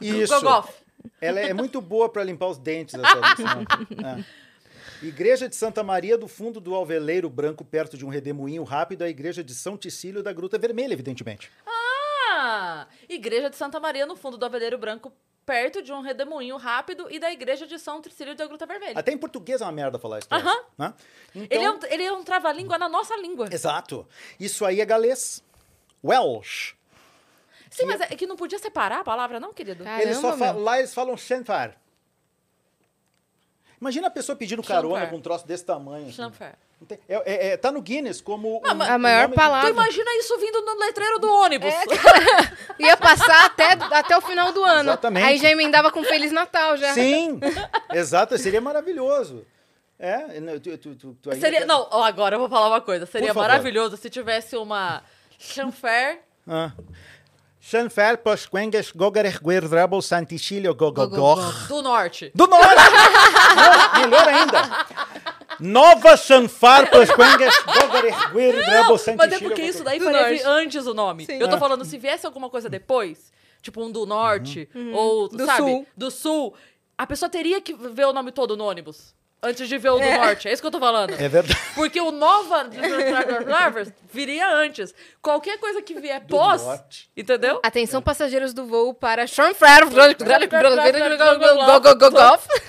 Isso. gogof? Ela é muito boa para limpar os dentes essa. É. Igreja de Santa Maria do fundo do Alveleiro Branco, perto de um redemoinho rápido, a igreja de São Ticílio da Gruta Vermelha, evidentemente. Ah! Igreja de Santa Maria, no fundo do Aveleiro Branco, perto de um redemoinho rápido e da igreja de São Tricílio da Gruta Vermelha. Até em português é uma merda falar isso. Aham. Né? Então, Ele, é um, ele é um trava-língua na nossa língua. Exato. Isso aí é galês. Welsh. Sim, mas é que não podia separar a palavra, não, querido? Caramba, eles só lá eles falam Shenfar. Imagina a pessoa pedindo carona com um troço desse tamanho. assim. Tem- é, é- é- tá no Guinness como. Não, um- A maior nome de- palavra. Tu imagina isso vindo no letreiro do ônibus. Ia passar até, até o final do ano. Exatamente. Aí já emendava com Feliz Natal já. Sim, exato, seria maravilhoso. É, não, tu, tu, tu, Seria, quer- não, agora eu vou falar uma coisa. Seria maravilhoso se tivesse uma chanfare Ah. Chanfer, Posquengas, Gogareguer, Drabble, Santichilio, Gogogor. do norte. Do norte! Não, melhor ainda. Nova Chanfar, Posquengas, Gogareguer, Drabble, Mas é porque isso daí vir antes o nome. Sim. Eu tô Ah. falando, se viesse alguma coisa depois, tipo um do norte, Uhum. ou, Do sabe, sul. do sul, a pessoa teria que ver o nome todo no ônibus. Antes de ver o do É. norte. É isso que eu tô falando. É verdade. Porque o Nova viria antes. Qualquer coisa que vier pós, norte. entendeu? Atenção, passageiros do voo para.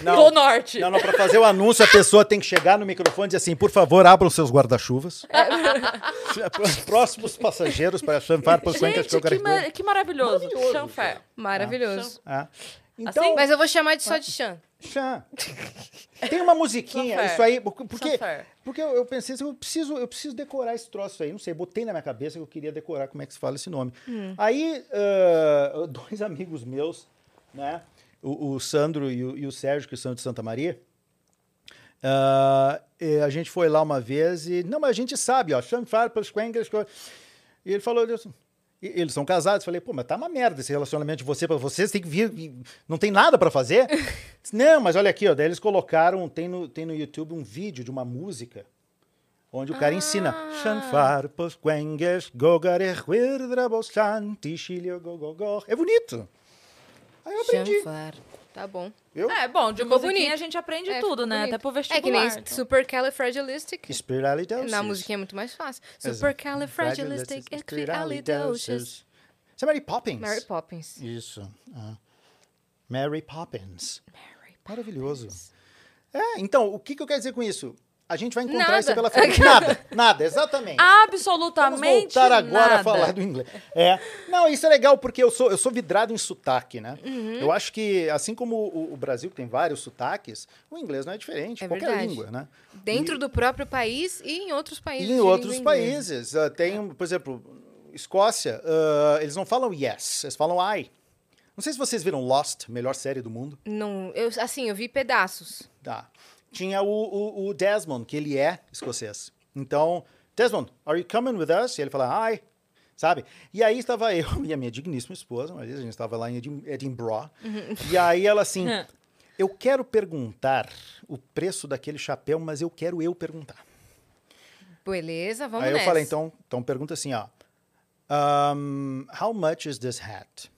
Não. Do norte. Não, não, pra fazer o anúncio, a pessoa tem que chegar no microfone e dizer assim, por favor, abram seus guarda-chuvas. Próximos passageiros para Chanfar, Posquengas, Gente, que, que maravilhoso. Maravilhoso. Maravilhoso. Ah. Então, Assim? Mas eu vou chamar de só de Chan. Chan. Tem uma musiquinha, isso aí, porque, porque, eu, eu pensei assim, eu preciso, eu preciso decorar esse troço aí, não sei, botei na minha cabeça que eu queria decorar como é que se fala esse nome. Aí, ah, dois amigos meus, né, o, o Sandro e o, e o Sérgio, que são de Santa Maria, ah, e a gente foi lá uma vez e, não, mas a gente sabe, ó, Chanfar, Pasquengas, e ele falou, assim, eles são casados. Falei, pô, mas tá uma merda esse relacionamento de você para vocês, tem que vir, não tem nada para fazer? Não, mas olha aqui, ó, daí eles colocaram, tem no, tem no YouTube um vídeo de uma música onde o cara ensina Chantichilio, Gogogor. É bonito. Aí eu aprendi. Chanfar. Tá bom. Viu? É, bom, de Ficou musiquinha bonito. a gente aprende É, tudo, ficou né? bonito. Até pro É vestibular. que nem então. Supercalifragilistic. Na musiquinha é muito mais fácil. Exato. Supercalifragilistic expialidocious. Isso é Mary Poppins. Mary Poppins. Isso. ah. Mary Poppins. Maravilhoso. É, então, o que, que eu quero dizer com isso? A gente vai encontrar Nada. isso pela frente. Nada, nada, exatamente. Vamos Absolutamente voltar agora nada. a falar do inglês. É. Não, isso é legal porque eu sou, eu sou vidrado em sotaque, né? Uhum. Eu acho que, assim como o, o Brasil tem vários sotaques, o inglês não é diferente, É qualquer verdade. língua, né? Dentro do próprio país e em outros países. E em outros países. ah, tem, por exemplo, Escócia, ah, eles não falam yes, eles falam I. Não sei se vocês viram Lost, melhor série do mundo. Não, eu, assim, eu vi pedaços. Tá. Tinha o, o, o Desmond, que ele é escocês. Então, Desmond, are you coming with us? E ele fala, hi. Sabe? E aí estava eu e a minha digníssima esposa, vez a gente estava lá em Edinburgh. E aí ela assim, eu quero perguntar o preço daquele chapéu, mas eu quero eu perguntar. Beleza, vamos aí eu nessa. falei, então, então pergunta assim, ó. Um, how much is this hat?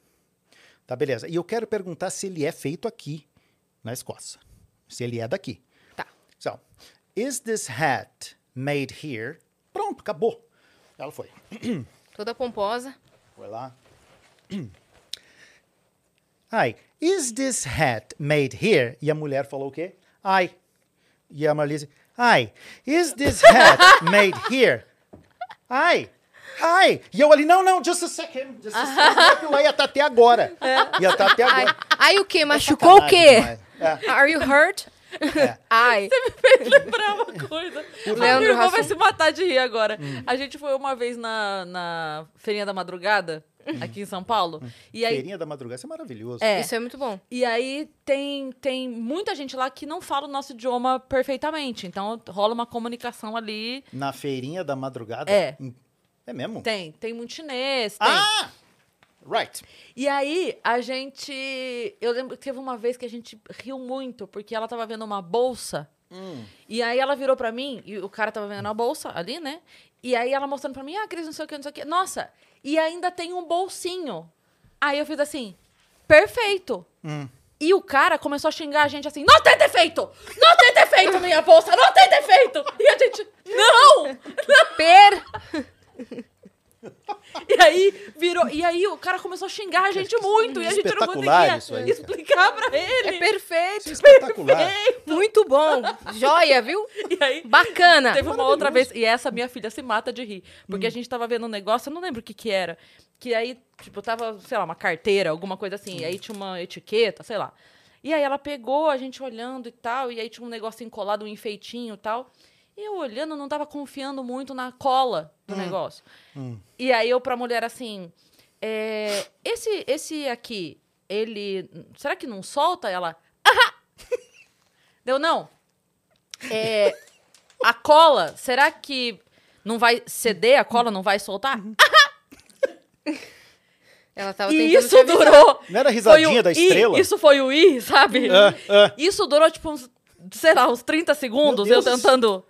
Tá, beleza. E eu quero perguntar se ele é feito aqui, na Escócia. Se ele é daqui. So, is this hat made here? Pronto, acabou. Ela foi. Toda pomposa. Foi lá. Hi, is this hat made here? E a mulher falou o quê? Ai. E a Marlise, hi, is this hat made here? Ai. Hi. E eu ali, não, não, just a second. Just a second. Lá ia estar até agora. Ia estar até Ai, agora. ai, o quê? Machucou o quê? Demais. É. Are you hurt? É. Ai. lembrar uma coisa. A Leandro minha irmã vai se matar de rir agora. Hum. A gente foi uma vez na, na Feirinha da Madrugada, aqui em São Paulo. E aí, Feirinha da madrugada, isso é maravilhoso. É. Isso é muito bom. e aí tem, tem muita gente lá que não fala o nosso idioma perfeitamente. Então rola uma comunicação ali. Na feirinha da madrugada? É. É mesmo? Tem, tem muito chinês, tem. Ah! Right. E aí, a gente. Eu lembro que teve uma vez que a gente riu muito, porque ela tava vendo uma bolsa. E aí ela virou pra mim, e o cara tava vendo a bolsa ali, né? E aí ela mostrando pra mim, ah, Cris, não sei o que, não sei o que. Nossa, e ainda tem um bolsinho. Aí eu fiz assim, perfeito. E o cara começou a xingar a gente assim, não tem defeito! Não tem defeito minha bolsa, não tem defeito! E a gente, não! Per... E aí virou. E aí o cara começou a xingar a gente muito. E a gente não conseguia isso aí, explicar pra ele. É perfeito. Espetacular. Muito bom. Joia, viu? E aí Bacana. teve uma outra vez. E essa minha filha se mata de rir. Porque a gente tava vendo um negócio, eu não lembro o que que era. Que aí, tipo, tava, sei lá, uma carteira, alguma coisa assim. E aí tinha uma etiqueta, sei lá. E aí ela pegou, a gente olhando e tal, e aí tinha um negócio encolado, um enfeitinho e tal. E eu olhando, não tava confiando muito na cola do negócio. E aí eu pra mulher assim, é, esse, esse aqui, ele, será que não solta? Ela, ahá! Deu, não. É, a cola, será que não vai ceder? A cola não vai soltar? Ela tava E tentando isso durou. Não era a foi risadinha o da i, estrela? Isso foi o I, sabe? Ah, ah. Isso durou, tipo, uns, sei lá, uns 30 segundos, eu tentando.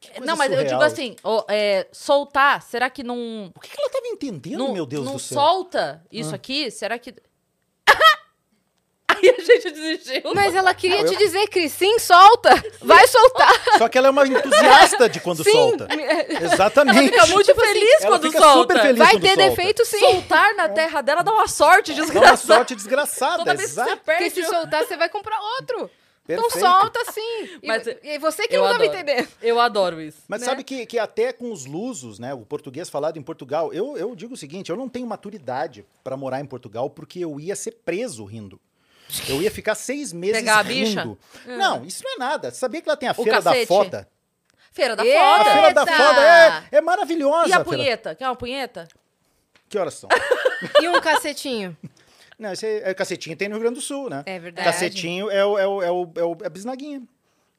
Coisa Não, mas eu digo surreal. assim, ó, é, soltar, será que não. O que, que ela tava entendendo, não meu Deus não do céu? solta isso Ah. aqui? Será que. Aí a gente desistiu. Mas ela queria Não, te eu- dizer, Cris, sim, solta. Vai soltar. Só que ela é uma entusiasta de quando sim. solta. Ela Exatamente. fica muito feliz Ela quando fica solta. super feliz Vai quando ter solta. defeito, sim. Soltar na terra dela dá uma sorte Dá uma desgraçada. sorte desgraçada, Toda vez que você exato. Porque se soltar, você vai comprar outro. Então Perfeito. solta sim. E, Mas e você que eu não tava adoro. entendendo. Eu adoro isso. Mas né? sabe que, que até com os lusos, né, o português falado em Portugal, eu, eu digo o seguinte, eu não tenho maturidade para morar em Portugal porque eu ia ser preso rindo. Eu ia ficar seis meses Pegar a bicha? rindo. Não, isso não é nada. Sabia que lá tem a O feira da foda? Feira da Eita! A foda. feira da foda é, é maravilhosa. E a feira- punheta? Quer uma punheta? Que horas são? E um cacetinho. Não, esse é, é cacetinho tem no Rio Grande do Sul, né? É verdade. Cacetinho é o, é o, é o, é o é a bisnaguinha.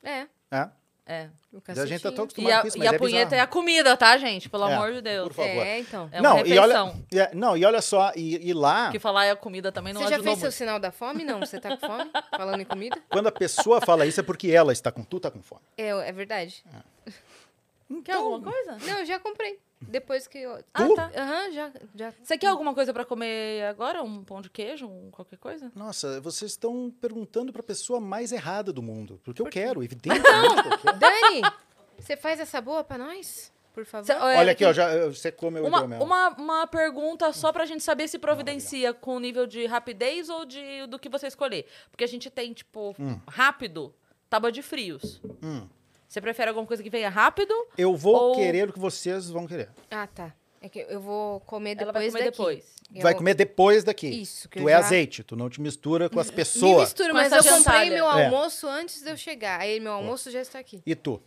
É. É. É. O A gente tá tão E acostumado a, com isso, e mas a é punheta bizarro. é a comida, tá, gente? Pelo É, amor de Deus. por favor. É, então. É uma não, e olha, é, não, e olha só, e, e lá, Que falar é a comida também não Você já ajudou fez seu muito. sinal da fome? Não, você tá com fome? Falando em comida? quando a pessoa fala isso é porque ela está com, tu tá com fome. É, é verdade. Quer alguma coisa? Não, eu já comprei. Depois que eu... Ah, Tu? tá. Aham, já, já. Você quer alguma coisa pra comer agora? Um pão de queijo? Um qualquer coisa? Nossa, vocês estão perguntando para a pessoa mais errada do mundo. Porque eu quero, evidentemente que eu quero. Dani, você faz essa boa pra nós? Por favor. Cê- é, Olha aqui, ó, já, você comeu Uma, o hidromel. uma, uma pergunta só pra gente saber se providencia com o nível de rapidez ou de, do que você escolher. Porque a gente tem, tipo, rápido, tábua de frios. Hum. Você prefere alguma coisa que venha rápido? Eu vou Ou- querer o que vocês vão querer. Ah, tá. É que eu vou comer depois Ela vai comer daqui. depois. Eu- Vai comer depois daqui. Isso, que Tu eu é já- azeite, tu não te mistura com as Me pessoas. misturo, Com mas eu comprei gentalha. meu É. almoço antes de eu chegar. Aí meu almoço já está aqui. E tu?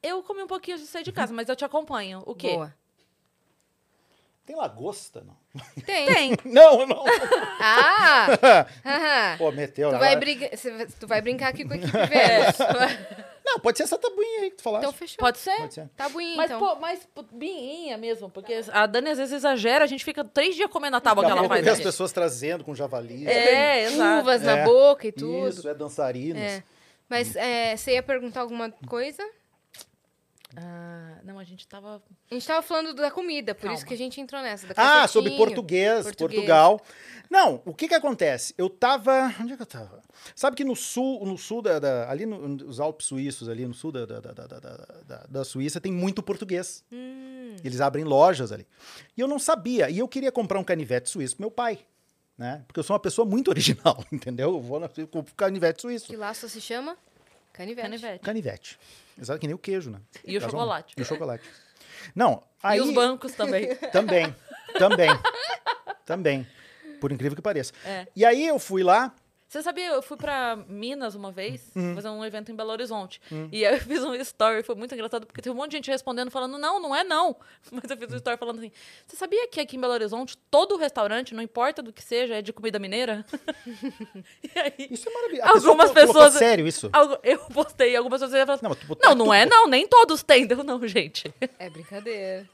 Eu comi um pouquinho de sair de casa, mas eu te acompanho. O quê? Boa. Tem lagosta, não? Tem. Tem. Não, não. Ah! Pô, meteu. tu, ela- vai briga... tu vai brincar aqui com a equipe É. Vênus. Não, pode ser essa tabuinha aí que tu falaste. Então fechou. Pode ser? Pode ser. Tá buinho, Mas, então. pô, mas pô, binha mesmo, porque a Dani às vezes exagera, a gente fica três dias comendo a tábua que ela faz. as pessoas trazendo com javali. É, exato. Uvas na É. boca e tudo. Isso, é dançarinos. É. Mas é, você ia perguntar alguma coisa? Ah, não, a gente tava. A gente tava falando da comida, por Calma. isso que a gente entrou nessa. da Ah, sobre português, português. Portugal. Não, o que que acontece? Eu tava. Onde é que eu tava? Sabe que no sul, no sul da. da- ali no- nos Alpes suíços, ali no sul da, da, da, da, da- da- da Suíça, tem muito português. Hum. Eles abrem lojas ali. E eu não sabia. E eu queria comprar um canivete suíço pro meu pai. Né? Porque eu sou uma pessoa muito original, entendeu? Eu vou na, eu compro canivete suíço. Que laço se chama? Canivete. Canivete. Canivete. Exato, que nem o queijo, né? E o chocolate. E o chocolate. Não, aí... E os bancos também. Também, também, também. Por incrível que pareça. É. E aí eu fui lá, Você sabia, eu fui pra Minas uma vez, Hum. fazer um evento em Belo Horizonte. E aí eu fiz um story, foi muito engraçado, porque tem um monte de gente respondendo, falando, não, não é não. Mas eu fiz um story falando assim, você sabia que aqui em Belo Horizonte, todo restaurante, não importa do que seja, é de comida mineira? e aí, isso é maravilhoso. Algumas pessoa pessoas- Sério isso? eu postei, algumas pessoas falaram, Não, mas tu botar não, não é não, nem todos têm. Deu não, gente. É brincadeira.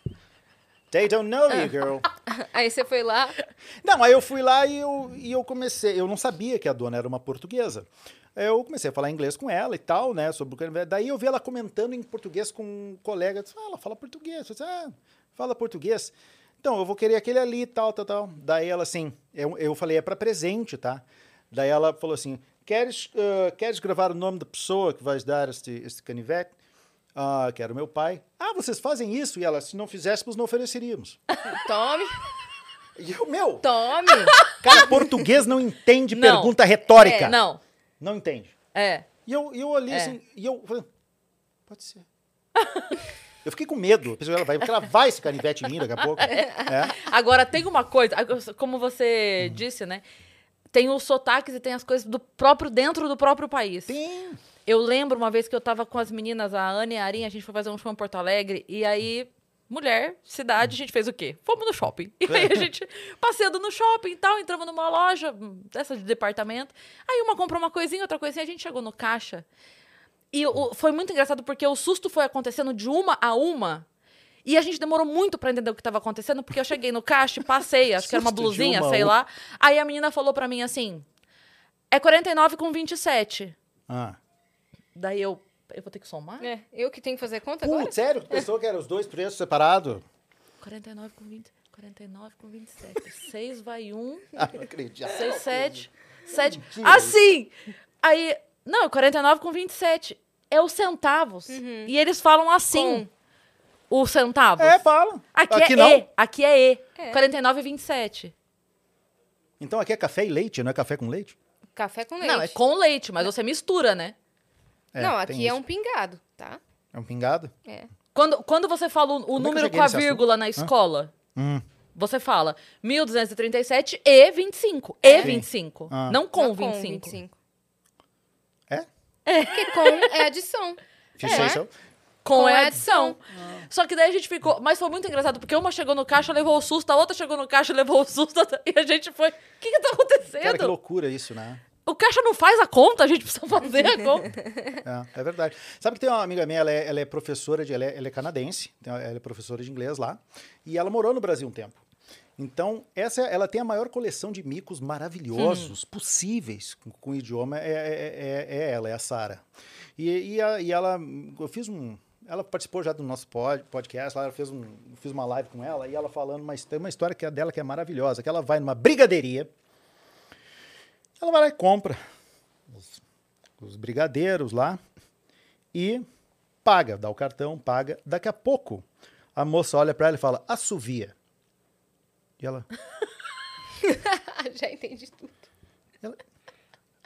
They don't know you, girl. Aí você foi lá. Não, aí eu fui lá e eu, e eu comecei. Eu não sabia que a dona era uma portuguesa. Eu comecei a falar inglês com ela e tal, né? Sobre o canivete. Daí eu vi ela comentando em português com um colega. Eu disse, ah, ela fala português. Eu disse, ah, fala português. Então, eu vou querer aquele ali e tal, tal, tal. Daí ela assim, eu, eu falei, é para presente, tá? Daí ela falou assim: queres, ah, queres gravar o nome da pessoa que vais dar este, este canivete? Ah, que era o meu pai. Ah, vocês fazem isso? E ela, se não fizéssemos, não ofereceríamos. Tome, E eu, meu, tome. Cara, português não entende Não. pergunta retórica. É, não, Não entende. é. E eu, eu olhei É. assim, e eu falei, pode ser. eu fiquei com medo. Pensei, ela vai cravar esse canivete em mim daqui a pouco. É. Agora, tem uma coisa, como você disse, né? tem os sotaques e tem as coisas do próprio dentro do próprio país. Tem. Eu lembro uma vez que eu tava com as meninas, a Ana e a Arinha, a gente foi fazer um show em Porto Alegre, e aí, mulher, cidade, a gente fez o quê? Fomos no shopping. E aí a gente, passeando no shopping e tal, entramos numa loja dessa de departamento. Aí uma comprou uma coisinha, outra coisinha, a gente chegou no caixa. E o- foi muito engraçado porque o susto foi acontecendo de uma a uma. E a gente demorou muito pra entender o que tava acontecendo, porque eu cheguei no caixa e passei, acho que era uma blusinha, uma sei lá. Aí a menina falou pra mim assim: é 49 com 27. Ah. Daí eu, eu vou ter que somar? É, eu que tenho que fazer conta agora? Putz, sério? Tu pensou que eram os dois preços separados? 49 com 20, 49 com 27. 6 vai 1, Ah, não acredito. 6, 7, 7. Mentira Assim! Aí, não, 49 com 27. É os centavos. E eles falam assim, os centavos. É, fala. Aqui, aqui é não. E, aqui é E. É. 49 e 27. Então aqui é café e leite, não é café com leite? Café com leite. Não, é com leite, mas você mistura, né? É, não, aqui é isso. um pingado, tá? É um pingado? É. Quando, quando você fala o, o é que eu número com a nesse assunto? vírgula na escola, Hum. você fala 1237 e 25. E 25. Ah. Não com Não 25. É? Porque com é adição. É. Com, Com a adição. Só que daí a gente ficou. Mas foi muito engraçado, porque uma chegou no caixa, levou o susto, a outra chegou no caixa, levou o susto, e a gente foi. O que, que tá acontecendo? Cara, que loucura isso, né? O caixa não faz a conta, a gente precisa fazer a conta. É, é verdade. Sabe que tem uma amiga minha, ela é, ela é professora, de, ela, é, ela é canadense, então ela é professora de inglês lá, e ela morou no Brasil um tempo. Então, essa, ela tem a maior coleção de micos maravilhosos possíveis com, com o idioma, é, é, é- é ela, é a Sara. E, e, a- e ela, eu fiz um, ela participou já do nosso pod, podcast, lá ela fez um, eu fiz uma live com ela, e ela falando, mas tem uma história que é dela que é maravilhosa, que ela vai numa brigadeiria, ela vai lá e compra os, os brigadeiros lá e paga, dá o cartão, paga. Daqui a pouco, a moça olha pra ela e fala, assovia. E ela, Já entendi tudo.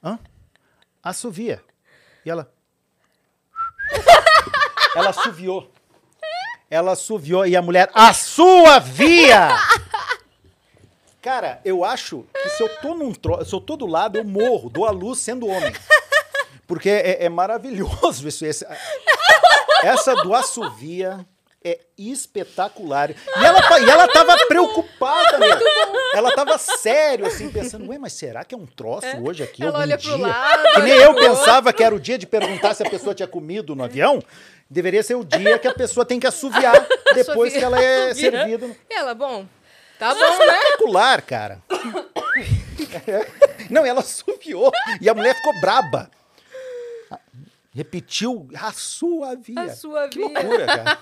hã? Assovia. E ela, ela assoviou. Ela assoviou e a mulher, a sua via! Cara, eu acho que se eu tô num tro... se eu tô do lado, eu morro, dou a luz sendo homem. Porque é, é maravilhoso isso. Esse, essa do assovia é espetacular. E ela, tá- e ela tava preocupada, meu. Ela tava sério, assim, pensando, ué, mas será que é um troço hoje aqui Ela olha dia? pro lado. Que nem eu pro outro. pensava que era o dia de perguntar se a pessoa tinha comido no avião. Deveria ser o dia que a pessoa tem que assoviar depois Assovia. que ela é servida. ela, bom, tá bom, né? Espetacular, cara. Não, ela assoviou e a mulher ficou braba. Repetiu a sua via. A sua que via. loucura, cara.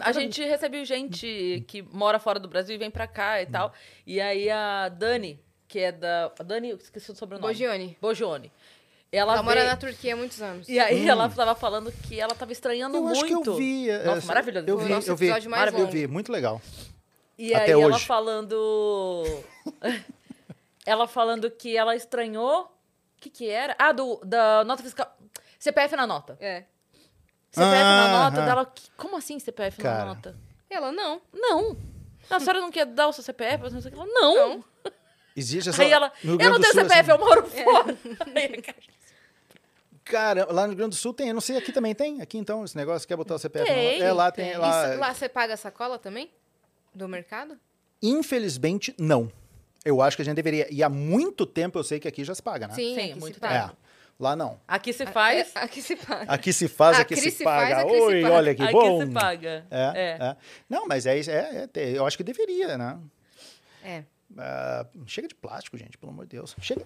A gente recebeu gente que mora fora do Brasil e vem pra cá e tal. E aí a Dani, que é da. A Dani, eu esqueci o sobrenome. Bogione. Bogione. Ela, Ela mora veio- na Turquia há muitos anos. E aí ela tava falando que ela tava estranhando Eu muito. acho que eu vi. Nossa, essa- maravilhoso. Eu vi, nosso eu vi. mais Maravilha, Eu vi, muito legal. E Até aí ela hoje. falando. ela falando que ela estranhou. O que que era? Ah, do, da nota fiscal. CPF na nota. É. CPF na Ah, nota aham. dela. Como assim CPF Cara. na nota? Ela, não. Não. A senhora não quer dar o seu CPF? Não sei o que. Ela, não. Não. Existe essa. Aí ela, eu não tenho Sul, CPF, assim, eu moro fora. Aí, Cara, lá no Rio Grande do Sul tem. Eu não sei, aqui também tem. Aqui então, esse negócio, quer botar o CPF na Tem, nota? É, lá tem. tem. Lá, Isso- lá você paga a sacola também? Do mercado? Infelizmente, não. Eu acho que a gente deveria. E há muito tempo eu sei que aqui já se paga, né? Sim, Sim, aqui muito se É. paga. Lá não. Aqui se faz, É, aqui se paga. Aqui se faz, aqui se se faz, paga. se Oi, paga. olha que aqui bom. se paga. É, É. é. Não, mas é, isso, é, é eu acho que deveria, né? É. Ah, chega de plástico, gente, pelo amor de Deus. Chega,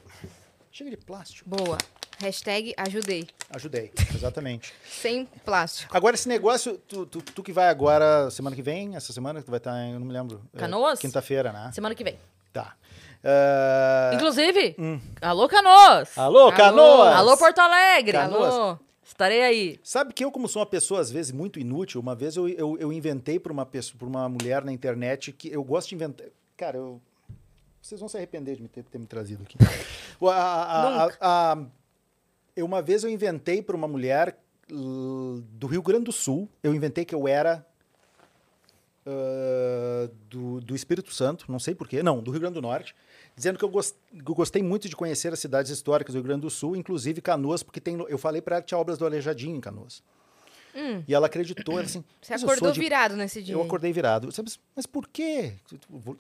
chega de plástico. Boa. Hashtag ajudei. Ajudei, exatamente. Sem plástico. Agora, esse negócio, tu, tu, tu que vai agora, semana que vem, essa semana que tu vai estar, em, eu não me lembro. é, Canoas? Quinta-feira, né? Semana que vem. Tá. Ah, Inclusive, hum. alô Canoas! Alô. Canoas! Alô Porto Alegre! Canoas. Alô? Estarei aí. Sabe que eu, como sou uma pessoa, às vezes, muito inútil, uma vez eu, eu, eu inventei para uma, pessoa- uma mulher na internet que eu gosto de inventar. Cara, eu. Vocês vão se arrepender de me ter, ter me trazido aqui. A- a- a- a- eu, uma vez eu inventei para uma mulher do Rio Grande do Sul, eu inventei que eu era ah, do, do Espírito Santo, não sei porquê, não, do Rio Grande do Norte, dizendo que eu, gos- que eu gostei muito de conhecer as cidades históricas do Rio Grande do Sul, inclusive Canoas, porque tem, eu falei para ela que tinha obras do Aleijadinho em Canoas. E ela acreditou, ela assim, Você "Mas eu sou acordou de- virado nesse dia. eu acordei virado. Disse, Mas, por quê?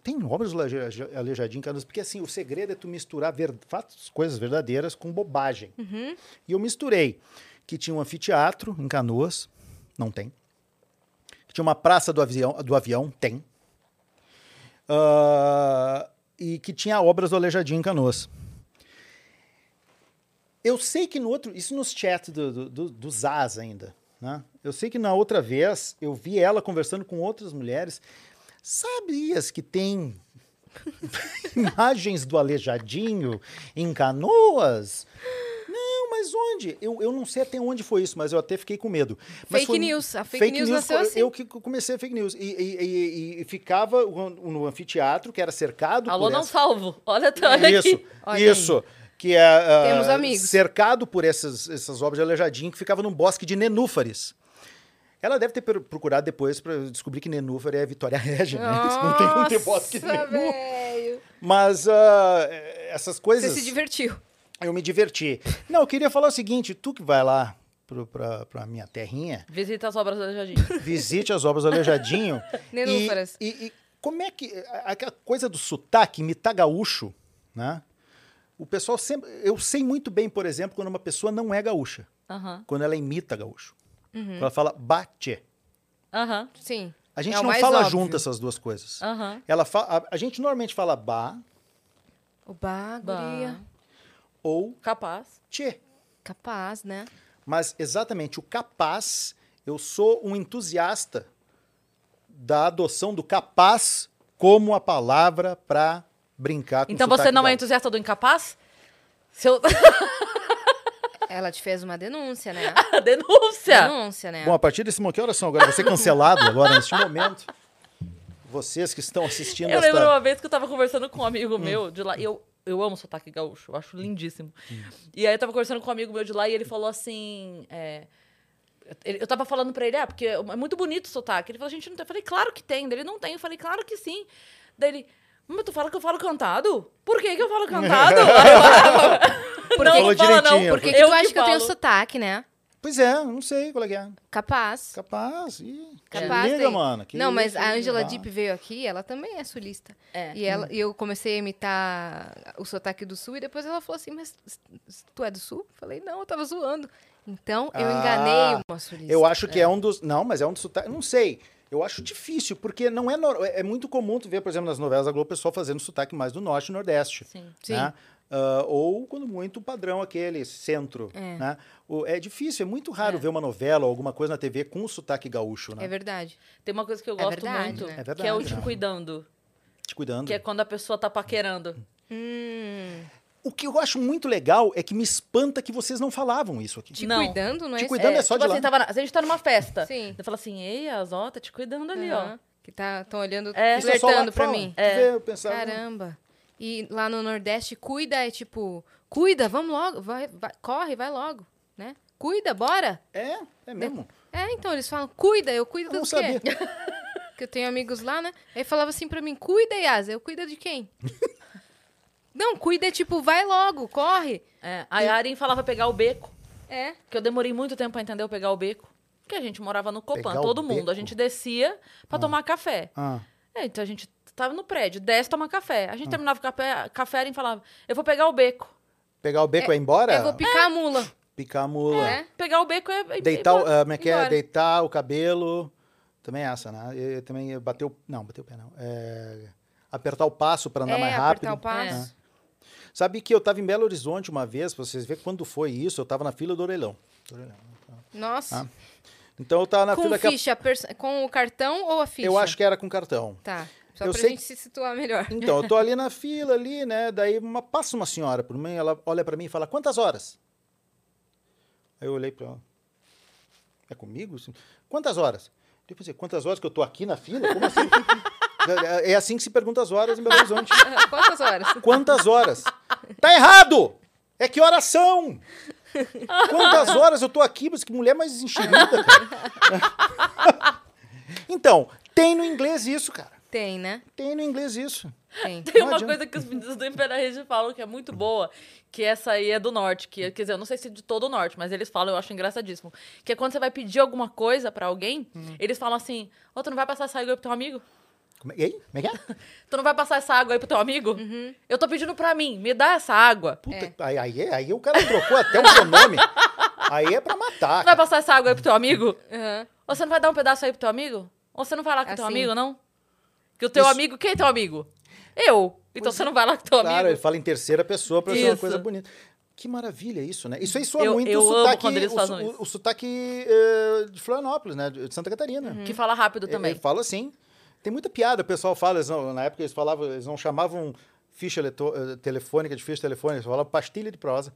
Tem obras do Aleijadinho em Canoas? Porque assim, o segredo é tu misturar ver- fatos, coisas verdadeiras com bobagem. E eu misturei que tinha um anfiteatro em Canoas, não tem. Que tinha uma praça do avião, do avião tem. Ah, e que tinha obras do Aleijadinho em Canoas. Eu sei que no outro, isso nos chats do, do, do, do Zaz ainda, né? Eu sei que na outra vez eu vi ela conversando com outras mulheres. Sabias que tem imagens do Aleijadinho em Canoas? Não, mas onde? Eu, eu não sei até onde foi isso, mas eu até fiquei com medo. Mas Fake foi- news. A fake news nasceu foi assim. Eu que comecei a fake news. E, e- e- e ficava no anfiteatro, que era cercado Alô, não essa- salvo. Olha, tá, olha isso, aqui. Olha isso. Que é amigos. cercado por essas, essas obras de Aleijadinho que ficava num bosque de nenúfares. Ela deve ter procurado depois para descobrir que nenúfar é a Vitória Régia, né? Não tem como ter bosque de Nossa, nenúfar. velho. Mas ah, essas Você coisas, se divertiu. eu me diverti. Não, eu queria falar o seguinte, tu que vai lá pro, pra, pra minha terrinha, Visita as obras do Jardim. visite as obras do Aleijadinho. Nenúfaras. E, e- e como é que. a- Aquela coisa do sotaque, imitar gaúcho, né? O pessoal sempre. Eu sei muito bem, por exemplo, quando uma pessoa não é gaúcha. Aham, Quando ela imita gaúcho. Quando ela fala bate. aham, Sim. A gente É não fala óbvio. junto essas duas coisas. Ela fa- a, a gente normalmente fala ba O baguria. Bah. ou Capaz. tchê. Capaz, né? Mas exatamente o capaz, eu sou um entusiasta da adoção do capaz como a palavra para brincar com Então você não é entusiasta do incapaz? Seu... Ela te fez uma denúncia, né? Denúncia! denúncia, né? Bom, a partir desse momento, que horas são agora? Vou ser cancelado agora, neste momento. Vocês que estão assistindo Eu esta... lembro uma vez que eu tava conversando com um amigo meu de lá. e Eu, eu amo sotaque gaúcho, eu acho lindíssimo. E aí eu tava conversando com um amigo meu de lá e ele falou assim. é, eu tava falando pra ele, ah, porque é muito bonito o sotaque. Ele falou, a gente não tem. Eu falei, claro que tem. Daí Ele não tem. Eu falei, claro que sim. Daí ele, mas tu fala que eu falo cantado? Por que, que eu falo cantado? Aí eu, "Ah, Por não, que- não Falou fala não. direitinho. Por que, Eu que acha que eu tenho sotaque, né? Pois é, não sei qual é que é. Capaz. Capaz. Ih, Capaz liga, tem. mano. que não, mas a Angela. Deep veio aqui, ela também é sulista. É. E, ela, e eu comecei a imitar o sotaque do sul, e depois ela falou assim, mas tu é do sul? Falei, não, eu tava zoando. Então, eu Ah, enganei uma sulista. Eu acho que é. um dos. Não, mas é um dos sotaques. Não sei. Eu acho difícil, porque não é. nor- É muito comum tu ver, por exemplo, nas novelas da Globo, o pessoal fazendo sotaque mais do norte e nordeste. Sim. Sim. né? Ah, ou, quando muito, o padrão aquele, centro. É. Né? O- é difícil, é muito raro É. ver uma novela ou alguma coisa na TV com sotaque gaúcho, né? É verdade. Tem uma coisa que eu É gosto verdade, muito, né? É que é o verdade, te né? cuidando. Te cuidando. Que é quando a pessoa tá paquerando. Hum, O que eu acho muito legal é que me espanta que vocês não falavam isso aqui. te Não. cuidando, não é Te cuidando é só tipo de assim, lá. tava na- se a gente tá numa festa, Sim. você fala assim, ei, a Zó tá te cuidando ali, Aham. ó. Que tá, tão olhando, É. É flertando que pra mim. Vê, eu pensava, Caramba. E lá no Nordeste, cuida é tipo, cuida, vamos logo, vai, vai- corre, vai logo, né? Cuida, bora. É, é mesmo. É, então eles falam, cuida, eu cuido Eu não do quê? sabia. Que eu tenho amigos lá, né? Aí falava assim pra mim, cuida, Yasa, eu cuido de quem? não, cuida é tipo, vai logo, corre. É, a Yaren falava pegar o beco, É. que eu demorei muito tempo pra entender o pegar o beco. Porque a gente morava no Copan, Pegar todo mundo. beco? A gente descia pra tomar café. Ah, É, então a gente tava no prédio, desce tomar café. A gente Ah. terminava o café, café, a Yaren falava, eu vou pegar o beco. pegar o beco é, embora? Eu vou picar a mula. Picar a mula. É. Pegar o beco é... é- Deitar, o- é- ah, como é que é? Deitar o cabelo. Também é essa, né? E também bater o. Não, bater o pé não. É, apertar o passo para andar é, mais rápido. apertar o passo. Sabe que eu estava em Belo Horizonte uma vez, pra vocês verem quando foi isso, eu estava na fila do orelhão. Do orelhão. Nossa. Ah, Então eu estava na com fila que a- ficha, perso- com o cartão ou a ficha? Eu acho que era com cartão. Tá, só Eu pra sei gente se situar melhor. Então, eu tô ali na fila, ali, né? Daí uma, passa uma senhora por mim, ela olha para mim e fala, quantas horas? Aí eu olhei para ela. É comigo? Quantas horas? Eu pensei, quantas horas que eu tô aqui na fila? Como assim? é assim que se pergunta as horas em Belo Horizonte. Quantas horas? Quantas horas? Tá errado! É que horas são? Quantas horas eu tô aqui? Mas que mulher mais enxerida, cara. Então, Tem no inglês isso, cara. Tem, né? Tem no inglês isso. Tem. Tem uma adianta. coisa que os meninos do Império Rede falam que é muito boa, que essa aí é do norte, que quer dizer, eu não sei se é de todo o norte, mas eles falam, eu acho engraçadíssimo, que é quando você vai pedir alguma coisa pra alguém, Hum. eles falam assim: "Ô, tu não vai passar essa água pro teu amigo? Como é, e aí? Como é que é? Tu não vai passar essa água aí pro teu amigo? Eu tô pedindo pra mim, me dá essa água. Tu Puta, aí, aí, aí o cara trocou até o seu nome. Aí é pra matar. vai cara. passar essa água aí pro teu amigo? Aham. Ou você não vai dar um pedaço aí pro teu amigo? Ou você não vai lá com o teu Assim. amigo, não? Que o teu Isso- amigo, quem é teu amigo? Eu. Então você não vai lá com o teu Claro, ele amigo? fala em terceira pessoa pra ser uma coisa bonita. Que maravilha isso, né? Isso aí soa Eu- muito eu o sotaque, o, o- o sotaque eh, de Florianópolis, né? De Santa Catarina. Que fala rápido Ele- também. Ele fala assim. Tem muita piada, o pessoal fala, não- na época eles falavam, eles não chamavam ficha eh, telefônica de ficha telefônica, eles falavam pastilha de prosa.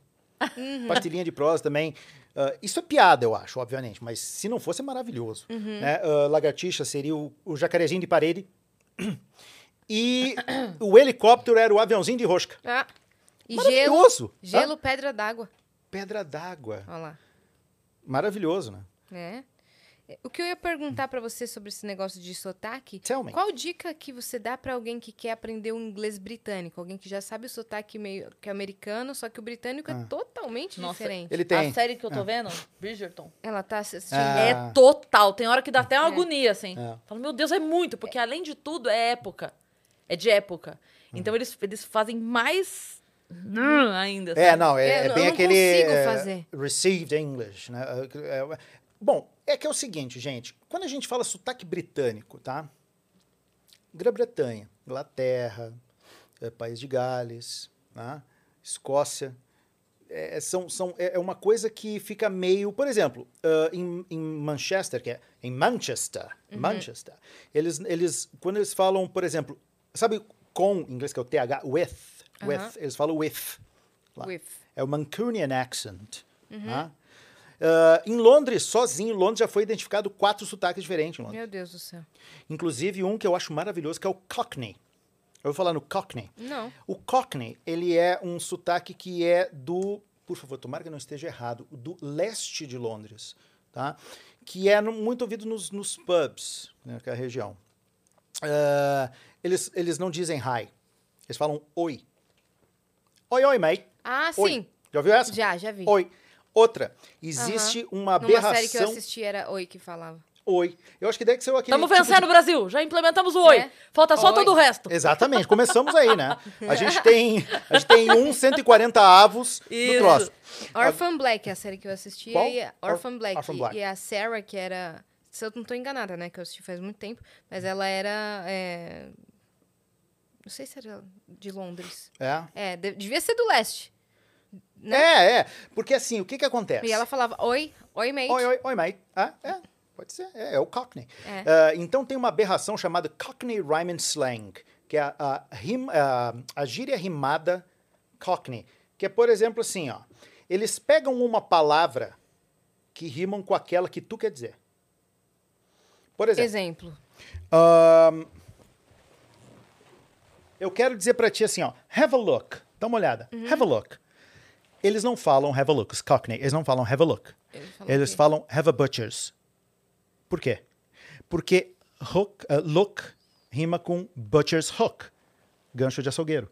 Uhum. Pastilhinha de prosa também. Ah, isso é piada, eu acho, obviamente, mas se não fosse, é maravilhoso. Uhum. né? Ah, lagartixa seria o, o jacarezinho de parede. E o helicóptero era o aviãozinho de rosca. Ah, e gelo, Maravilhoso. gelo, pedra d'água. Pedra d'água. Olha lá. Maravilhoso, né? É. É, O que eu ia perguntar pra você sobre esse negócio de sotaque, Tell me. qual dica que você dá pra alguém que quer aprender o inglês britânico? Alguém que já sabe o sotaque meio que americano, só que o britânico é totalmente Nossa, diferente. Ele tem. A série que eu tô vendo, Bridgerton, Ela tá assistindo. Ah. é total. Tem hora que dá até uma É. agonia, assim. É. Falo, meu Deus, é muito, porque além de tudo é época. É de época. Hum. Então eles, eles fazem mais hum, ainda. É, sabe? não, é, É, é eu bem não aquele. consigo é, fazer. Received English, né? É, é, bom, é que é o seguinte, gente. Quando a gente fala sotaque britânico, tá? Grã-Bretanha, Inglaterra, é, País de Gales, né? Escócia. É, são, são, é é uma coisa que fica meio. Por exemplo, ah, em, em Manchester, que é em Manchester, Manchester, eles, eles, quando eles falam, por exemplo, sabe com, em inglês que é o TH, with, with, eles falam with. lá. With. É o Mancunian accent. tá? Ah, em Londres, sozinho, Londres já foi identificado quatro sotaques diferentes em Londres. Meu Deus do céu. Inclusive um que eu acho maravilhoso, que é o Cockney. Eu vou falar no Cockney. Não. O Cockney, ele é um sotaque que é do, por favor, tomara que eu não esteja errado, do leste de Londres, tá? Que é no- muito ouvido nos, nos pubs, né, que é a região. Ah, eles, eles não dizem hi, eles falam oi. Oi, oi, mate. Ah, Oi. sim. Já ouviu essa? Já, já vi. Oi. Outra, existe uma Numa aberração... série que eu assisti era Oi que falava. Oi. Eu acho que deve ser aquele Estamos tipo vencendo de- o Brasil. Já implementamos o oi. É. Falta só Oi. todo o resto. Exatamente, começamos aí, né? A gente tem, a gente tem um 140 avos no Isso. troço. Orphan Black, a série que eu assisti. Qual? E a Orphan Or- Black. Orphan Black. E a Sarah, que era. Se eu não tô enganada, né? Que eu assisti faz muito tempo. Mas ela era. é, Não sei se era de Londres. É. É, de- devia ser do leste. Né? É, é. Porque assim, o que que acontece? E ela falava: Oi, oi, mate. Oi, oi, oi, mate. Ah, é, pode ser. É, é o Cockney. É. Ah, então tem uma aberração chamada Cockney Rhyming Slang, que é a, a, rim- a- a gíria rimada Cockney. Que é, por exemplo, assim, ó. Eles pegam uma palavra que rimam com aquela que tu quer dizer. Por exemplo, Exemplo. Eu quero dizer pra ti assim, ó, have a look. Dá uma olhada. Uhum. Have a look. Eles não falam have a look, os Cockney, eles não falam have a look. Eles o quê? falam have a butchers. Por quê? Porque hook, uh, look rima com butcher's hook, gancho de açougueiro.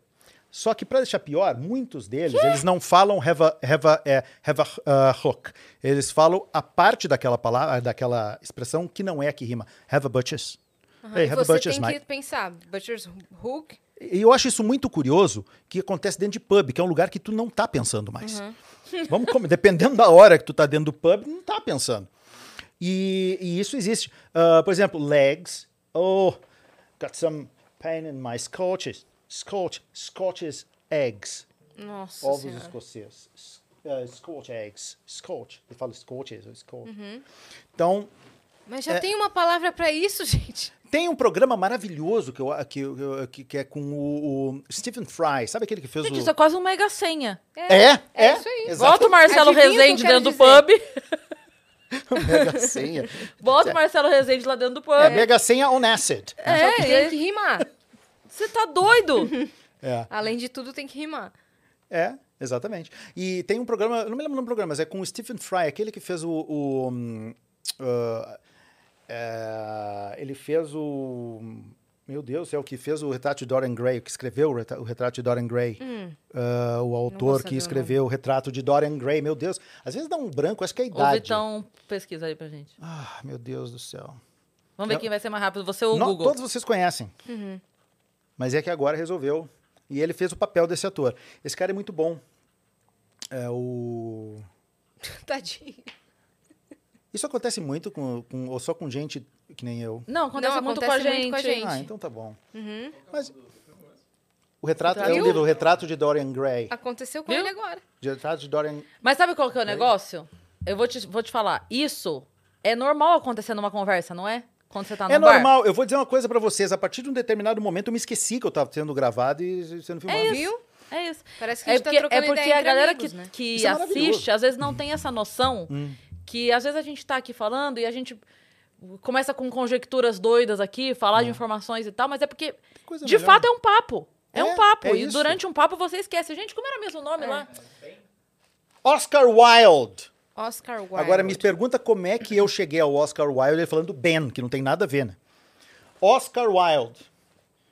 Só que para deixar pior, muitos deles, eles não falam have a, have a, é, have a uh, hook. Eles falam a parte daquela palavra, daquela expressão que não é a que rima. Have a butchers. Aham, Hey, have a você butcher's, tem que pensar: Butcher's Hook. E eu acho isso muito curioso que acontece dentro de pub, que é um lugar que tu não tá pensando mais. Vamos comer. Dependendo da hora que tu tá dentro do pub, não tá pensando. E, e isso existe. Ah, por exemplo, legs. Oh, got some pain in my scotches. Scotch, Scotch's eggs. Nossa Ovos Senhora. escoceses. Ah, Scotch eggs. Scotch. Ele fala Scotches ou Scotch. Então, Mas já É. tem uma palavra pra isso, gente. Tem um programa maravilhoso que, eu, que, que, que é com o, o Stephen Fry. Sabe aquele que fez Gente, o... isso é quase um mega senha. É, é, é isso aí. Bota o Marcelo Adivinha Rezende dentro do pub. Mega senha. Bota o Marcelo Rezende lá dentro do pub. É, mega senha on acid. Que É, tem é. que rimar. Você tá doido? É, Além de tudo, tem que rimar. é, exatamente. E tem um programa, eu não me lembro o nome do programa, mas é com o Stephen Fry, aquele que fez o. o, hum, uh, É, ele fez o. Meu Deus, é o que fez o retrato de Dorian Gray, o que escreveu o retra- o retrato de Dorian Gray. Ah, o vou autor que o escreveu o retrato de Dorian Gray. Meu Deus, às vezes dá um branco, acho que é a idade. Vitão, pesquisa aí pra gente. Ah, meu Deus do céu. Vamos ver Eu- quem vai ser mais rápido, você ou o Não, Google. todos vocês conhecem. Mas é que agora resolveu. E ele fez o papel desse ator. Esse cara é muito bom. É o. Tadinho. Isso acontece muito com, com- ou só com gente que nem eu. Não, acontece, Não, muito, acontece com a muito gente. com a gente. Ah, então tá bom. Uhum. Mas o retrato é o livro, o retrato de Dorian Gray. Aconteceu com Viu? ele agora. De retrato de Dorian. Mas sabe qual que é o negócio? Eu vou te, vou te falar. Isso é normal acontecer numa conversa, não é? Quando você tá no é bar. normal. Eu vou dizer uma coisa pra vocês. A partir de um determinado momento eu me esqueci que eu tava sendo gravado e sendo filmado. Viu? É isso. Parece que a É gente porque, tá trocando é porque ideia a galera amigos, que, né? que Isso é assiste, às vezes não tem essa noção Hum. Que às vezes a gente tá aqui falando e a gente começa com conjecturas doidas aqui, falar de informações e tal, mas é porque, de melhor. fato, é um papo. É, É, um papo. é e isso. durante um papo você esquece. Gente, como era mesmo o nome lá? Oscar Wilde. Oscar Wilde. Agora me pergunta como é que eu cheguei ao Oscar Wilde ele falando Ben, que não tem nada a ver, né? Oscar Wilde.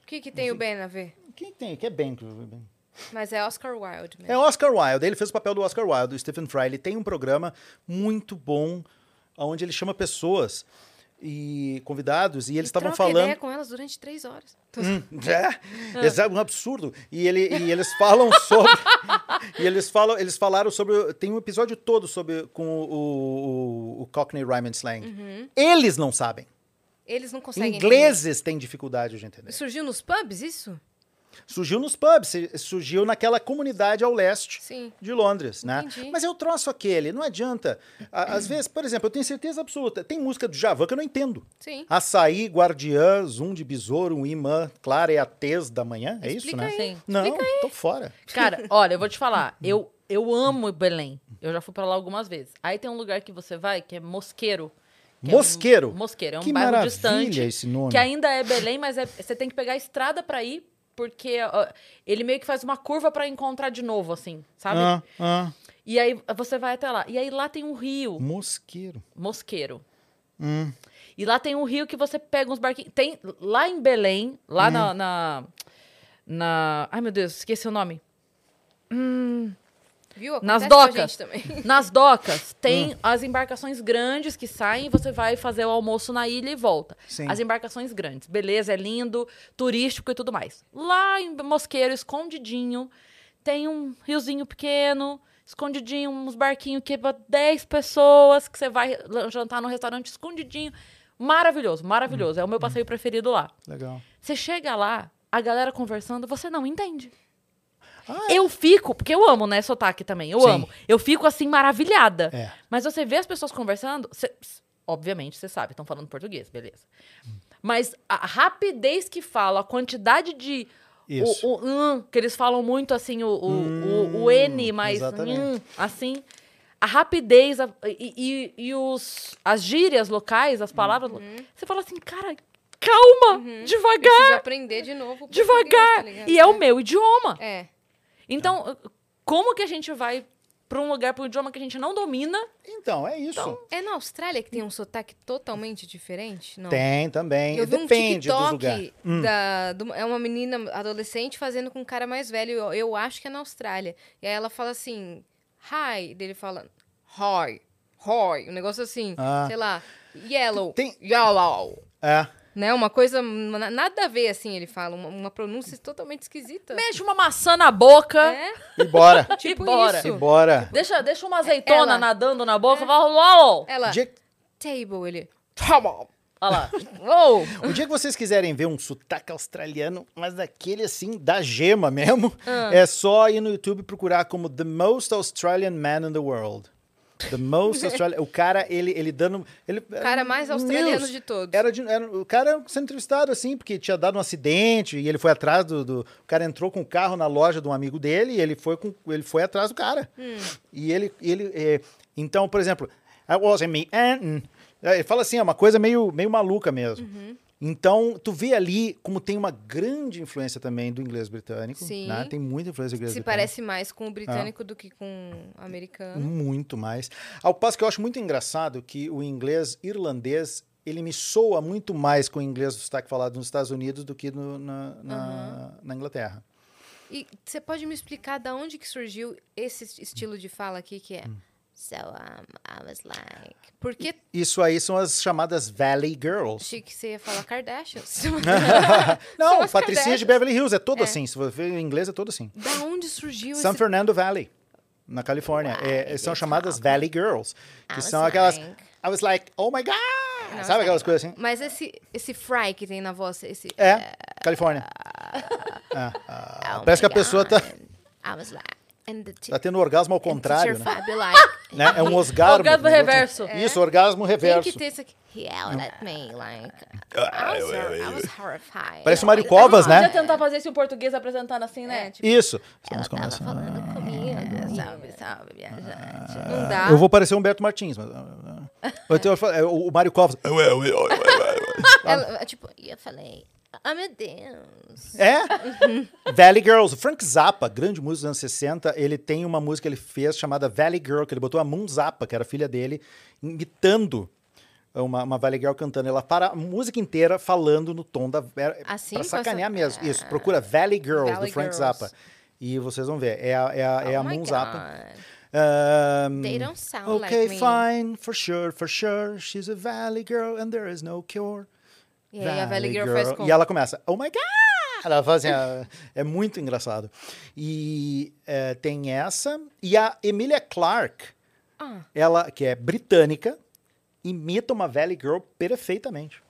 O que, que tem o Ben a ver? Quem tem? Que é Ben? Mas é Oscar Wilde mesmo. É Oscar Wilde. Ele fez o papel do Oscar Wilde, o Stephen Fry. Ele tem um programa muito bom onde ele chama pessoas e convidados e eles estavam falando ideia com elas durante três horas. Hum, é, é um absurdo. E, ele, e eles falam sobre. e eles falam, eles falaram sobre. Tem um episódio todo sobre com o, o, o Cockney Rhyme and Slang. Uhum. Eles não sabem. Eles não conseguem Ingleses têm dificuldade de entender. entender. Surgiu nos pubs, isso? Surgiu nos pubs, surgiu naquela comunidade ao leste Sim. de Londres, né? Entendi. Mas eu troço aquele, não adianta. Às vezes, por exemplo, eu tenho certeza absoluta, tem música do Javan que eu não entendo. Sim. Açaí, Guardiã, Zoom de Besouro, um imã, Clara é a tez da manhã, é isso, Explica né? Sim. Não, tô fora. Cara, olha, eu vou te falar. Eu, eu amo Belém. Eu já fui pra lá algumas vezes. Aí tem um lugar que você vai que é Mosqueiro. que é um- Mosqueiro? Mosqueiro. É um Que bairro distante. esse nome. Que ainda é Belém, mas é- você tem que pegar a estrada pra ir, porque ele meio que faz uma curva pra encontrar de novo, assim, sabe? Ah, ah, E aí você vai até lá. E aí lá tem um rio, mosqueiro. Mosqueiro. Hum. E lá tem um rio que você pega uns barquinhos. Tem lá em Belém, lá Hum. na, na. na- Ai, meu Deus, esqueci o nome. Viu? Nas Acontece com a docas. gente também. Nas docas, Hum. tem as embarcações grandes que saem e você vai fazer o almoço na ilha e volta. Sim. As embarcações grandes. Beleza, é lindo, turístico e tudo mais. Lá em Mosqueiro, escondidinho, tem um riozinho pequeno, escondidinho, uns barquinhos que é pra 10 pessoas, que você vai jantar no restaurante escondidinho. Maravilhoso, maravilhoso. É o meu passeio preferido lá. Legal. Você chega lá, a galera conversando, você não entende. Ah, Eu fico, porque eu amo, né, sotaque também, eu Sim. amo. Eu fico assim, maravilhada. É. Mas você vê as pessoas conversando, cê- obviamente você sabe, estão falando português, beleza. Mas a rapidez que fala, a quantidade de. Isso. O, o hum, que eles falam muito assim, o, o, o, o Hum, N, mais exatamente. hum, assim. A rapidez a- e, e, e os, as gírias locais, as palavras. lo- Você fala assim, cara, calma, devagar, Preciso aprender de novo. devagar. tá ligado? e é o meu idioma. É. Então, como que a gente vai pra um lugar, pra um idioma que a gente não domina? Então, é isso. É na Austrália que tem um sotaque totalmente diferente? Não. Tem também. Eu vi um Depende do lugar. TikTok da, do- é uma menina adolescente fazendo com um cara mais velho. Eu, eu acho que é na Austrália. E aí ela fala assim, hi. Dele fala, hi, hi. Um negócio assim, Ah. sei lá, yellow, Tem- yellow. É. Né? Uma coisa, na- nada a ver, assim, ele fala. Uma, uma pronúncia totalmente esquisita. Mexe uma maçã na boca É, E bora. tipo e bora. isso. e bora. Deixa, deixa uma azeitona Ela- nadando na boca. Fala, LOL! Ela, Dia- table, ele, table. Olha lá. Uou. O dia que vocês quiserem ver um sotaque australiano, mas daquele assim, da gema mesmo, Ah. é só ir no YouTube procurar como The Most Australian Man in the World. The Most Australian. o cara, ele, ele dando. Ele, O cara mais australiano News. de todos. Era, de- era- o cara sendo entrevistado assim, porque tinha dado um acidente e ele foi atrás do, do- O cara entrou com o carro na loja de um amigo dele e ele foi, com, ele foi atrás do cara. E ele. ele é, então, por exemplo, I was in me. Ele fala assim, é uma coisa meio, meio maluca mesmo. Então, tu vê ali como tem uma grande influência também do inglês britânico. Sim. né? Tem muita influência do inglês Se britânico. parece mais com o britânico do que com o americano. Muito mais. Ao passo que eu acho muito engraçado que o inglês irlandês ele me soa muito mais com o inglês do sotaque falado nos Estados Unidos do que no- na, na, na Inglaterra. E você pode me explicar da onde que surgiu esse es- estilo de fala aqui que é Hum. So um, I was like. Porque Isso aí são as chamadas Valley Girls. achei que você ia falar Kardashians. Não, Patricinha de. Beverly Hills, é todo É. assim. Se você ver em inglês, é todo assim. da onde surgiu San esse Fernando Valley, na Califórnia. É, são chamadas. Valley Girls. Que são aquelas. like- I was like, oh my God! Não, Sabe aquelas coisas assim? Mas esse, esse fry que tem na voz, esse. É, Califórnia. É, ah, oh parece que a pessoa tá. I was like. Tá tendo orgasmo ao contrário, né? Fab like. Né? É um osgarmo. Orgasmo reverso. Isso, orgasmo Tem reverso. que ter isso aqui. He yelled at me, like. I was, I was horrified. Parece o Mário Covas, Podia né? tentar fazer isso em português apresentando assim, né? É, tipo, Isso. ela Estamos começando. falando comigo. Salve, salve, viajante. Não dá. Eu vou parecer Humberto Martins, mas. Então é, o Mário Covas. Ela, tipo, eu falei, ah, meu Deus. É? Valley Girls. O Frank Zappa, grande músico dos anos 60, ele tem uma música que ele fez chamada Valley Girl, que ele botou a Moon Zappa, que era filha dele, imitando uma, uma Valley Girl cantando. Ela para a música inteira falando no tom da. é, Assim, pra sacanear mesmo. Isso, procura Valley Girls, Valley do Frank Girls. Zappa. E vocês vão ver. É a, é a, é a oh Moon Zappa. God. Um, They don't sound okay, like me. fine, for sure, for sure. She's a Valley Girl and there is no cure. E aí a Valley Girl, faz como? E ela começa, oh my God! Ela faz assim, ah, é muito engraçado. E eh, tem essa. E a Emilia Clarke, Ah. ela, que é britânica, imita uma Valley Girl perfeitamente.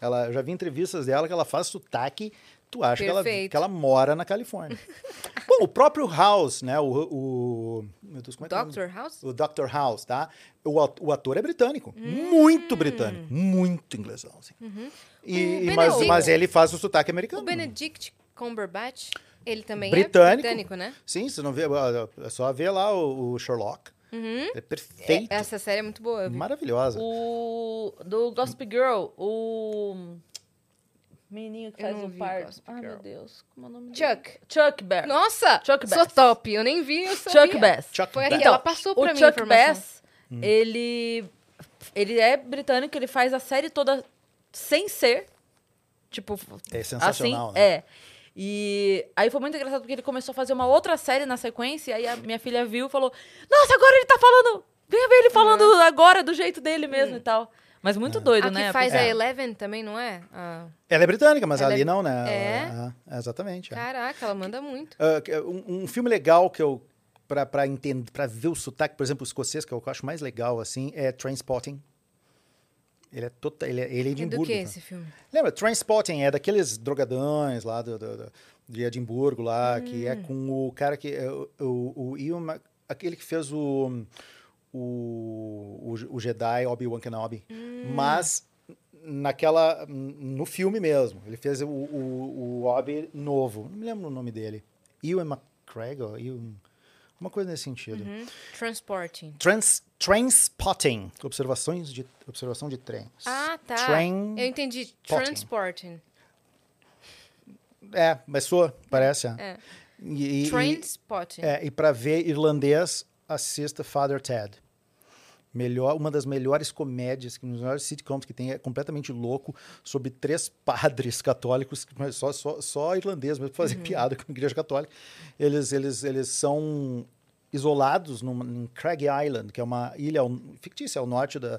Ela, eu já vi entrevistas dela que ela faz sotaque, tu acha que ela, que ela mora na Califórnia. Bom, o próprio House, né? O, o, meu Deus, como é que é nome? Dr. House? O Dr. House, tá? O, o ator é britânico. Muito britânico. muito inglesão, assim. E, Hum. O e- mas, mas ele faz o sotaque americano. O Benedict Cumberbatch, ele também Britânico. é britânico, né? Sim, você não vê. É só ver lá o, o Sherlock. É perfeito. Essa série é muito boa. Maravilhosa. O do Gossip Girl, o menino que faz o parto. Ai, Girl. meu Deus, como é o nome dele? Chuck. Chuck Bass. Nossa, Chuck sou Bass. top. Eu nem vi, eu sabia. Chuck Bass. Chuck Foi aqui, Então, ela passou pra o mim a Chuck. Bass, ele ele é britânico, ele faz a série toda sem ser tipo É sensacional, assim, né? é. E aí foi muito engraçado porque ele começou a fazer uma outra série na sequência, e aí a minha filha viu e falou: "Nossa, agora ele tá falando, venha ver ele falando agora do jeito dele mesmo e tal". Mas muito doido, A né? que faz É. a Eleven também, não é? Ah, Ela é britânica, mas Ela ali é- não, né? É? Ela- é, exatamente. é. caraca, ela manda muito. Ah, que- um, um filme legal que eu. Pra, pra, entender, pra ver o sotaque, por exemplo, o escocês, que é o que eu acho mais legal, assim, é Trainspotting. Ele é, tota, ele é, ele é E Edimburgo. do que né? esse filme? Lembra? Trainspotting é daqueles drogadões lá do, do- do- de Edimburgo, lá, que é Hum. com o cara que. é o, o, o Ian aquele que fez o. O, o, o Jedi Obi-Wan Kenobi. Hum. Mas naquela. No filme mesmo. Ele fez o, o, o Obi novo. Não me lembro o nome dele. Ewan McGregor? Ewan, uma coisa nesse sentido. Uhum. Transporting. Trans, Trainspotting. Observações de, observação de trens. Ah, tá. Eu entendi. Transporting. É, mas soa, parece. é. É. E, e, Trainspotting. é, e para ver irlandês, assista Father Ted. Melhor, uma das melhores comédias, um dos melhores sitcoms que tem, é completamente louco, sobre três padres católicos, mas só, só, só irlandês, pra fazer piada com a igreja católica. Eles, eles, eles são isolados numa, em Craig Island, que é uma ilha fictícia ao norte da,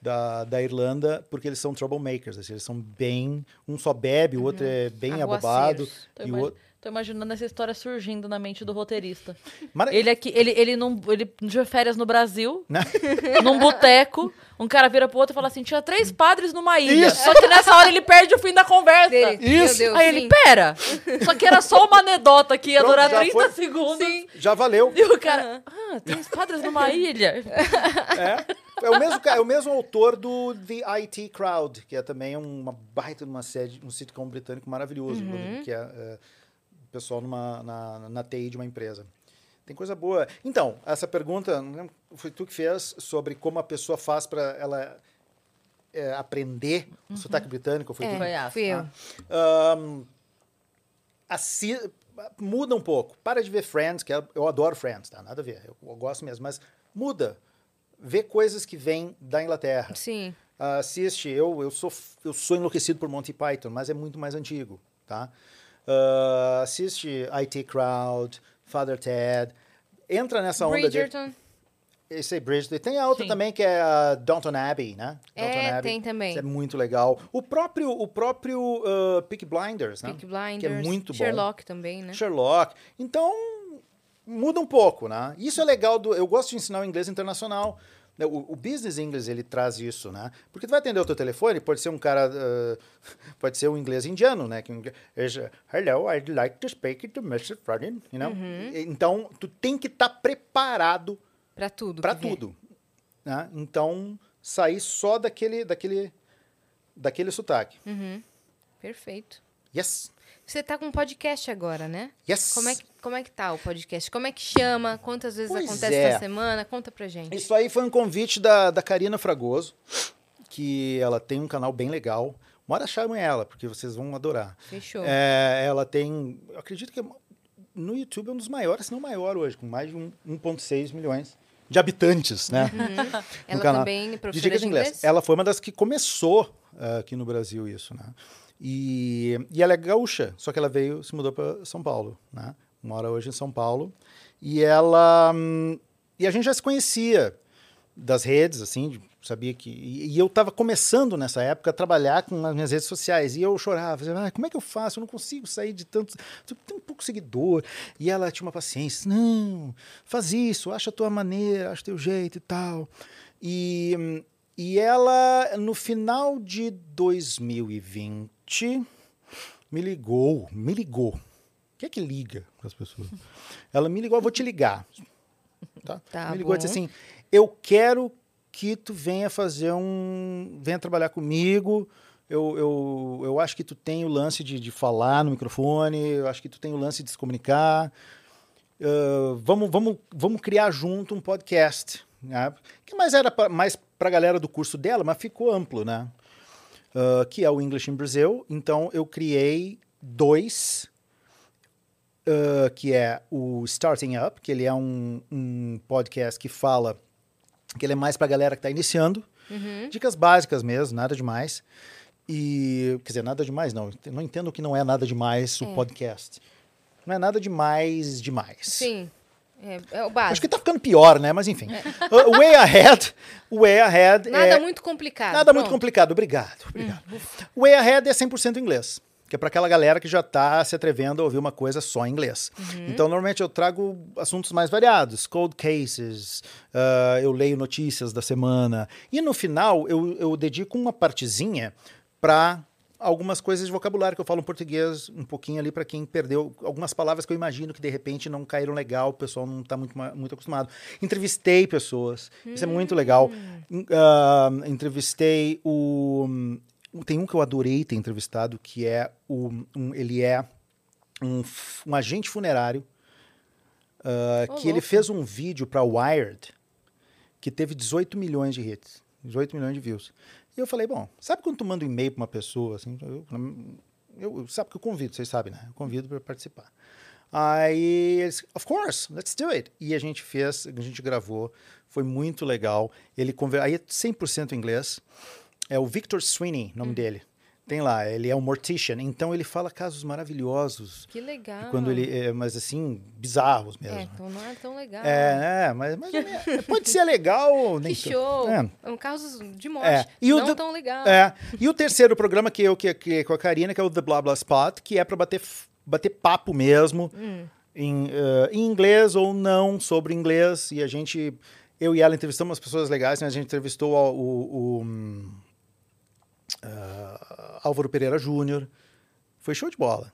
da, da Irlanda, porque eles são troublemakers. Assim, eles são bem. Um só bebe, o outro é bem abobado. Arruaceiros. Tô, E o outro. Tô imaginando essa história surgindo na mente do roteirista. Mara- Ele aqui, ele, ele não, ele de férias no Brasil, Né? num boteco, um cara vira pro outro e fala assim: tinha três padres numa ilha. Isso. Só que nessa hora ele perde o fim da conversa. Dele. Isso. Deus, Aí sim. ele, pera! Só que era só uma anedota que ia Pronto, durar já 30 foi. segundos. Já valeu. E o cara, ah, os padres numa ilha. É. É o mesmo, é o mesmo autor do The IT Crowd, que é também uma baita de uma série, um sitcom britânico maravilhoso, que é, é, pessoal numa, na, na TI de uma empresa. Tem coisa boa. Então, essa pergunta, foi tu que fez sobre como a pessoa faz para ela é, aprender o sotaque britânico. Foi tu? É, Foi essa. fui eu. Ahn, assi- muda um pouco. Para de ver Friends, que é- eu adoro Friends, tá? Nada a ver. Eu, eu gosto mesmo, mas muda. Vê coisas que vêm da Inglaterra. Sim. assiste, eu, eu, sou, eu sou enlouquecido por Monty Python, mas é muito mais antigo, tá? Ah, assiste IT Crowd, Father Ted. Entra nessa onda de... Bridgerton. Esse aí, Bridgerton. Tem a outra Sim. também que é a Downton Abbey, né? Downton É, Abbey. tem também. Isso é muito legal. O próprio, o próprio uh, Peaky Blinders, né? Peaky Blinders. Que é muito bom. Sherlock também, né? Sherlock. Então, muda um pouco, né? Isso é legal. Do, eu gosto de ensinar o inglês internacional. Né? O, o business English, ele traz isso, né? Porque tu vai atender o teu telefone, pode ser um cara... uh, pode ser um inglês indiano, né? Que is, Hello, I'd like to speak to Mr. Fredin, you know? Uhum. Então, tu tem que estar preparado Pra tudo. para tudo. Né? Então, sair só daquele, daquele, daquele sotaque. Uhum. Perfeito. Yes, Você tá com um podcast agora, né? yes. Como é, que, como é que tá o podcast? Como é que chama? Quantas vezes Pois acontece é. na semana? Conta pra gente. Isso aí foi um convite da, da Karina Fragoso, que ela tem um canal bem legal. Uma hora chamem ela, porque vocês vão adorar. Fechou. É, ela tem, eu acredito que no YouTube é um dos maiores, se não maior hoje, com mais de um- 1,6 milhões de habitantes, né? no Ela canal. também de professora de de inglês. inglês? Ela foi uma das que começou ah, aqui no Brasil isso, né? E, e ela é gaúcha, só que ela veio, se mudou para São Paulo, né? Mora hoje em São Paulo. E ela... hum, E a gente já se conhecia das redes, assim, sabia que... E, e eu estava começando nessa época a trabalhar com as minhas redes sociais. E eu chorava, dizia, ah, como é que eu faço? Eu não consigo sair de tantos... Tem um pouco seguidor. E ela tinha uma paciência. Não, faz isso, acha a tua maneira, acha teu jeito e tal. E, hum, e ela, no final de 2020, me ligou, me ligou. O que é que liga para as pessoas? Ela me ligou, eu vou te ligar. Tá? Tá me ligou e disse bom. assim: eu quero que tu venha fazer um. venha trabalhar comigo. Eu, eu, eu acho que tu tem o lance de, de falar no microfone, eu acho que tu tem o lance de se comunicar. Ah, vamos, vamos, vamos criar junto um podcast. Né? Que mais era pra, mais para a galera do curso dela, mas ficou amplo, né? Ah, que é o English in Brazil. Então eu criei dois, ah, que é o Starting Up, que ele é um, um podcast que fala que ele é mais para a galera que está iniciando. Dicas básicas mesmo, nada demais. E, quer dizer, nada demais não. Eu não entendo que não é nada demais o É. podcast. Não é nada demais demais. Sim. É, é o básico. Acho que tá ficando pior, né? Mas enfim. O Way Ahead, Way Ahead Nada é muito complicado. nada muito pronto. Hum, complicado. Obrigado, obrigado. O Way Ahead é 100% inglês, que é para aquela galera que já tá se atrevendo a ouvir uma coisa só em inglês. Uhum. Então, normalmente eu trago assuntos mais variados, cold cases, ah, eu leio notícias da semana. E no final, eu, eu dedico uma partezinha para algumas coisas de vocabulário que eu falo em português um pouquinho ali para quem perdeu algumas palavras que eu imagino que de repente não caíram legal, o pessoal não está muito, muito acostumado. Entrevistei pessoas, isso é muito legal. Ah, entrevistei o tem um que eu adorei ter entrevistado que é o um- ele é um, um agente funerário ah, Ô, que ele louco. fez um vídeo para Wired que teve 18 milhões de hits, 18 milhões de views. E eu falei, bom, sabe quando tu manda um e-mail para uma pessoa, assim, eu, eu, sabe que eu convido, vocês sabem, né? Eu convido para participar. Aí eles, of course, let's do it. E a gente fez, a gente gravou, foi muito legal. Ele conver... aí é 100% inglês. É o Victor Sweeney, Hum. nome dele. Tem lá, ele é um mortician, então ele fala casos maravilhosos. Que legal. E quando ele, é, mas assim, bizarros mesmo. É, então não é tão legal. É, é, mas, mas é, pode ser legal. nem Que show. É. É um caso de morte. É. E o não do- tão legal. É. E o terceiro programa que eu que, que com a Karina, que é o The Blah Blah Spot, que é para bater, bater papo mesmo Hum. em, eh, em inglês ou não sobre inglês. E a gente, eu e ela entrevistamos umas pessoas legais, né? A gente entrevistou o, o- o, ah, Álvaro Pereira Júnior. Foi show de bola.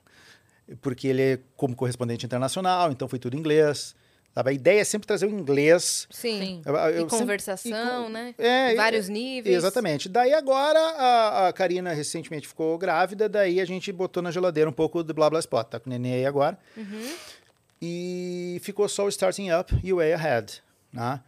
Porque ele é como correspondente internacional, então foi tudo em inglês. Sabe? A ideia é sempre trazer o inglês Sim. Eu- eu E sempre- conversação, e co- né? É, Vários níveis. Exatamente. Daí agora a, a Karina recentemente ficou grávida, daí a gente botou na geladeira um pouco do Blá Blá Spot. Tá com o neném aí agora. Uhum. E ficou só o Starting Up e o Way Ahead. Né?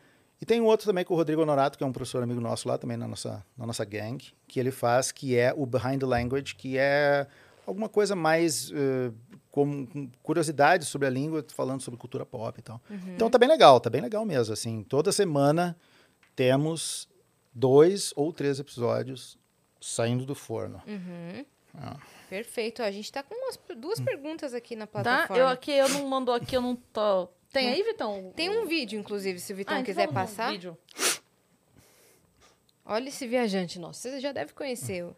E tem um outro também com o Rodrigo Honorato, que é um professor amigo nosso lá também na nossa, na nossa gang, que ele faz, que é o Behind the Language, que é alguma coisa mais eh, com com curiosidades sobre a língua, falando sobre cultura pop e tal. Uhum. Então tá bem legal, tá bem legal mesmo. Assim, toda semana temos dois ou três episódios saindo do forno. Uhum. Ah. Perfeito. A gente tá com umas, duas perguntas aqui na Tá? plataforma. Eu aqui, eu não mandou aqui, eu não tô. Tem aí, Vitão? Tem um vídeo, inclusive, se o Vitão Ah, então quiser passar. Vídeo. Olha esse viajante nosso. Você já deve conhecer. o-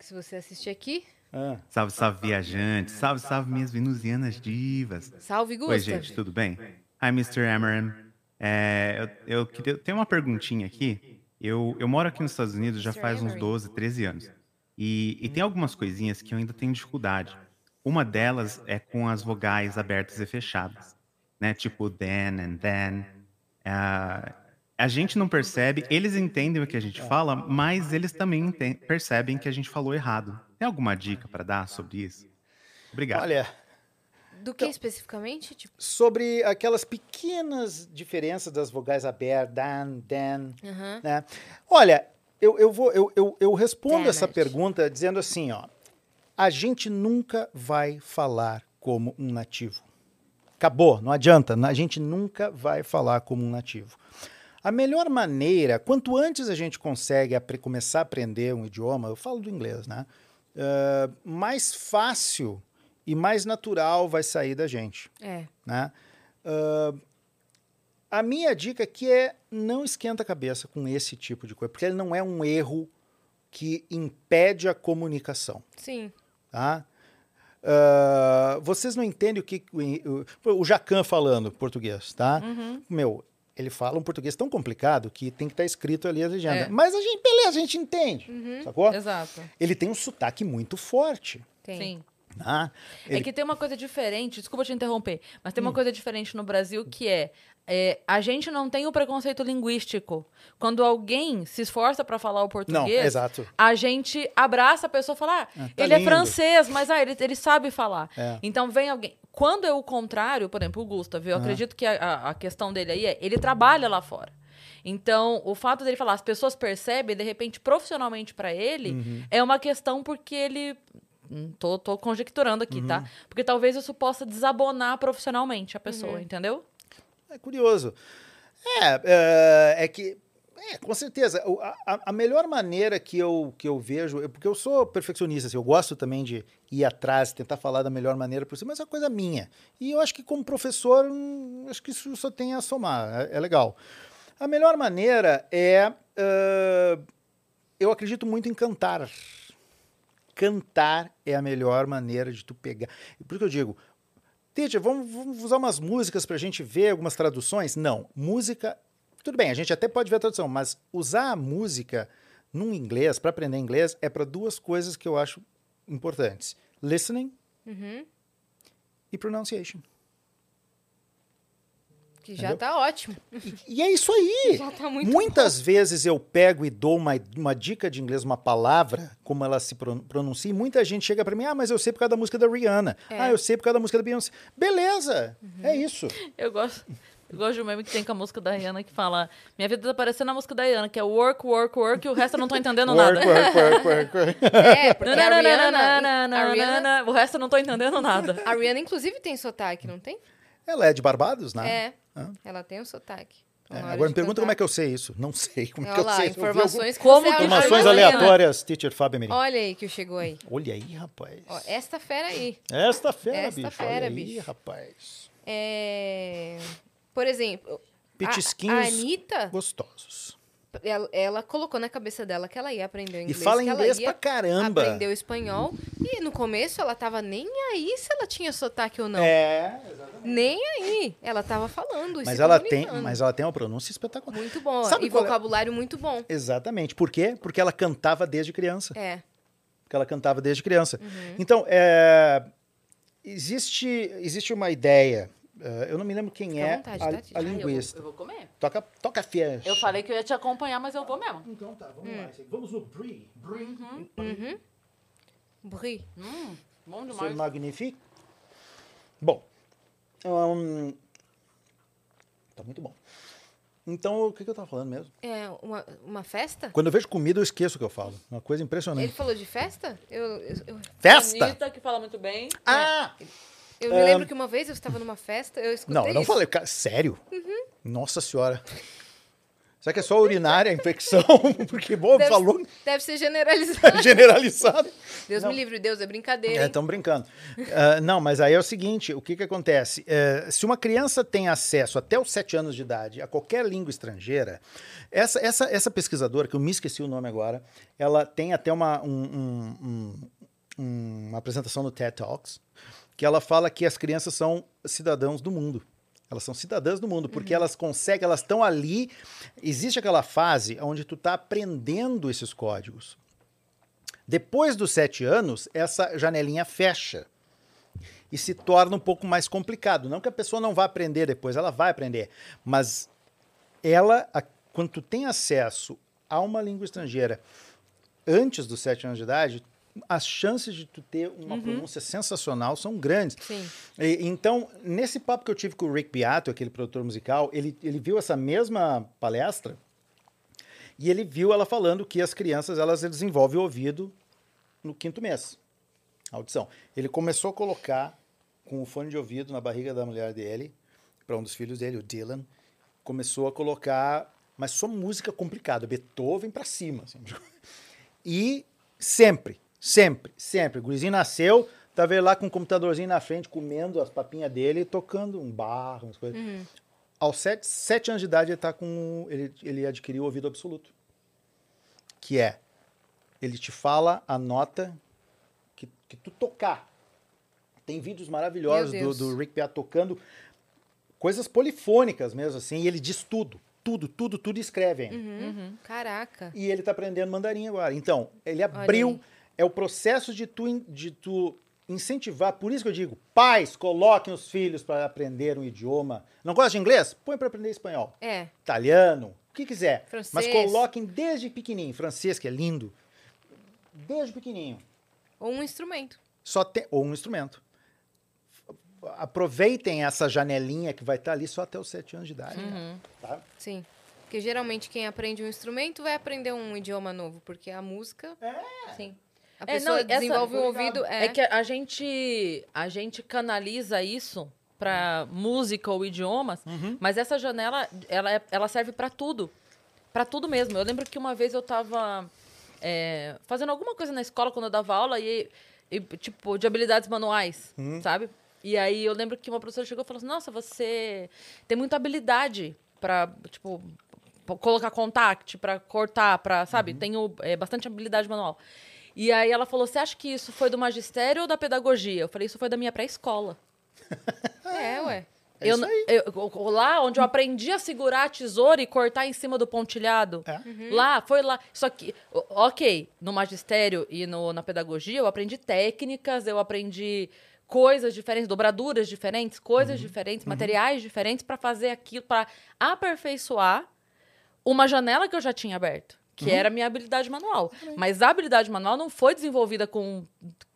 Se você assistir aqui. Ah, Salve, salve, viajantes. Salve, salve, minhas venusianas divas. Salve, Gusta. Oi, gente, tudo bem? Hi, Mr. Amaran. É, eu, eu queria, tem uma perguntinha aqui. Eu, eu moro aqui nos Estados Unidos já faz uns Amaran. 12, 13 anos. E, e tem algumas coisinhas que eu ainda tenho dificuldade. Uma delas é com as vogais abertas e fechadas. Né? Tipo then and then. Ah, a gente não percebe, eles entendem o que a gente fala, mas eles também percebem que a gente falou errado. Tem alguma dica para dar sobre isso? Obrigado. Olha, Do que especificamente? Tipo, sobre aquelas pequenas diferenças das vogais abertas, dan, dan, aham. né? Olha, eu, eu vou, eu, eu, eu respondo Damn essa it. pergunta dizendo assim, ó, a gente nunca vai falar como um nativo. Acabou, não adianta, a gente nunca vai falar como um nativo. A melhor maneira, quanto antes a gente consegue apre- começar a aprender um idioma, eu falo do inglês, né? Ah, mais fácil e mais natural vai sair da gente É. né? Ah, a minha dica aqui é não esquenta a cabeça com esse tipo de coisa, porque ele não é um erro que impede a comunicação, Sim. tá? Ah, vocês não entendem o que o, o Jacan falando português, tá? Meu, ele fala um português tão complicado que tem que estar escrito ali a legenda. É. Mas a gente, beleza, a gente entende, sacou? Exato. Ele tem um sotaque muito forte, Tem. Sim. tá? É Ele- que tem uma coisa diferente, desculpa te interromper, mas tem uma coisa diferente no Brasil que é, é, a gente não tem o preconceito linguístico. Quando alguém se esforça pra falar o Não, português, exato. a gente abraça a pessoa e fala, ah, Ah, tá ele é lindo. francês, mas ah, ele, ele sabe falar. É. Então vem alguém. Quando é o contrário, por exemplo, o Gustav, eu acredito que a, a- questão dele aí é, ele trabalha lá fora. Então, o fato dele falar, as pessoas percebem, de repente, profissionalmente pra ele, Uhum. é uma questão porque ele. hum, Tô, tô conjecturando aqui, Uhum. tá? Porque talvez isso possa desabonar profissionalmente a pessoa, Uhum. entendeu? É curioso. É, é, é que. É, com certeza. A, a- melhor maneira que eu, que eu vejo. é Porque eu sou perfeccionista, assim, eu gosto também de ir atrás, tentar falar da melhor maneira possível, mas é uma coisa minha. E eu acho que, como professor, hum, acho que isso só tem a somar. É, é legal. A melhor maneira é. ah, eu acredito muito em cantar. Cantar é a melhor maneira de tu pegar. Por isso que eu digo, Teacher, vamos, vamos usar umas músicas para a gente ver algumas traduções? Não. Música. Tudo bem, a gente até pode ver a tradução, mas usar a música num inglês, para aprender inglês, é para duas coisas que eu acho importantes: listening Uhum. e pronunciation. Que já Entendeu? tá ótimo. E é isso aí. Já tá muito Muitas vezes eu pego e dou uma, uma dica de inglês, uma palavra, como ela se pron- pronuncia, e muita gente chega para mim, ah, mas eu sei por causa da música da Rihanna. É. Ah, eu sei por causa da música da Beyoncé. Beleza, Uhum. é isso. Eu gosto. Eu gosto de um meme que tem com a música da Rihanna que fala: Minha vida tá parecendo a música da Rihanna, que é work, work, work, e o resto eu não tô entendendo nada. Work, work, work, work, work. É, porque a Rihanna, a Rihanna, O resto eu não tô entendendo nada. a Rihanna, inclusive, tem sotaque, não tem? Ela é de Barbados, né? É. Hã? Ela tem o sotaque. Então, É, agora me pergunta cantar- como é que eu sei isso. Não sei como é que Olha eu lá, sei. Informações Como Informações Olha aí, aleatórias, teacher Fábio Amorim. Olha aí que chegou aí. Olha aí, rapaz. Ó, esta fera aí. Esta fera, Esta bicho. fera, Olha aí, bicho. rapaz. É... Por exemplo, a, Petisquinhos a Anitta, gostosos. Ela, ela colocou na cabeça dela que ela ia aprender o E inglês. fala inglês pra caramba. Aprendeu espanhol. E no começo ela tava nem aí se ela tinha sotaque ou não. É, exatamente. Nem aí. Ela tava falando. Mas ela, tem, mas ela tem uma pronúncia espetacular. Muito bom. Sabe e é? vocabulário muito bom. Exatamente. Por quê? Porque ela cantava desde criança. É. Porque ela cantava desde criança. Uhum. Então, é, existe, existe uma ideia. É, eu não me lembro quem Fica é vontade, a, tá, a Ai, eu vou- linguista. Eu vou comer. Toca, toca fiesta. Eu falei que eu ia te acompanhar, mas eu vou mesmo. Então tá, Hum. vamos lá. Vamos no Brie. Brie. Uhum. Brie. Hum, bom C'est demais. magnifique. Bom. hum, tá muito bom. Então, o que, que eu tava falando mesmo? É uma, uma festa? Quando eu vejo comida, eu esqueço o que eu falo. Uma coisa Ele impressionante. falou de festa? Eu, eu, eu, Festa! Anitta, que fala muito bem. Ah! Eu me lembro que uma vez eu estava numa festa, eu escutei Não, eu não isso. falei. cara, Sério? Nossa senhora. Será que é só urinária a infecção? Porque, bom, Deve- falou Deve ser generalizado. generalizado. Deus Não. me livre, Deus, é brincadeira. É, estão brincando. Ah, não, mas aí é o seguinte: o que, que acontece? Eh, se uma criança tem acesso até os sete anos de idade a qualquer língua estrangeira, essa, essa, essa pesquisadora, que eu me esqueci o nome agora, ela tem até uma, um- um- um- um- uma apresentação no TED Talks, que ela fala que as crianças são cidadãos do mundo. Elas são cidadãs do mundo, porque elas conseguem, elas estão ali. Existe aquela fase onde tu está aprendendo esses códigos. Depois dos sete anos, essa janelinha fecha e se torna um pouco mais complicado. Não que a pessoa não vá aprender depois, ela vai aprender, mas ela, a- quando tu tem acesso a uma língua estrangeira antes dos sete anos de idade, as chances de tu ter uma pronúncia sensacional são grandes. Sim. E- então, nesse papo que eu tive com o Rick Beato, aquele produtor musical, ele, ele viu essa mesma palestra e ele viu ela falando que as crianças elas desenvolvem o ouvido no quinto mês, audição. Ele começou a colocar com o fone de ouvido na barriga da mulher dele, para um dos filhos dele, o Dylan, começou a colocar, mas só música complicada, Beethoven para cima. assim. E sempre, sempre, sempre. O gurizinho nasceu, tava ele lá com o computadorzinho na frente, comendo as papinhas dele e tocando um barro, umas coisas. Aos sete, sete anos de idade, ele, tá com, ele, ele adquiriu o ouvido absoluto. Que é, ele te fala a nota que, que tu tocar. Tem vídeos maravilhosos do, do Rick Beato tocando coisas polifônicas mesmo, assim, e ele diz tudo. Tudo, tudo, tudo e escreve ainda. Uhum. Caraca. E ele tá aprendendo mandarim agora. Então, ele abriu. É o processo de tu, de tu incentivar. Por isso que eu digo, pais, coloquem os filhos para aprender um idioma. Não gosta de inglês? Põe para aprender espanhol. É. Italiano, o que quiser. Francês. Mas coloquem desde pequenininho. Francês, que é lindo. Desde pequenininho. Ou um instrumento. Só tem, ou um instrumento. Aproveitem essa janelinha que vai estar ali só até os sete anos de idade. Uhum. Tá? Sim. Porque geralmente quem aprende um instrumento vai aprender um idioma novo, porque a música, Sim. A É, pessoa não, essa- desenvolve um ligado. ouvido. É, É que a gente, a gente canaliza isso para música ou idiomas, mas essa janela, ela, é- ela serve para tudo. Para tudo mesmo. Eu lembro que uma vez eu tava é, fazendo alguma coisa na escola quando eu dava aula e, e, tipo, de habilidades manuais, sabe? E aí eu lembro que uma professora chegou e falou assim, nossa, você tem muita habilidade para, tipo, colocar contact, para cortar, para, sabe? Tenho é, bastante habilidade manual. E aí ela falou, você acha que isso foi do magistério ou da pedagogia? Eu falei, isso foi da minha pré-escola. é, ué. É eu, eu- lá onde eu aprendi a segurar a tesoura e cortar em cima do pontilhado. É. Lá, foi lá. Só que, ok, no magistério e no, na pedagogia eu aprendi técnicas, eu aprendi coisas diferentes, dobraduras diferentes, coisas diferentes, materiais diferentes para fazer aquilo, para aperfeiçoar uma janela que eu já tinha aberto, que era a minha habilidade manual. Mas a habilidade manual não foi desenvolvida com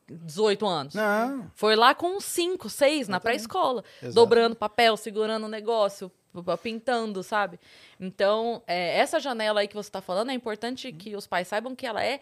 18 anos. Não. Foi lá com uns 5, 6 na pré-escola. Dobrando papel, segurando o negócio, pintando, sabe? Então, é, essa janela aí que você tá falando, é importante que os pais saibam que ela é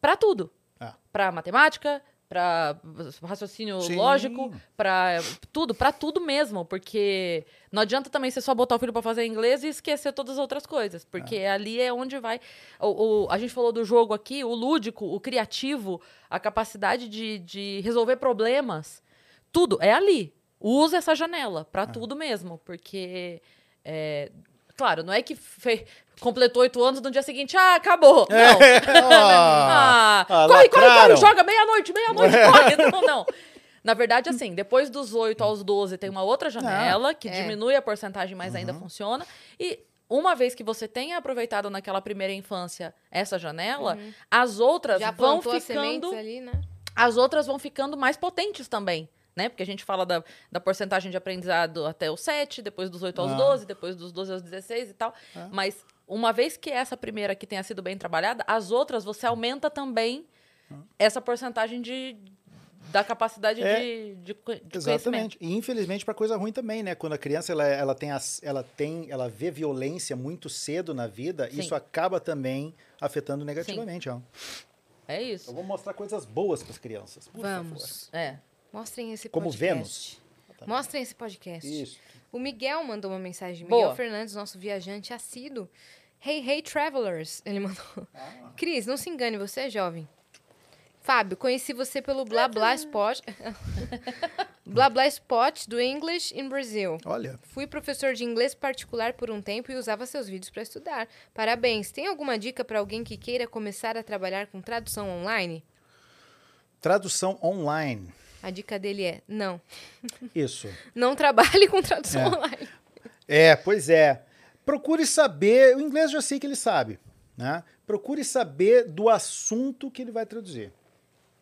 para tudo. Ah. Para matemática, para raciocínio Sim. lógico, para tudo, para tudo mesmo, porque não adianta também você só botar o filho para fazer inglês e esquecer todas as outras coisas, porque ali é onde vai o, o- a gente falou do jogo aqui, o lúdico, o criativo, a capacidade de, de resolver problemas, tudo é ali. Usa essa janela para tudo mesmo, porque é, claro, não é que fe- completou oito anos no dia seguinte, ah, acabou. Não. Ah, Ah, ah, corre, corre, corre, joga meia-noite, meia-noite, corre. Não, não. Na verdade, assim, depois dos 8 aos 12 tem uma outra janela que É. diminui a porcentagem, mas ainda funciona. E uma vez que você tenha aproveitado naquela primeira infância essa janela, as outras Já vão ficando ali, né? as outras vão ficando mais potentes também, né? Porque a gente fala da, da porcentagem de aprendizado até os 7, depois dos 8 aos Ah. 12, depois dos 12 aos 16 e tal. Mas uma vez que essa primeira aqui tenha sido bem trabalhada, as outras você aumenta também essa porcentagem de, da capacidade É, de, de, de. Exatamente. E infelizmente para coisa ruim também, né? Quando a criança ela, ela tem as, ela tem, ela vê violência muito cedo na vida, Sim. isso acaba também afetando negativamente. Ó. É Eu isso. vou mostrar coisas boas para as crianças. por Vamos. É. Mostrem esse Como podcast. Vênus. Mostrem esse podcast. Isso. O Miguel mandou uma mensagem. Boa. Miguel Fernandes, nosso viajante assíduo. Hey, hey, travelers. Ele mandou. Cris, não se engane, você é jovem. Fábio, conheci você pelo Blá Blá Spot. Blá Blá Spot do English in Brazil. Olha, Fui professor de inglês particular por um tempo e usava seus vídeos para estudar. Parabéns. Tem alguma dica para alguém que queira começar a trabalhar com tradução online? tradução online. A dica dele é: não. Isso. Não trabalhe com tradução É. online. É, pois é. Procure saber, o inglês já sei que ele sabe, né? Procure saber do assunto que ele vai traduzir,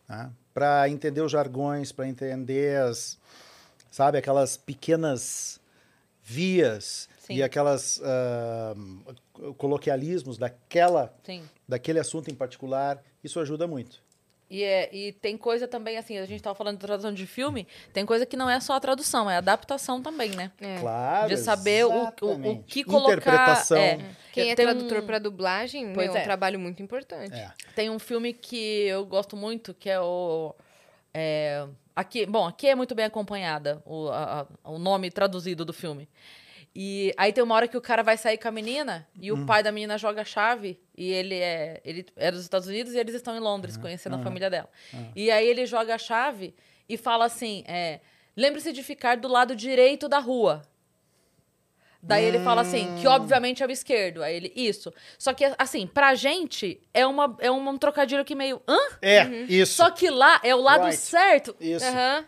né? Para entender os jargões, para entender as, sabe, aquelas pequenas vias Sim. e aquelas ah, coloquialismos daquela, Sim. daquele assunto em particular. Isso ajuda muito. E, é, e tem coisa também, assim, a gente tava falando de tradução de filme, tem coisa que não é só a tradução, é a adaptação também, né? É. Claro. De saber o- o- o que colocar, Interpretação. é. Quem é Tem um- tradutor para dublagem, Pois meu, é é. um trabalho muito importante. É. Tem um filme que eu gosto muito, que é o. é, aqui, bom, aqui é muito bem acompanhada o, a- a- o nome traduzido do filme. E aí tem uma hora que o cara vai sair com a menina e o pai da menina joga a chave e ele é ele é dos Estados Unidos e eles estão em Londres conhecendo a família dela. E aí ele joga a chave e fala assim, é, lembre-se de ficar do lado direito da rua. Daí ele fala assim, que obviamente é o esquerdo. Aí ele, isso. Só que, assim, pra gente, é, uma, é um trocadilho que meio, hã? É, isso. Só que lá é o lado Right. certo. Isso. Aham.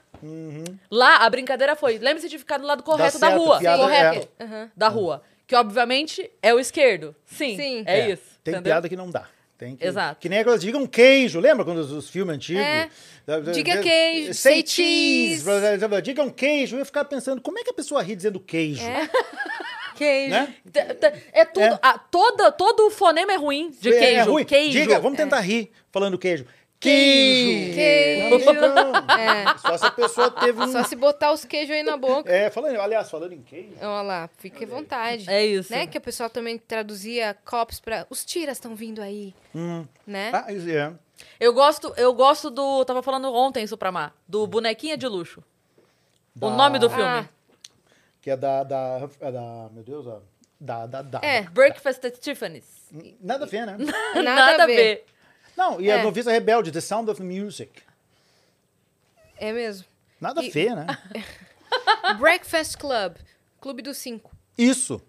Lá, a brincadeira foi, lembre-se de ficar do lado correto da rua. piada correto. Aham. Da rua. Que, obviamente, é o esquerdo. Sim, Sim. é, isso. Tem entendeu? piada que não dá. Tem que, Exato. Que nem aquelas digam queijo. Lembra quando os, os filmes antigos? É. Diga queijo, Say say cheese. cheese. Digam queijo. Eu ia ficar pensando, como é que a pessoa ri dizendo queijo? É. Queijo. Né? É tudo. É. a- toda, todo o fonema é ruim de É, queijo. é ruim. Queijo. Diga, vamos tentar rir falando queijo. Queijo. Queijo. Não. É. Só se a pessoa teve um... Só se botar os queijos aí na boca. É, falando, aliás, falando em queijo. Olha lá, fique à vontade. É isso. Né? Que o pessoal também traduzia cops pra. Os tiras estão vindo aí. Né? Ah, isso é. Eu gosto, eu gosto do. Tava falando ontem isso pra Má. Do Bonequinha de Luxo. O Da- nome do filme. Ah. Que é da, da, é da... Meu Deus, ó. Da, da, da. É. Breakfast at Tiffany's. Nada a ver, né? Nada, a ver. Não, e a É. noviça rebelde, The Sound of Music. É mesmo. Nada E- a ver, né? Breakfast Club. Clube dos Cinco. Isso.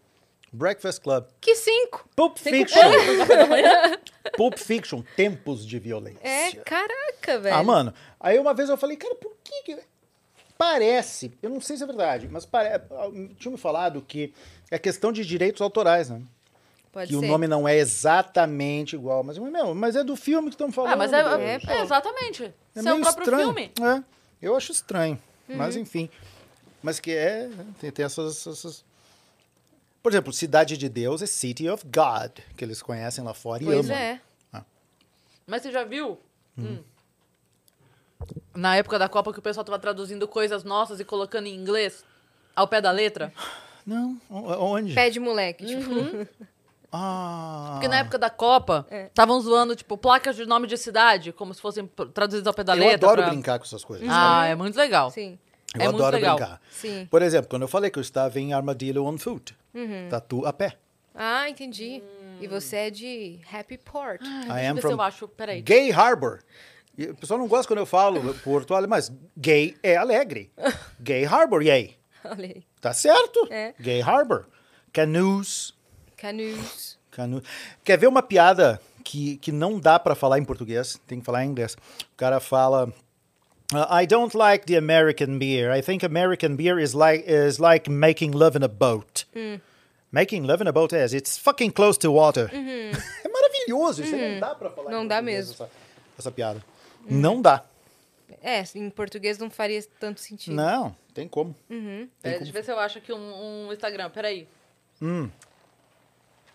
Breakfast Club. Que cinco? Pulp Fiction. Pulp Fiction. Tempos de violência. É, caraca, velho. Ah, mano. Aí uma vez eu falei, cara, por que que... Parece, eu não sei se é verdade, mas pare... tinha me falado que é questão de direitos autorais, né? Pode que ser. o nome não é exatamente igual. Mas, meu, mas é do filme que estão falando. Ah, mas é. É, é, exatamente. É Seu meio próprio estranho. filme. É, eu acho estranho. Mas Uhum. enfim. Mas que é. Tem, tem essas, essas- Por exemplo, Cidade de Deus é City of God, que eles conhecem lá fora e Pois amam. é. Mas você já viu? Hum. Na época da Copa que o pessoal tava traduzindo coisas nossas e colocando em inglês ao pé da letra? Não, onde? Pé de moleque. Tipo, Uhum. Ah. Porque na época da Copa, É. estavam zoando, tipo, placas de nome de cidade, como se fossem traduzidas ao pé da eu letra. adoro pra- brincar com essas coisas. Ah, é muito legal. sim. Eu é muito adoro legal. brincar. Sim. Por exemplo, quando eu falei que eu estava em Armadillo on Foot, Uhum. tatu a pé. Ah, entendi. E você é de Happy Port. I Deixa eu am from eu acho. Peraí. Gay Harbor. E o pessoal não gosta quando eu falo Porto Alegre, mas gay é alegre. Gay Harbor, yay. Tá certo? É. Gay Harbor. Canoes. Canoes. Cano... Quer ver uma piada que, que não dá pra falar em português? Tem que falar em inglês. O cara fala. "Uh, I don't like the American beer. I think American beer is like is like making love in a boat. Making love in a boat is it's fucking close to water. É maravilhoso. Isso aí não dá pra falar. em Não dá português, mesmo. Essa, essa piada. Não dá. É, em português não faria tanto sentido. Não, tem como. Uhum. Peraí, deixa eu ver se eu acho aqui um, um Instagram. Peraí. Hum.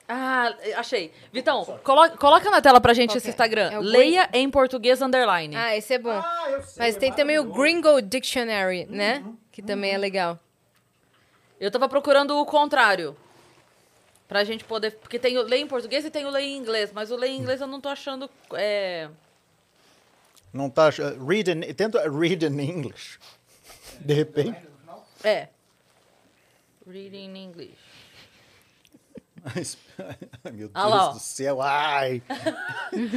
Ah, achei. Vitão, coloca, coloca na tela pra gente Qual esse é? Instagram. É Leia em português underline. Ah, esse é bom. Ah, eu sei. Mas tem também o Gringo Dictionary, né? Que também é legal. Eu tava procurando o contrário. Pra gente poder. Porque tem o lei em português e tem o lei em inglês. Mas o lei em inglês eu não tô achando. É... Não tá. ach- Read in, tenta read in English. De repente. é. Reading in English. Meu Deus ó. do céu. Ai.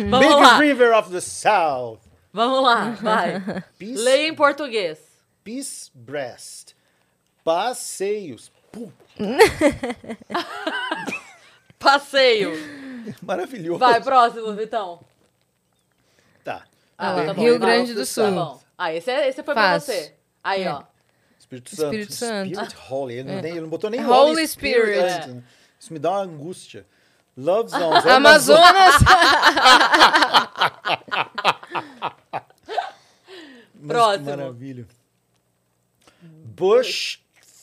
Vamos Big lá. River of the South. Vamos lá, vai. Peace, Leia em português. Peace Breast. Passeios. Pum, Passeio. maravilhoso. Vai, próximo, Vitão. Tá. Ah, tá bom, Rio vai. Grande do Tá Sul. bom. Ah, esse, é, esse foi pra Fácil. você. Aí, É. ó. Espírito Santo. Espírito Santo. Spirit Holy. Ele, não, tem- ele não botou nem Holy Holy, Spirit. antes, né? Isso me dá uma angústia. Love Zones. Amazonas. Mas Próximo. Que maravilha. Bush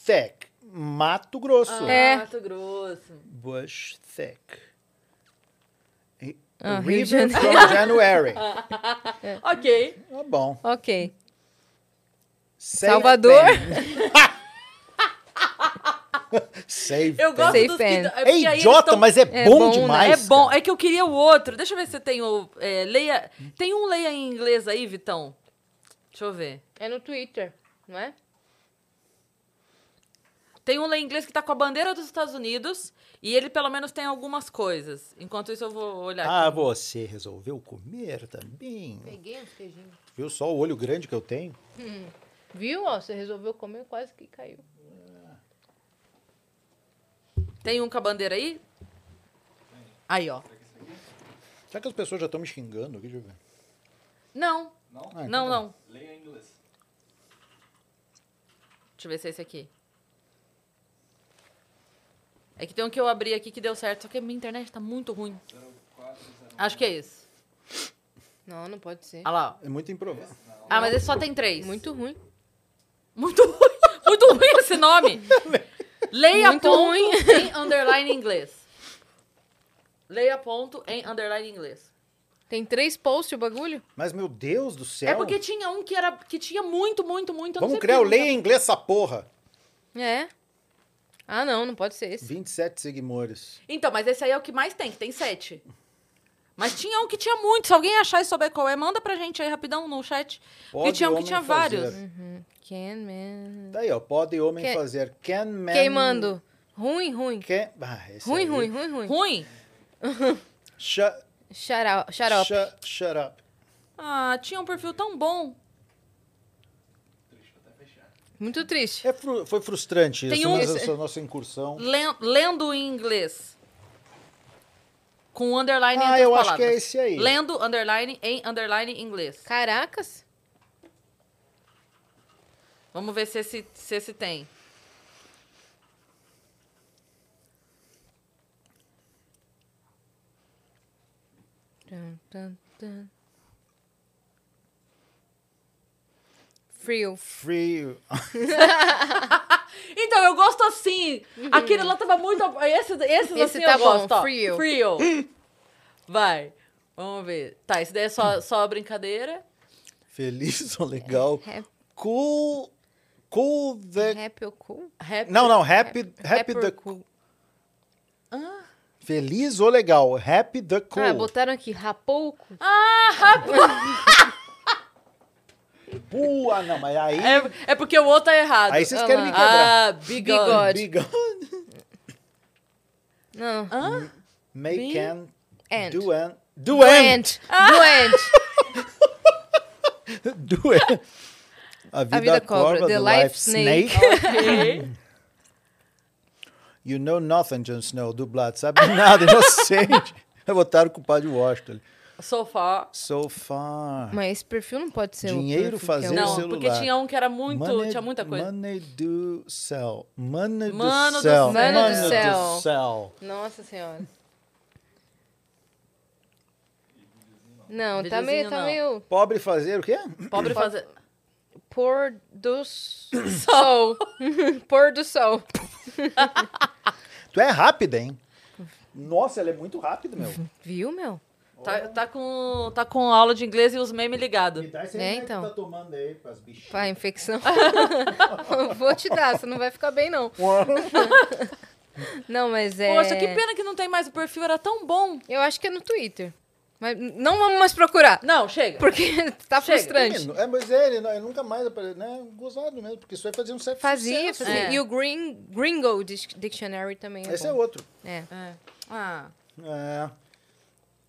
Thick. Mato Grosso. É. Ah, Mato Grosso. Bush Thick. E- Ah, River from January. Ok. Tá bom. ok. Safe Salvador. Safe Eu gosto Safe dos que... Pen. é porque É eles idiota, tão- mas é, É bom, bom, né? demais. É bom, cara. é que eu queria o outro. Deixa eu ver se tem o. é, leia. Tem um leia em inglês aí, Vitão? Deixa eu ver. É no Twitter, não é? Tem um leia em inglês que tá com a bandeira dos Estados Unidos e ele pelo menos tem algumas coisas. Enquanto isso eu vou olhar Ah, aqui. você resolveu comer também? Peguei uns queijinhos. Viu só o olho grande que eu tenho? Viu? Ó, você resolveu comer, quase que caiu. Tem um com a bandeira aí? Aí, ó. Será que as pessoas já estão me xingando? Deixa eu ver. Não, Não? Ah, então não, tá. não. Leia em inglês. Deixa eu ver se é esse aqui. É que tem um que eu abri aqui que deu certo, só que a minha internet tá muito ruim. 04, Acho que é esse. Não, não pode ser. Olha lá, ó. É muito improvável. Ah, mas esse só tem três. Muito ruim. Muito ruim. Muito ruim esse nome. Leia Muito ponto ruim. em underline inglês. Leia ponto em underline inglês. Tem três posts o bagulho? Mas, meu Deus do céu. É porque tinha um que era que tinha muito, muito, muito. eu não Vamos sei criar o Leia em Inglês essa porra. É. Ah, não, não pode ser esse. 27 seguidores. Então, mas esse aí é o que mais tem, que tem sete. Mas tinha um que tinha muito. Se alguém achar e souber qual é, manda pra gente aí rapidão no chat. Porque Pode tinha um que homem tinha fazer. vários. Can, man. Daí, ó. Pode homem Que- fazer. Can man... Queimando. Ruim, ruim. Can... Ah, esse Ruim, aí. ruim, ruim, ruim. Ruim? Shut, Shut up. Shut up. shut, shut up. Ah, tinha um perfil tão bom. Muito triste. É fru- foi frustrante Tem essa, um- essa, essa nossa incursão. Len- lendo em inglês. Com underline Ah, eu acho palavras. que é esse aí. Lendo, underline, em underline, inglês. Caracas. Vamos ver se esse, se esse tem. Frio. Free. Então, eu gosto assim. Aquele lá tava muito. Esse, esses Esse assim tá eu bom, gosto. frio. Frio. Vai. Vamos ver. Tá, esse daí é só, só brincadeira. Feliz ou legal. Happy, Cool. Cool the. happy ou cool? Rap. Não, não. Happy, happy the. cool? Feliz ou legal. Happy the cool. Ah, botaram aqui rapouco. Ah, não, mas aí. É, é porque o outro tá errado. Aí vocês Olha querem lá. me quebrar. Ah, bigode. Bigode. Bigode. Não. Hã? Make Be- and. And. Do and. Do and. Doente. Doente. Do and. A vida, vida cobra, cobra. the The, life life snake. snake. You know nothing, Jon Snow. Dublado. Sabe nada, inocente. Botaram o culpado de Washington. So far. So far. Mas esse perfil não pode ser o Dinheiro que fazer é o- Não, celular. porque tinha um que era muito. Money- tinha muita coisa. Money do céu. Money Mano do do céu. céu. Mano do Money céu. do céu. Nossa senhora. Não, tá meio, tá não. meio Pobre fazer o quê? Pobre fazer. pôr do sol. pôr do sol. Tu é rápida, hein? Nossa, ela é muito rápida, meu. Viu, meu? Tá, tá, com, tá com aula de inglês e os memes ligados. dá esse É, que então. tá tomando aí pras bichinhas. Pá, infecção. Vou te dar, você não vai ficar bem, não. Não, mas é... Poxa, que pena que não tem mais o perfil, era tão bom. Eu acho que é no Twitter. Mas não vamos mais procurar. Não, chega. Porque tá Chega. frustrante. É, mas é, ele, não- ele nunca mais apareceu, né? Gozado mesmo, porque isso aí fazia um certo Fazia, sucesso. fazia. É. E o Green, Gringo Dic- Dictionary também é Esse é bom. outro. É. É. Ah, É.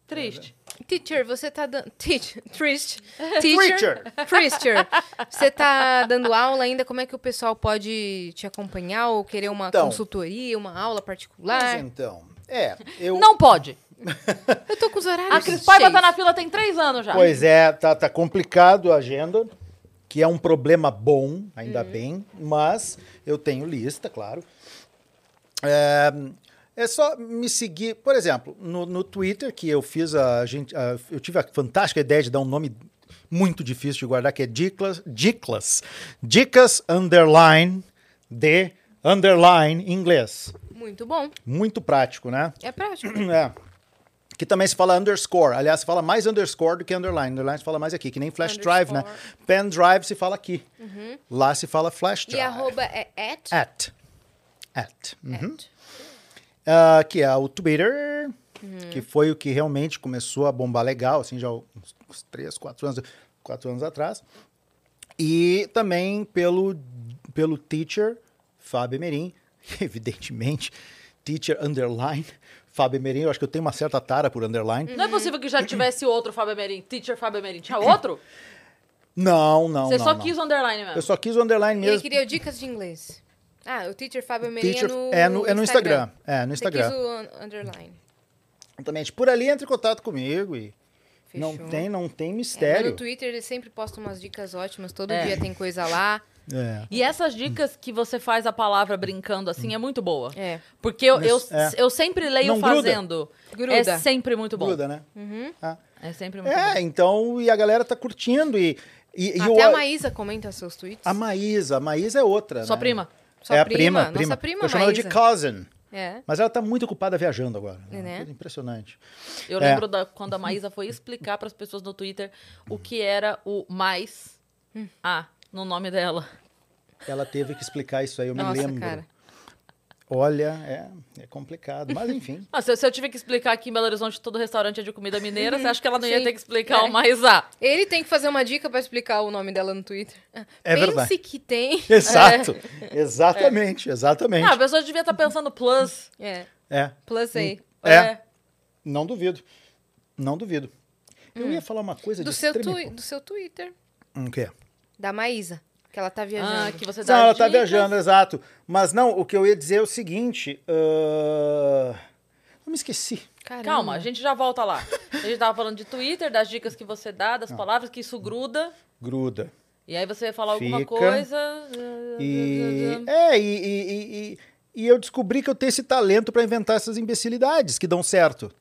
triste. Teacher, você tá dando... Teacher, triste. Teacher. Teacher. Você tá dando aula ainda? Como é que o pessoal pode te acompanhar ou querer uma Então. consultoria, uma aula Mas particular? então, é, eu... Não pode. Eu tô com os horários A Cris Paiva tá na fila tem três anos já. Pois é, tá, tá complicado a agenda, que é um problema bom, ainda Uhum. bem, mas eu tenho lista, claro. É, é só me seguir, por exemplo, no, no Twitter, que eu fiz a gente. a- eu tive a fantástica ideia de dar um nome muito difícil de guardar, que é Diclas, Diclas, Dicas Underline de Underline em inglês. Muito bom. Muito prático, né? É prático. É. Que também se fala underscore. Aliás, se fala mais underscore do que underline. Underline se fala mais aqui, que nem flash drive, né? Pen drive se fala aqui. Lá se fala flash E drive. arroba é at? At. At. Uhum. At. Ah, que é o Twitter, que foi o que realmente começou a bombar legal, assim, já uns, uns 3, 4 anos, quatro anos atrás. E também pelo, pelo teacher Fábio Emerim, evidentemente, teacher underline Fábio Emerim. Eu acho que eu tenho uma certa tara por underline. Não é possível que já tivesse outro Fábio Emerim, teacher Fábio Emerim. Tinha outro? Não, não, Você não. só não. quis o underline mesmo. Eu só quis o underline Ele mesmo. queria dicas de inglês. Ah, o Teacher Fábio Merim Teacher- é no, é no, é no Instagram. É, no Você Instagram. quis o un- underline. Exatamente. Por ali entre em contato comigo e Fechou. não tem, não tem É, mistério. no Twitter ele sempre posta umas dicas ótimas. Todo É. dia tem coisa lá. É. E essas dicas que você faz a palavra brincando assim é muito boa. É. Porque eu, eu, É. eu sempre leio Não gruda? fazendo. Gruda. É sempre muito bom. Gruda, né? Ah. É sempre muito É, bom. então, e a galera tá curtindo. E, e, e Até eu- a Maísa comenta seus tweets. a Maísa, a Maísa é outra. Sua né? prima. Sua é a prima, prima, nossa prima Eu chamo ela de cousin. É. Mas ela tá muito ocupada viajando agora. É, né? Uma coisa impressionante. Eu É. lembro da, quando a Maísa foi explicar para as pessoas no Twitter o que era o mais Hum. A no nome dela. Ela teve que explicar isso aí, eu me Nossa, lembro. cara. Olha, é, é complicado. Mas enfim. Ah, se, se eu tive que explicar aqui em Belo Horizonte todo restaurante é de comida mineira, você acha que ela não ia Sim. ter que explicar É. o mais A? Ele tem que fazer uma dica pra explicar o nome dela no Twitter. É Pense verdade. que tem. Exato. Exatamente, exatamente. Ah, a pessoa devia estar pensando plus. É. É, Plus A. É. não duvido. Não duvido. Eu ia falar uma coisa Do de seu, extrema tui- do seu Twitter. Hum, O quê? Da Maísa. Que ela tá viajando. Ah, que você dá Não, ela tá dicas. viajando, exato. Mas não, o que eu ia dizer é o seguinte. ah, Eu me esqueci. Caramba. Calma, a gente já volta lá. A gente tava falando de Twitter, das dicas que você dá, das palavras, que isso gruda. Gruda. E aí você vai falar alguma Fica. coisa. E, é, e, e, e- e- eu descobri que eu tenho esse talento pra inventar essas imbecilidades que dão certo.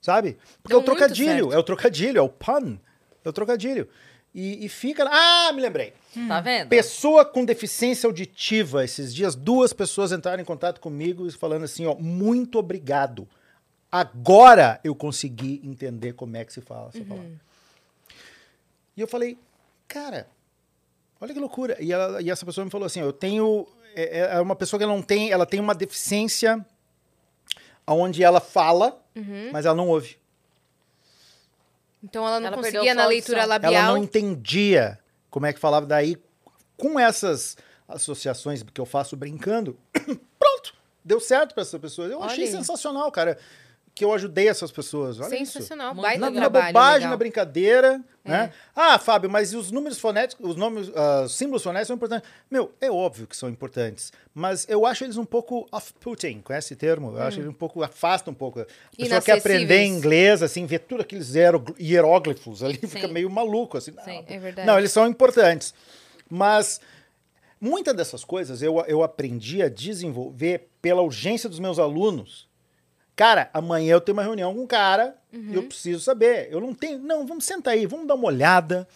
Sabe? Porque Dão é o trocadilho, é o trocadilho, é o pun. É o trocadilho. E, e fica. Ah, me lembrei. Tá vendo? Pessoa com deficiência auditiva. Esses dias, duas pessoas entraram em contato comigo falando assim: ó, muito obrigado. Agora eu consegui entender como é que se fala essa palavra. E eu falei, cara, olha que loucura. E, ela- e essa pessoa me falou assim: eu tenho. É, é uma pessoa que não tem. Ela tem uma deficiência onde ela fala, mas ela não ouve. Então ela não Ela conseguia na leitura labial. Ela não entendia como é que falava. Daí, com essas associações que eu faço brincando, pronto, deu certo para essa pessoa. Eu Olha achei aí. sensacional, cara, que eu ajudei essas pessoas. Olha isso. Sensacional. Muito Baita Na, legal. na trabalho. bobagem, legal. na brincadeira, É. né? Ah, Fábio, mas os números fonéticos, os nomes, os símbolos fonéticos são importantes. Meu, é óbvio que são importantes, mas eu acho eles um pouco off-putting, conhece esse termo? Eu acho eles um pouco, afasta um pouco. A pessoa quer aprender inglês, assim, ver tudo aqueles hieróglifos ali, fica Sim. meio maluco, assim. Não, Sim, É verdade. não, eles são importantes. Mas muitas dessas coisas eu, eu aprendi a desenvolver pela urgência dos meus alunos. Cara, amanhã eu tenho uma reunião com um cara e eu preciso saber. Eu não tenho. Não, vamos sentar aí, vamos dar uma olhada.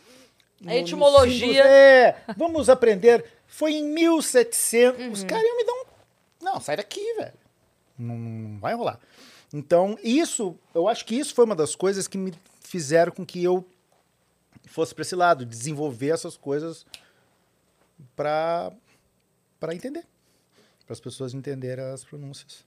A etimologia. É, vamos aprender. Foi em 1700. Os caras iam me dar um. Não, sai daqui, velho. Não, não vai rolar. Então, isso, eu acho que isso foi uma das coisas que me fizeram com que eu fosse para esse lado, desenvolver essas coisas para para entender, para as pessoas entenderem as pronúncias.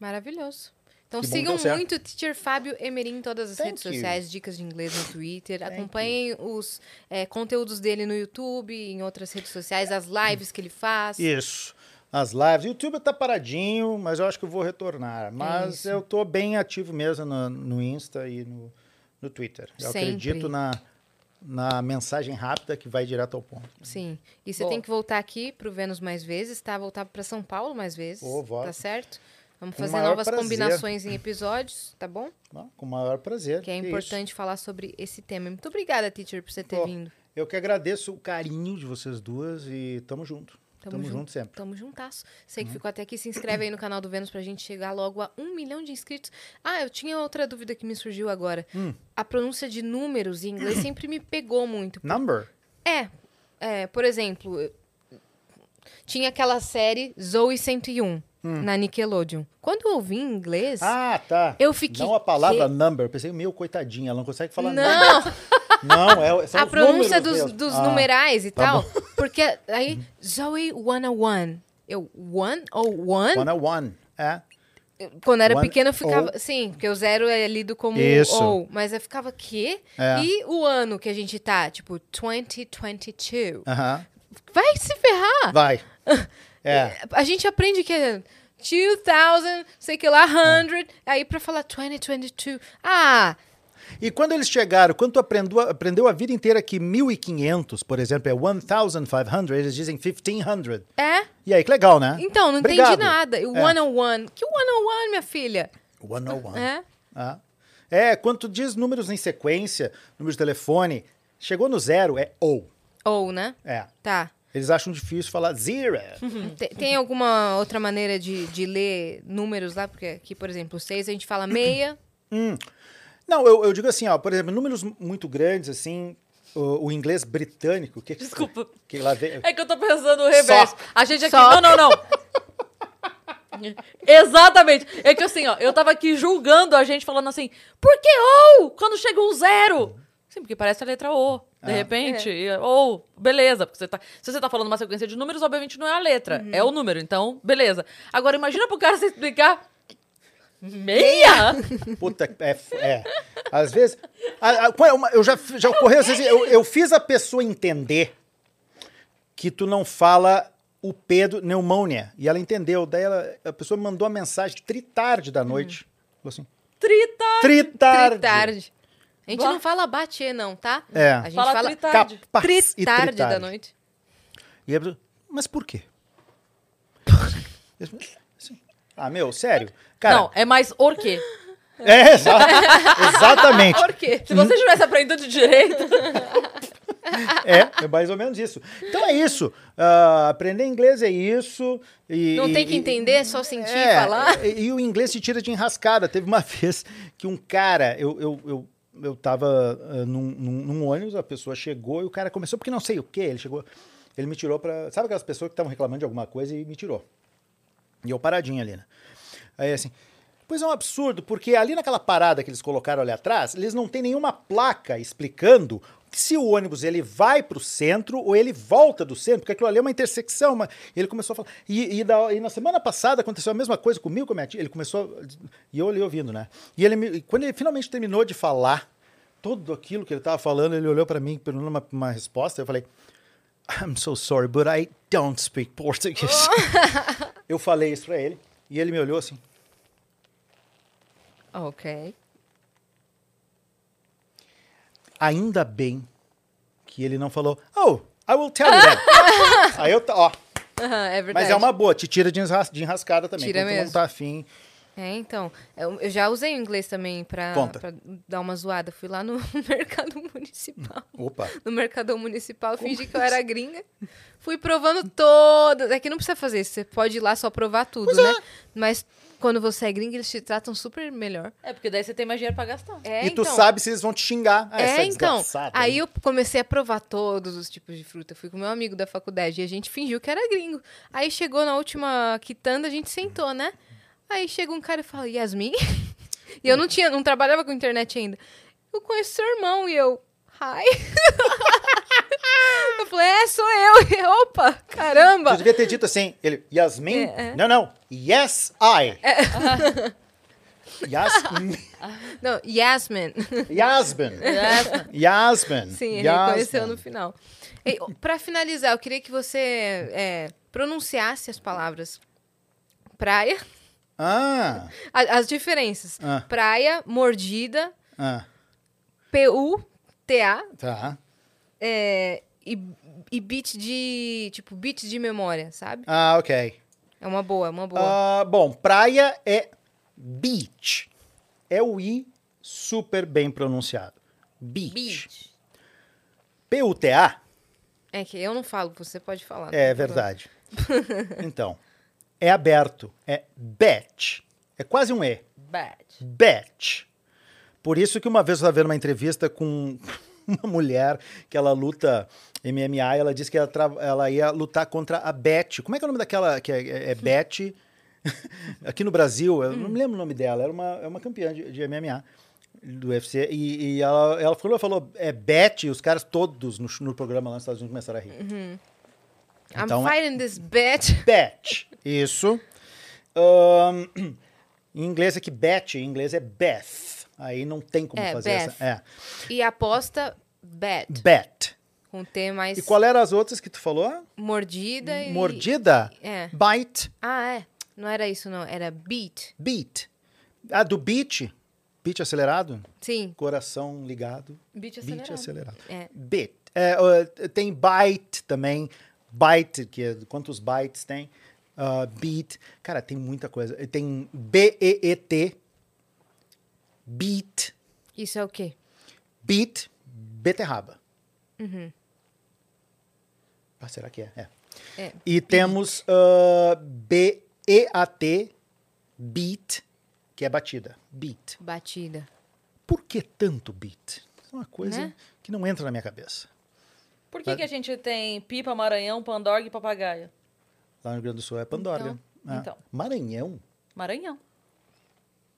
Maravilhoso. Então Que sigam certo. muito o Teacher Fábio Emerim em todas as Thank redes you. sociais, dicas de inglês no Twitter. Thank Acompanhem os é, conteúdos dele no YouTube, em outras redes sociais, as lives que ele faz. Isso. As lives. O YouTube tá paradinho, mas eu acho que eu vou retornar. Mas isso. eu tô bem ativo mesmo no, no Insta e no, no Twitter. Eu Sempre. acredito na, na mensagem rápida que vai direto ao ponto. Sim. E você Bom. tem que voltar aqui pro Vênus mais vezes, tá? Voltar para São Paulo mais vezes. Volto. Tá certo? Vamos fazer novas prazer. combinações em episódios, tá bom? Bom, com o maior prazer. Que é isso. importante falar sobre esse tema. Muito obrigada, teacher, por você ter Pô, vindo. Eu que agradeço o carinho de vocês duas e tamo junto. Tamo Tamo, junto. junto sempre. Tamo juntasso. Uhum. que ficou até aqui, se inscreve aí no canal do Vênus pra gente chegar logo a um milhão de inscritos. Ah, eu tinha outra dúvida que me surgiu agora. Hum. A pronúncia de números em inglês sempre me pegou muito. Number? É, é, por exemplo, tinha aquela série Zoe 101 na Nickelodeon. Quando eu ouvi em inglês, Hum. Ah, tá. eu fiquei... Não a palavra que- number. Eu pensei, meu, coitadinha, ela não consegue falar number. Não, Não, é, são a pronúncia dos, dos Ah, numerais e tá tal. Porque aí, Zoe 101. Eu, one ou one? One on one. É. Quando era One pequena eu ficava. Sim, porque o zero é lido como Isso. ou. Mas eu ficava, quê? É. E o ano que a gente tá? Tipo, 2022. Aham. Vai se ferrar! Vai. É. A gente aprende que é 2000, sei que lá, 100. Aí pra falar 2022. Ah, E quando eles chegaram, quando tu aprendeu, aprendeu a vida inteira que 1500, por exemplo, é 1500, eles dizem 1500. é? E aí, que legal, né? Então, não Obrigado. entendi nada. E o É. 101. Que 101, minha filha? 101. É? Ah. É, quando tu diz números em sequência, número de telefone, chegou no zero, é ou. Ou, né? É. Tá. Eles acham difícil falar zero. Tem, tem alguma outra maneira de, de ler números lá? Porque aqui, por exemplo, seis a gente fala meia. Não, eu, eu digo assim, ó, por exemplo, números muito grandes, assim, o, o inglês britânico, que Desculpa. que lá vem, É que eu tô pensando no reverso. Só. A gente aqui. Só. Não, não, não. Exatamente. É que assim, ó, eu tava aqui julgando a gente, falando assim, por que ou? Quando chega um zero? Sim, porque parece a letra O. De Ah. repente, e- ou, beleza. Porque você tá, se você tá falando uma sequência de números, obviamente não é a letra, é o número. Então, beleza. Agora, imagina pro cara se explicar. Meia? Puta, é, é. Às vezes. a- a- é eu já, já ocorreu, às vezes, eu, eu fiz a pessoa entender que tu não fala o P do pneumonia. E ela entendeu. Daí ela, a pessoa mandou uma mensagem tritarde da noite. Falou assim: Trita. tritarde. Tritarde. A gente Bah. não fala bater, não, tá? É. A gente Fala fala tritarde. Capaz e tritarde da tritarde. noite. E a pessoa, mas por quê? Assim, ah, meu, sério? Cara, Não, é mais or quê? é, exa- exatamente. Por quê? Se você tivesse aprendido de direito. É, é mais ou menos isso. Então é isso. Ah, aprender inglês é isso. E, Não e- tem que e- entender, é só sentir e É, falar. E, e o inglês se tira de enrascada. Teve uma vez que um cara, eu, eu, eu, eu tava ah, num, num- num ônibus, a pessoa chegou e o cara começou, porque não sei o que, ele chegou, ele me tirou pra. Sabe aquelas pessoas que estavam reclamando de alguma coisa e me tirou. E eu paradinho ali, né? Aí assim. Pois é um absurdo, porque ali naquela parada que eles colocaram ali atrás, eles não tem nenhuma placa explicando se o ônibus ele vai para o centro ou ele volta do centro, porque aquilo ali é uma intersecção. Uma... Ele começou a falar. E, e, da- e na semana passada aconteceu a mesma coisa comigo, com a minha tia. Ele começou. E eu ali ouvindo, né? E ele me- quando ele finalmente terminou de falar tudo aquilo que ele estava falando, ele olhou para mim perguntando uma, uma resposta. Eu falei. I'm so sorry, but I don't speak Portuguese. eu falei isso para ele e ele me olhou assim. Ok. Ainda bem que ele não falou, oh, I will tell you that. Aí eu, ó, Aham, é verdade. mas é uma boa, te tira de, enras- de enrascada também. Tira tu não mesmo. tá afim. É, então. Eu, eu já usei o inglês também pra, pra dar uma zoada. Fui lá no mercado municipal. Opa. No mercadão municipal, fingi que eu era gringa. Fui provando todas. É que não precisa fazer isso. Você pode ir lá só provar tudo, né? Mas quando você é gringa, eles te tratam super melhor. É, porque daí você tem mais dinheiro pra gastar. É, e tu então. sabe se eles vão te xingar. Ah, essa É, então. Aí eu comecei a provar todos os tipos de fruta. Fui com meu amigo da faculdade e a gente fingiu que era gringo. Aí chegou na última quitanda, a gente sentou, né? Aí chega um cara e fala, Yasmin? e eu não tinha, não trabalhava com internet ainda. Eu conheço seu irmão e eu, hi. eu falei, é, sou eu. E, Opa, caramba. Tu devia ter dito assim, ele, Yasmin? É, é. Não, não. Yes, I. Yasmin. Não, Yasmin. Yasmin. Yasmin. Sim, ele Yasmin. reconheceu no final. Pra finalizar, eu queria que você é, pronunciasse as palavras praia, Ah, as diferenças. Ah. Praia, mordida, ah, P-U-T-A tá. é, e, e beat de. Tipo, beat de memória, sabe? Ah, ok. É uma boa, é uma boa. Ah, bom, praia é beach. É o I super bem pronunciado. Beach. Beach. P-U-T-A É que eu não falo, você pode falar. é tem verdade. então, é aberto. É bet. É quase um E. Bad. Bet. Por isso que uma vez eu estava vendo uma entrevista com uma mulher que ela luta MMA ela disse que ela, tra- ela ia lutar contra a Bet. Como é que é o nome daquela que é, é, é Bet? Aqui no Brasil, eu não me lembro o nome dela, era uma, é uma campeã de, de MMA do UFC e, e ela, ela falou, falou, é Bet, e os caras todos no, no programa lá nos Estados Unidos começaram a rir. problema. Então, I'm fighting this bet. Bet. Isso. Ahn, em inglês é que bet, em inglês é Beth. Aí não tem como É, fazer Beth. essa. É. E aposta, bet. Bet. Com T mais E qual eram as outras que tu falou? mordida e. Mordida? É. Bite. Ah, é. Não era isso, não. Era beat. Beat. Ah, do beat. Beat acelerado. Sim. Coração ligado. Beat Beat acelerado. acelerado. É. Bit. É, tem byte também. Byte, que é quantos bytes tem. Uh, beat. Cara, tem muita coisa. Tem B-E-E-T. Beat. Isso é o quê? Beat. Beterraba. Ah, será que é? É. É. E temos uh, B-E-A-T. Beat, que é batida. Beat. Batida. Por que tanto beat? É uma coisa Né? que não entra na minha cabeça. Por que, que a gente tem pipa, maranhão, pandorga e papagaio? Lá no Rio Grande do Sul é Pandorga. Então, Ah, então. Maranhão? Maranhão.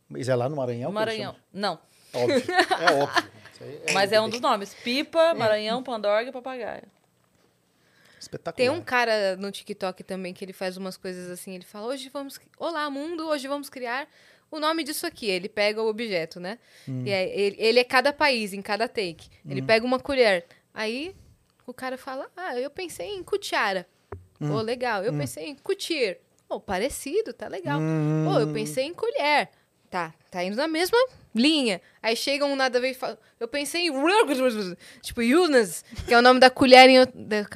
Mas é lá no Maranhão? Maranhão. Não. Óbvio. É óbvio. Aí Mas é um dos nomes. Pipa, maranhão, pandorga e papagaio. Espetacular. Tem um cara no TikTok também que ele faz umas coisas assim. Ele fala: hoje vamos. Olá, mundo, hoje vamos criar o nome disso aqui. Ele pega o objeto, né? Hum. E aí, ele, ele é cada país, em cada take. Ele pega uma colher. Aí o cara fala: Ah, eu pensei em cuchara. Hum. Pô, legal. Eu pensei em cutir. Pô, parecido, tá legal. Hum. Pô, eu pensei em colher. Tá, tá indo na mesma linha. Aí chega um nada a ver e fala, eu pensei em... Tipo, Yunus, que é o nome da colher em...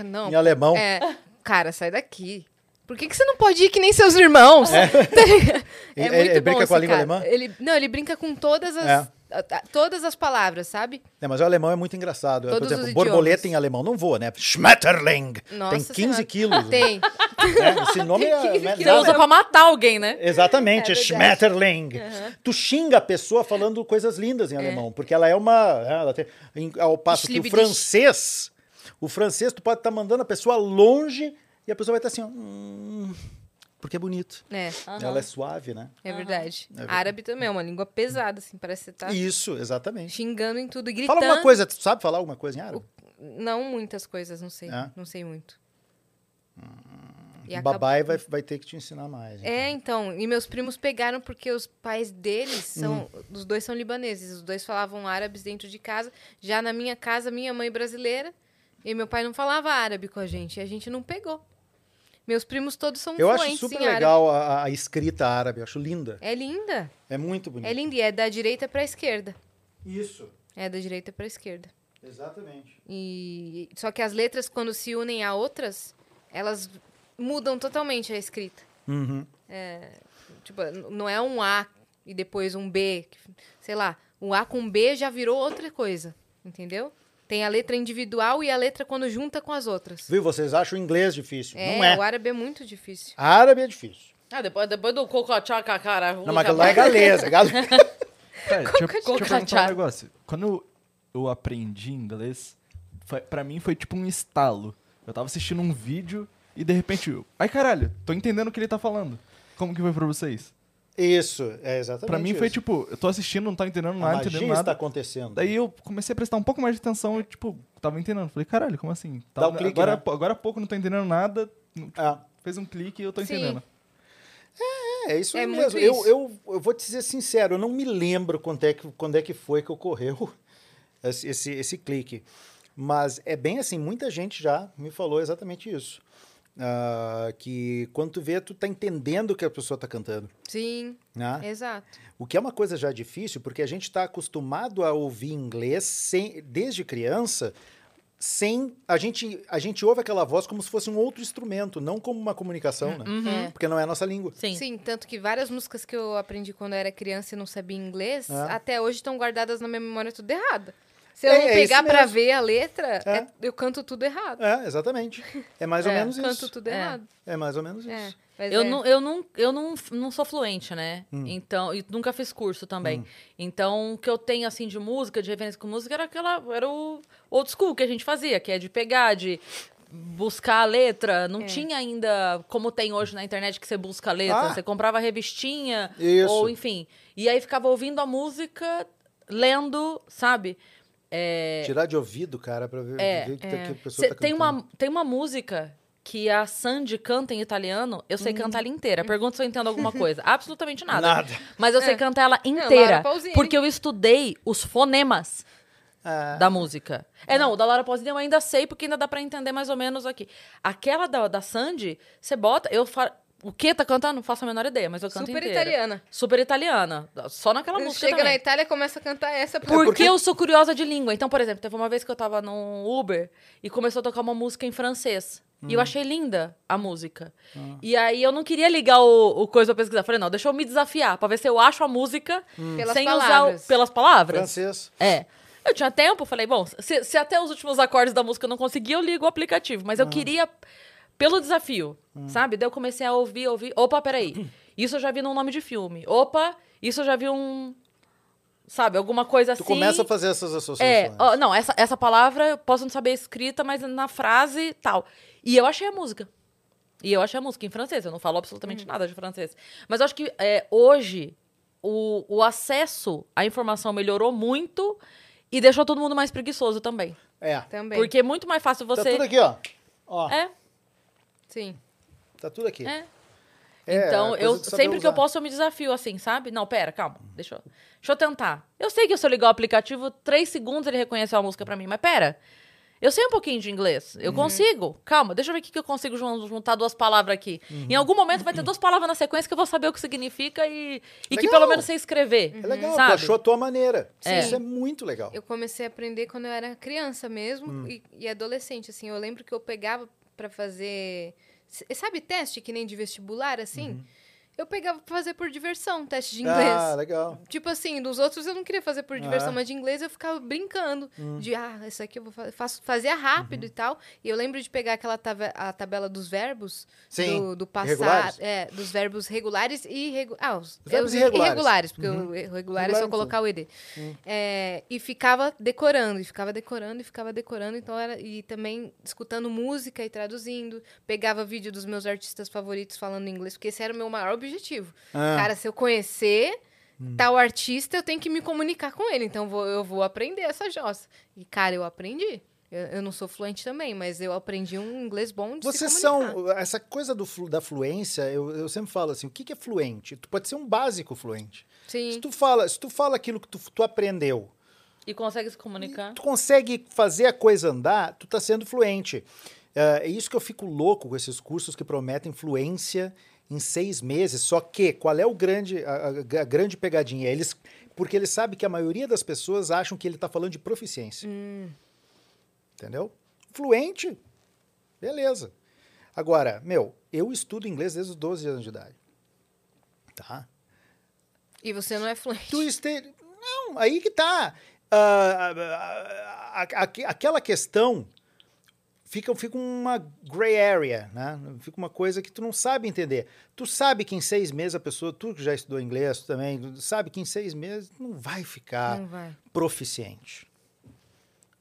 Não, Em alemão. é, cara, sai daqui. Por que, que você não pode ir que nem seus irmãos? Tá ligado? Ele- ele brinca com a língua cara. alemã? Ele, não, ele brinca com todas as, É. todas as palavras, sabe? É, mas o alemão é muito engraçado. Todos Por exemplo, os borboleta idiomas. em alemão não voa, né? Schmetterling. Nossa tem 15 Senhora. quilos. Tem. né? Esse nome é, Tem 15 não é Você usa pra matar alguém, né? Exatamente, É. Schmetterling. Tu xinga a pessoa falando coisas lindas em alemão, porque ela é uma. Ela tem, em- ao passo que o francês, o francês, tu pode estar mandando a pessoa longe e a pessoa vai estar assim, ó, "Hum", porque é bonito. É, Ela é suave, né? é verdade. verdade. Árabe também é uma língua pesada, assim, parece que você tá Isso, exatamente. xingando em tudo e gritando. Fala alguma coisa, tu sabe falar alguma coisa em árabe? Não muitas coisas, não sei. É? Não sei muito. E O acaba- babai vai, vai ter que te ensinar mais. É, então. E meus primos pegaram porque os pais deles são. Hum. Os dois são libaneses. Os dois falavam árabes dentro de casa. Já na minha casa, minha mãe brasileira. E meu pai não falava árabe com a gente. E a gente não pegou. Meus primos todos são Eu acho super legal a, a escrita árabe, eu acho linda. É linda. É muito bonita. É linda. E é da direita pra esquerda. Isso, É da direita pra esquerda. exatamente. E só que as letras quando se unem a outras, elas mudam totalmente a escrita. Uhum. Tipo, n- não é um A e depois um B. Sei lá, um A com B já virou outra coisa. Entendeu? Tem a letra individual e a letra quando junta com as outras. Viu? Vocês acham o inglês difícil? É, não é. o árabe é muito difícil. Árabe é difícil. Ah, depois, depois do cocochaca, cara. Não, mas aquilo lá é galesa. galesa. Cara, deixa, eu- deixa eu perguntar um negócio. Quando eu aprendi inglês, foi, pra mim foi tipo um estalo. Eu tava assistindo um vídeo e de repente, eu, ai caralho, tô entendendo o que ele tá falando. Como que foi pra vocês? Isso, é exatamente Pra mim foi isso. tipo, eu tô assistindo, não tá entendendo A nada, magia entendendo está nada. acontecendo. Daí eu comecei a prestar um pouco mais de atenção e, tipo, tava entendendo. Falei, caralho, como assim? Dá um clique, agora, né? agora há pouco não tô entendendo nada. Ah, Fez um clique e eu tô Sim. entendendo. É, é isso É mesmo. Eu, isso. eu, eu vou te dizer sincero, eu não me lembro quando é que, quando é que foi que ocorreu esse, esse, esse clique. Mas é bem assim, muita gente já me falou exatamente isso. Ah, que quando tu vê, tu tá entendendo o que a pessoa tá cantando. Sim, Né? exato. O que é uma coisa já difícil, porque a gente está acostumado a ouvir inglês sem, desde criança, sem. A gente, a gente ouve aquela voz como se fosse um outro instrumento, não como uma comunicação, né? Uhum. Porque não é a nossa língua. Sim. Sim, tanto que várias músicas que eu aprendi quando eu era criança e não sabia inglês, É. até hoje estão guardadas na minha memória tudo errada. Se eu É, não é pegar mesmo. ver a letra, É. é- eu canto tudo errado. É, exatamente. É mais ou É, menos Canto isso. tudo É. errado. É mais ou menos isso. Eu, é. não, eu, não, eu não, não sou fluente, né? Hum. Então, e nunca fiz curso também. Então, o que eu tenho, assim, de música, de referência com música, era aquela. Era o old school que a gente fazia, que é de pegar, de buscar a letra. Não É. tinha ainda, como tem hoje na internet, que você busca a letra. Ah. Você comprava a revistinha, Isso. ou enfim. E aí ficava ouvindo a música, lendo, sabe? É, Tirar de ouvido, cara, pra ver, É, ver que, tá- é. que a pessoa Cê- tá tem, cantando. uma, tem uma música que a Sandy canta em italiano, eu sei cantar ela inteira. Pergunta se eu entendo alguma coisa. Absolutamente nada. Nada. Mas eu sei É. cantar ela inteira. Porque eu estudei os fonemas Ah, da música. É, não, o da Laura Pausini eu ainda sei, porque ainda dá pra entender mais ou menos aqui. Aquela da, da Sandy, você bota. Eu fa... O que tá cantando? Não faço a menor ideia, mas eu canto Super inteira. italiana. Super italiana. Só naquela música Chega também. na Itália e começa a cantar essa. Porque, porque- eu sou curiosa de língua. Então, por exemplo, teve uma vez que eu tava num Uber e começou a tocar uma música em francês. E eu achei linda a música. E aí eu não queria ligar o, o coisa pra pesquisar. Falei, não, deixa eu me desafiar pra ver se eu acho a música Pelas sem usar palavras. o, pelas palavras. francês. É. Eu tinha tempo, falei, bom, se, se até os últimos acordes da música eu não conseguia, eu ligo o aplicativo. Mas eu queria pelo desafio, sabe? Daí eu comecei a ouvir, ouvir. Opa, peraí. Isso eu já vi num nome de filme. Opa, isso eu já vi um. Sabe, alguma coisa assim. Tu começa a fazer essas É, associações. ó, não, essa, essa palavra eu posso não saber a escrita, mas na frase tal. E eu achei a música. E eu achei a música em francês, eu não falo absolutamente nada de francês. Mas eu acho que é, hoje o, o acesso à informação melhorou muito e deixou todo mundo mais preguiçoso também. É. Também. Porque é muito mais fácil Tá você. tudo aqui, ó. Ó, É, Sim. tá tudo aqui. é. É, Então, eu sempre que eu usar. posso, eu me desafio assim, sabe? Não, pera, calma. Deixa eu, deixa eu tentar. Eu sei que se eu ligar o aplicativo, três segundos ele reconheceu a música pra mim, mas pera. Eu sei um pouquinho de inglês. Uhum. Eu consigo. Calma, deixa eu ver o que que eu consigo jun- juntar duas palavras aqui. Uhum. Em algum momento vai ter duas palavras na sequência que eu vou saber o que significa e, e que pelo menos sei escrever. É legal, sabe? achou a tua maneira. É. Isso é muito legal. Eu comecei a aprender quando eu era criança mesmo Hum. e, e adolescente, assim. Eu lembro que eu pegava pra fazer... Sabe teste que nem de vestibular, assim? Eu pegava pra fazer por diversão, teste de inglês. Uhum. Ah, legal. Tipo assim, dos outros eu não queria fazer por diversão, Ah. mas de inglês eu ficava brincando. Hum. De, ah, isso aqui eu vou fa faço, fazia rápido Uhum. e tal. E eu lembro de pegar aquela tabe- a tabela dos verbos. Sim, Do, do passado. É, dos verbos regulares e irregulares. Ah, os, Os verbos os irregulares. irregulares, porque Uhum. o regular é só colocar o ED. É, e ficava decorando, e ficava decorando, e ficava decorando. Então era. E também escutando música e traduzindo. Pegava vídeo dos meus artistas favoritos falando inglês, porque esse era o meu maior objetivo. Ah. Cara, se eu conhecer tal artista, eu tenho que me comunicar com ele. Então vou- eu vou aprender essa jossa. E, cara, eu aprendi. Eu, eu não sou fluente também, mas eu aprendi um inglês bom de Vocês se são. Essa coisa do, flu- da fluência, eu, eu sempre falo assim: o que, que é fluente? Tu pode ser um básico fluente. Se Sim. tu fala, se tu fala aquilo que tu, tu aprendeu, E consegue se comunicar. tu consegue fazer a coisa andar, tu tá sendo fluente. É é isso que eu fico louco com esses cursos que prometem fluência em seis meses. Só que, qual é o grande, a, a- grande pegadinha? Eles, porque eles sabem que a maioria das pessoas acham que ele tá falando de proficiência. Entendeu? Fluente, beleza. Agora, meu, eu estudo inglês desde os 12 anos de idade. Tá? E você não é fluente. Tu este... Não, aí que tá. Aqu- aquela questão fica, fica uma gray area, né? Fica uma coisa que tu não sabe entender. Tu sabe que em seis meses a pessoa, tu que já estudou inglês tu também, tu sabe que em seis meses não vai ficar Não vai. proficiente.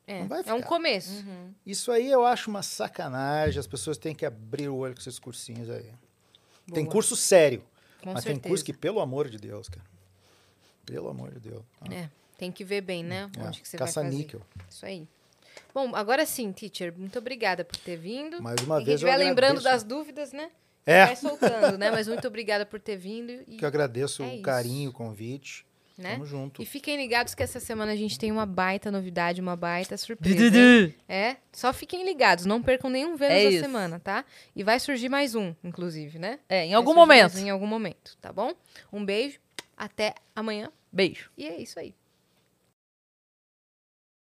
É, Não vai é um ficar. começo. Isso aí eu acho uma sacanagem. As pessoas têm que abrir o olho com esses cursinhos aí. Tem Boa. curso sério, Com mas certeza. tem curso que, pelo amor de Deus, cara. Pelo amor de Deus. É, tem que ver bem, né? É, Onde que você vai fazer. Caça-níquel. Isso aí. Bom, agora sim, teacher, muito obrigada por ter vindo. Mais uma e quem vez eu estiver lembrando agradeço. das dúvidas, né? É, vai soltando, né? Mas muito obrigada por ter vindo. E, que eu agradeço É o isso. carinho, o convite. né? Tamo junto. E fiquem ligados que essa semana a gente tem uma baita novidade, uma baita surpresa. É, só fiquem ligados, não percam nenhum Vênus É da isso. semana, tá? E vai surgir mais um, inclusive, né? É, em Vai algum momento. Em algum momento, tá bom? Um beijo, até amanhã Beijo. e é isso aí.